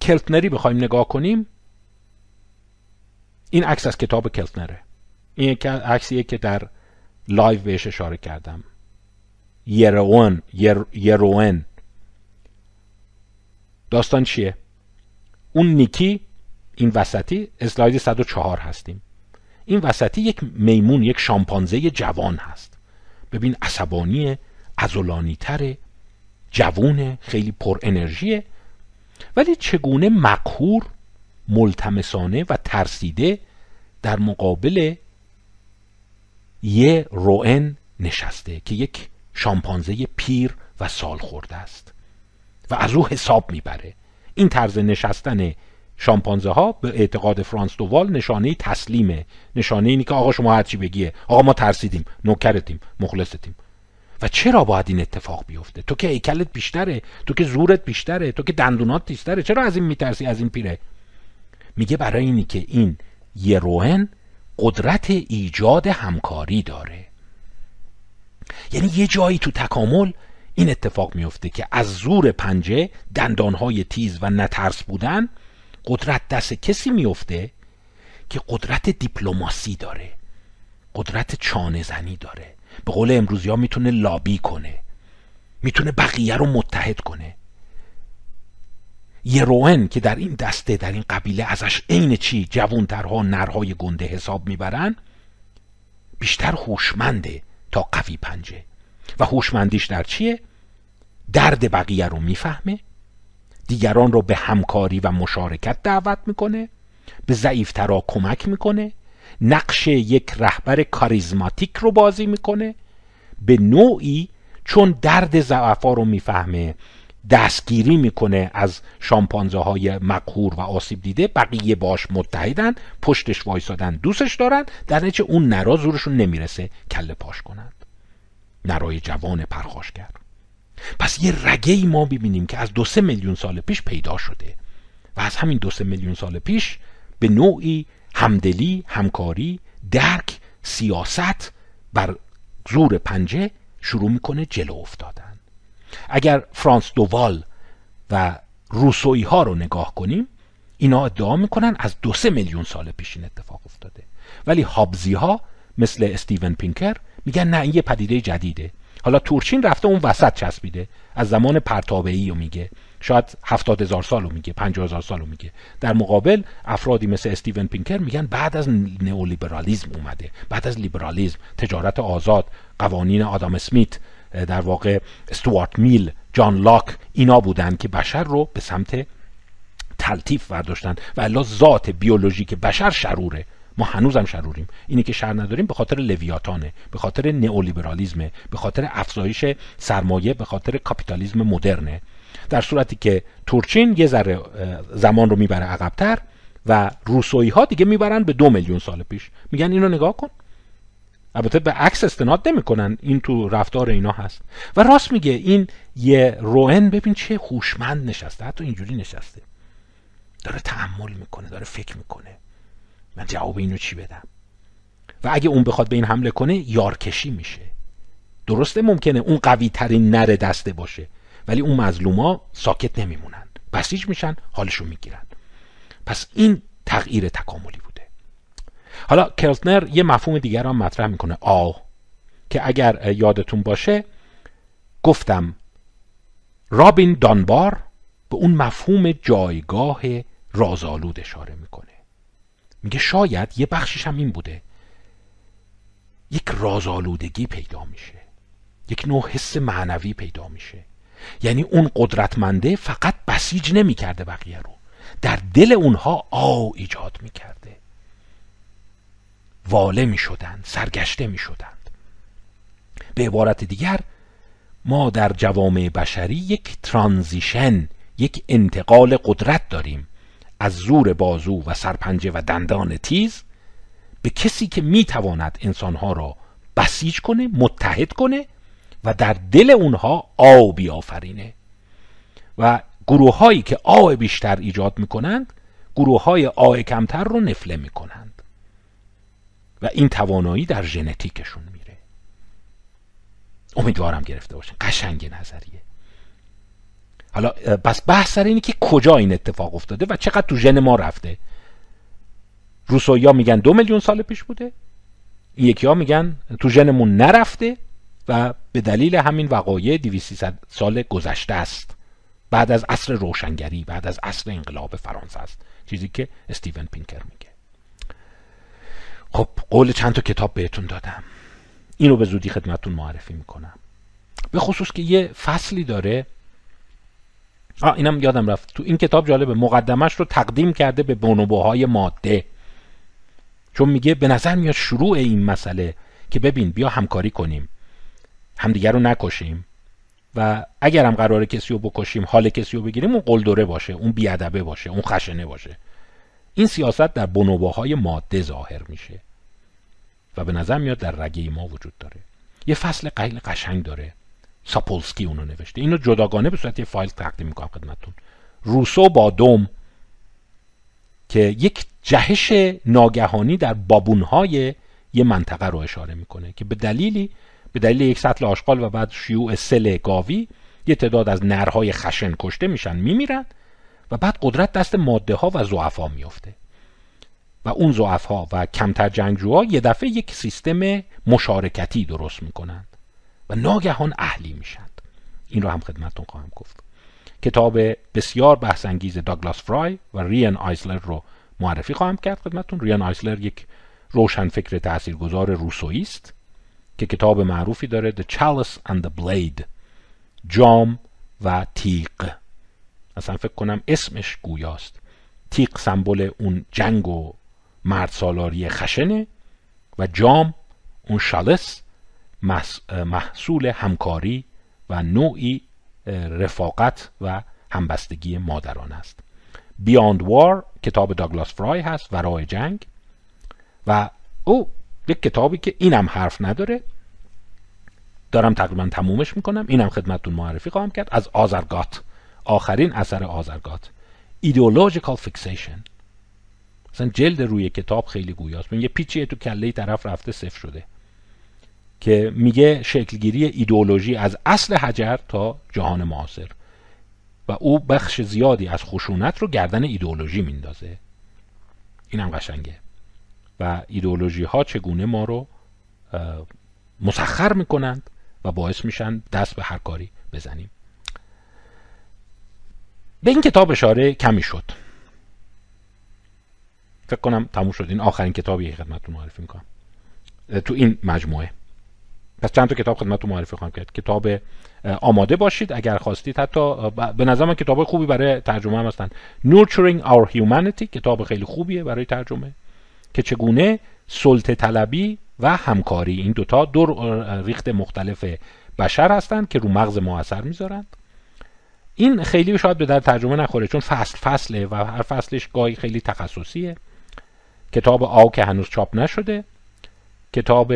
کلتنری بخوایم نگاه کنیم. این عکس از کتاب کلتنره. این عکسیه که در لایو بهش اشاره کردم. یروان یروان. داستان چیه؟ اون نیکی این وسطی اسلاید 104 هستیم. این وسطی یک میمون یک شامپانزه جوان هست. ببین عصبانی ازولانی تره جوونه خیلی پر انرژیه. ولی چگونه مقهور ملتمسانه و ترسیده در مقابل یه روئن نشسته که یک شامپانزه پیر و سال خورده است و از او حساب می‌بره. این طرز نشستن شامپانزه ها به اعتقاد فرانس دووال نشانه تسلیمه. نشانه اینی که آقا شما هرچی بگیه. آقا ما ترسیدیم نوکرتیم مخلصتیم. و چرا باید این اتفاق بیفته؟ تو که ایکلت بیشتره تو که زورت بیشتره تو که دندونات بیشتره چرا از این میترسی از این پیره؟ میگه برای اینی که این یروهن قدرت ایجاد همکاری داره. یعنی یه جایی تو تکامل این اتفاق میفته که از زور پنجه دندانهای تیز و نترس بودن قدرت دست کسی میفته که قدرت دیپلماسی داره قدرت چانه زنی داره. به قول امروزی ها می‌تونه لابی کنه. می‌تونه بقیه رو متحد کنه. یروئن که در این دسته در این قبیله ازش عین چی جوانترها نرهای گنده حساب می‌برن بیشتر هوشمنده تا قوی پنجه. و هوشمندیش در چیه؟ درد بقیه رو می‌فهمه دیگران رو به همکاری و مشارکت دعوت می‌کنه به ضعیفترا کمک می‌کنه نقش یک رهبر کاریزماتیک رو بازی می‌کنه. به نوعی چون درد ضعفا رو می‌فهمه دستگیری می‌کنه از شامپانزه های مقهور و آسیب دیده بقیه باش متحدن پشتش وایسادن دوستش دارن در نتیجه اون نرا زورشون نمی‌رسه کله پاش کنند نرای جوان پرخاشگر. پس یه رگه ای ما ببینیم که از دو سه میلیون سال پیش پیدا شده و از همین دو سه میلیون سال پیش به نوعی همدلی، همکاری، درک، سیاست بر زور پنجه شروع می‌کنه جلو افتادن. اگر فرانس دووال و روسوی ها رو نگاه کنیم اینا ادعا می‌کنن از دو سه میلیون سال پیش این اتفاق افتاده. ولی هابزی ها مثل استیون پینکر میگن نه این یه پدیده جدیده. حالا تورچین رفته اون وسط چسبیده از زمان پرتابعی رو میگه. شاید هفتاد هزار سال رو میگه پنج هزار سال رو میگه. در مقابل افرادی مثل استیون پینکر میگن بعد از نئولیبرالیزم اومده بعد از لیبرالیزم تجارت آزاد قوانین آدام اسمیت در واقع استوارت میل جان لاک اینا بودن که بشر رو به سمت تلطیف برداشتن و الا ذات بیولوژیک بشر شروره ما هنوزم شروریم. اینی که شر نداریم به خاطر لویاتانه به خاطر نئولیبرالیزمه به خاطر افزایش سرمایه به خاطر کاپیتالیزم مدرنه. در صورتی که تورچین یه ذره زمان رو می‌بره عقبتر و روسوی ها دیگه می‌برن به دو میلیون سال پیش. میگن اینو نگاه کن. البته به عکس استناد نمی‌کنن. این تو رفتار اینا هست. و راست میگه این یه روئن ببین چه هوشمند نشسته. حتی اینجوری نشسته. داره تحمل می‌کنه داره فکر می‌کنه. من جواب اینو چی بدم؟ و اگه اون بخواد به این حمله کنه یارکشی میشه. درسته ممکنه اون قوی ترین نر دسته باشه. ولی اون مظلوما ساکت نمیمونن. بسیج میشن حالشو می‌گیرن. پس این تغییر تکاملی بوده. حالا کلتنر یه مفهوم دیگر هم مطرح می‌کنه آ که اگر یادتون باشه گفتم رابین دانبار به اون مفهوم جایگاه رازآلود اشاره می‌کنه. میگه شاید یه بخشش هم این بوده. یک رازآلودگی پیدا میشه. یک نوع حس معنوی پیدا میشه. یعنی اون قدرتمنده فقط بسیج نمی‌کرده بقیه رو. در دل اونها آو ایجاد می‌کرده. واله می‌شدند سرگشته می‌شدند. به عبارت دیگر ما در جوامع بشری یک ترانزیشن یک انتقال قدرت داریم. از زور بازو و سرپنجه و دندان تیز به کسی که می‌تواند انسانها را بسیج کنه متحد کنه و در دل اونها آو بیافرینه و گروه هایی که آو بیشتر ایجاد می‌کنند گروه های آو کمتر رو نفله می‌کنند. و این توانایی در ژنتیکشون میره. امیدوارم گرفته باشن قشنگ نظریه. حالا بس بحث سر اینه که کجا این اتفاق افتاده و چقدر تو ژن ما رفته. روسویا میگن دو میلیون سال پیش بوده. یکی ها میگن تو ژنمون نرفته. و به دلیل همین وقایع 200 سال گذشته است. بعد از عصر روشنگری بعد از عصر انقلاب فرانسه است. چیزی که استیون پینکر میگه. خب قول چند تا کتاب بهتون دادم. اینو به زودی خدمتون معرفی می‌کنم. به خصوص که یه فصلی داره. آ اینم یادم رفت. تو این کتاب جالبه. مقدمش رو تقدیم کرده به بونوبوهای ماده. چون میگه به نظر میاد شروع این مسئله که ببین بیا همکاری کنیم. همدیگر رو نکشیم. و اگر هم قراره کسی رو بکشیم حال کسی رو بگیریم اون قلدره باشه اون بیادبه باشه اون خشنه باشه. این سیاست در بنوباهای ماده ظاهر میشه و به نظر میاد در رگه ما وجود داره. یه فصل قیل قشنگ داره. ساپولسکی اونو نوشته. اینو جداگانه به صورت یه فایل تقدیم می‌کنم خدمتتون. روسو با دوم که یک جهش ناگهانی در بابونهای یه منطقه رو اشاره می‌کنه که به دلیلی به دلیل یک سطل آشغال و بعد شیوع سل گاوی یه تعداد از نرهای خشن کشته میشن میمیرن و بعد قدرت دست ماده ها و زعفا میفته و اون ها و کمتر جنگجوها یه دفعه یک سیستم مشارکتی درست می‌کنند و ناگهان اهلی میشند این رو هم خدمتتون خواهم گفت. کتاب بسیار بحثانگیز داگلاس فرای و ریان آیسلر رو معرفی خواهم کرد خدمتتون. ریان آیسلر یک روشنفکر تاثیرگذار روسویی است. که کتاب معروفی داره The Chalice and the Blade جام و تیق اصلا فکر کنم اسمش گویاست. تیق سمبل اون جنگ و مرد سالاری خشنه و جام اون شالس محصول همکاری و نوعی رفاقت و همبستگی مادران است. Beyond War کتاب داگلاس فرای هست ورای جنگ. و او یک کتابی که اینم حرف نداره. دارم تقریبا تمومش می‌کنم. اینم خدمتتون معرفی خواهم کرد. از آزر گات. آخرین اثر آزر گات. Ideological Fixation مثلا جلد روی کتاب خیلی گویاست. من یه پیچیه تو کله طرف رفته صفر شده. که میگه شکلگیری ایدئولوژی از اصل حجر تا جهان معاصر. و او بخش زیادی از خشونت رو گردن ایدئولوژی میندازه. اینم قشنگه. و ایدئولوژی ها چگونه ما رو مسخر می‌کنند و باعث میشن دست به هر کاری بزنیم. به این کتاب اشاره کمی شد. فکر کنم تموم شد. این آخرین کتابی که خدمتتون معرفی می‌کنم. تو این مجموعه. پس چند تا کتاب خدمتتون معرفی خواهم کرد. کتاب آماده باشید اگر خواستید. حتی به نظر کتاب خوبی برای ترجمه هم هستن. Nurturing Our Humanity کتاب خیلی خوبیه برای ترجمه. که چگونه سلطه طلبی و همکاری این دوتا دو ریخت مختلف بشر هستند که رو مغز ما اثر می‌ذارند. این خیلی شاید به در ترجمه نخوره چون فصل فصله و هر فصلش گاهی خیلی تخصصیه. کتاب آو که هنوز چاپ نشده. کتاب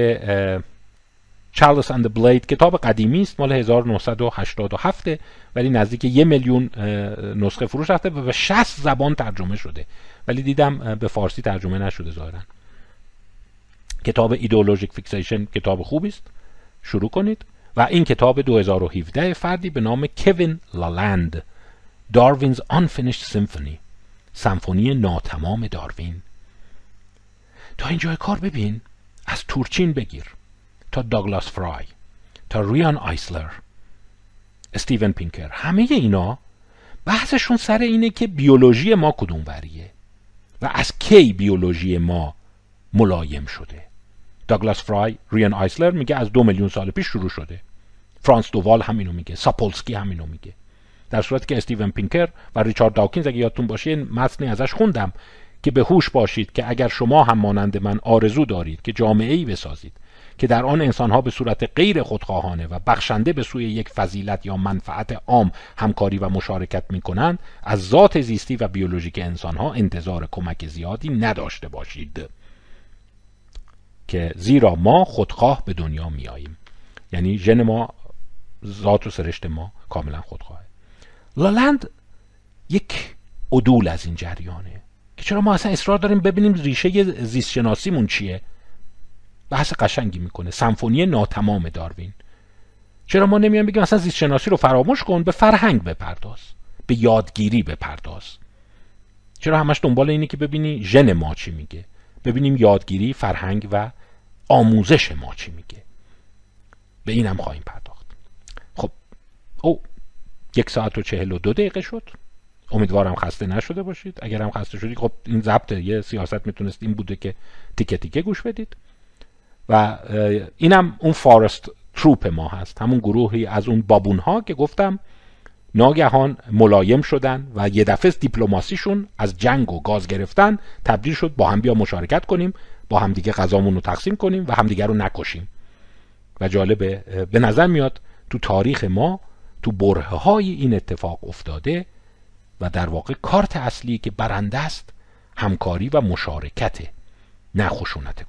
چارلز اند بلید کتاب قدیمی است مال 1987 ولی نزدیک یه میلیون نسخه فروش رفته و به 60 زبان ترجمه شده. ولی دیدم به فارسی ترجمه نشده ظاهرا. کتاب ایدئولوژیک فیکسیشن کتاب خوبی است. شروع کنید. و این کتاب 2017 فردی به نام کوین لالند داروینز Unfinished سیمفونی سمفونی ناتمام داروین. تا اینجای کار ببین. از تورچین بگیر. تا داگلاس فرای تا ریان آیسلر استیون پینکر همه اینا بحثشون سر اینه که بیولوژی ما کدوم وریه و از کی بیولوژی ما ملایم شده. داگلاس فرای ریان آیسلر میگه از دو میلیون سال پیش شروع شده. فرانس دووال همینو میگه ساپولسکی همینو میگه. در صورتی که استیون پینکر و ریچارد داکینز اگه یادتون باشه متنی ازش خوندم که به هوش باشید که اگر شما هم مانند من آرزو دارید که جامعه ای بسازید که در آن انسانها به صورت غیر خودخواهانه و بخشنده به سوی یک فضیلت یا منفعت عام همکاری و مشارکت می کنند از ذات زیستی و بیولوژیک انسانها انتظار کمک زیادی نداشته باشید. که زیرا ما خودخواه به دنیا میاییم یعنی ژن ما ذات و سرشت ما کاملا خودخواهه. لالند یک عدول از این جریانه. که چرا ما اصلا اصرار داریم ببینیم ریشه زیست شناسیمون چیه؟ بحث قشنگی می‌کنه. سمفونی ناتمام داروین. چرا ما نمیان بگیم اصلا زیست شناسی رو فراموش کن به فرهنگ بپرداز به یادگیری بپرداز. چرا همش دنبال اینه که ببینی ژن ما چی میگه؟ ببینیم یادگیری فرهنگ و آموزش ما چی میگه. به اینم خواهیم پرداخت. خب او یک ساعت و چهل و دو دقیقه شد. امیدوارم خسته نشده باشید. اگر هم خسته شدید خب این ضبط یه سیاست می‌تونست این بوده که تیکه تیکه گوش بدید. و اینم اون فارست تروپ ما هست. همون گروهی از اون بابون ها که گفتم ناگهان ملایم شدن و یه دفعه دیپلماسیشون از جنگ و گاز گرفتن تبدیل شد. با هم بیا مشارکت کنیم با همدیگه غذامون رو تقسیم کنیم و همدیگه رو نکشیم. و جالبه به نظر میاد تو تاریخ ما تو بره های این اتفاق افتاده و در واقع کارت اصلی که برنده است همکاری و مشارکت نه خشونت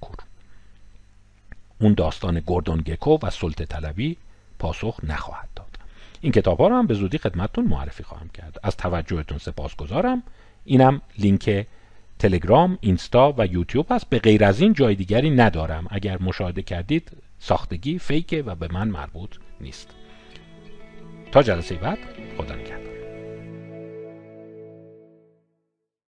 اون داستان گوردون گکو و سلطه طلبی پاسخ نخواهد داد. این کتاب ها رو هم به زودی خدمتتون معرفی خواهم کرد. از توجهتون سپاسگزارم. اینم لینک تلگرام اینستا و یوتیوب هست. به غیر از این جای دیگری ندارم. اگر مشاهده کردید ساختگی فیکه و به من مربوط نیست. تا جلسه بعد خدا نگهدار.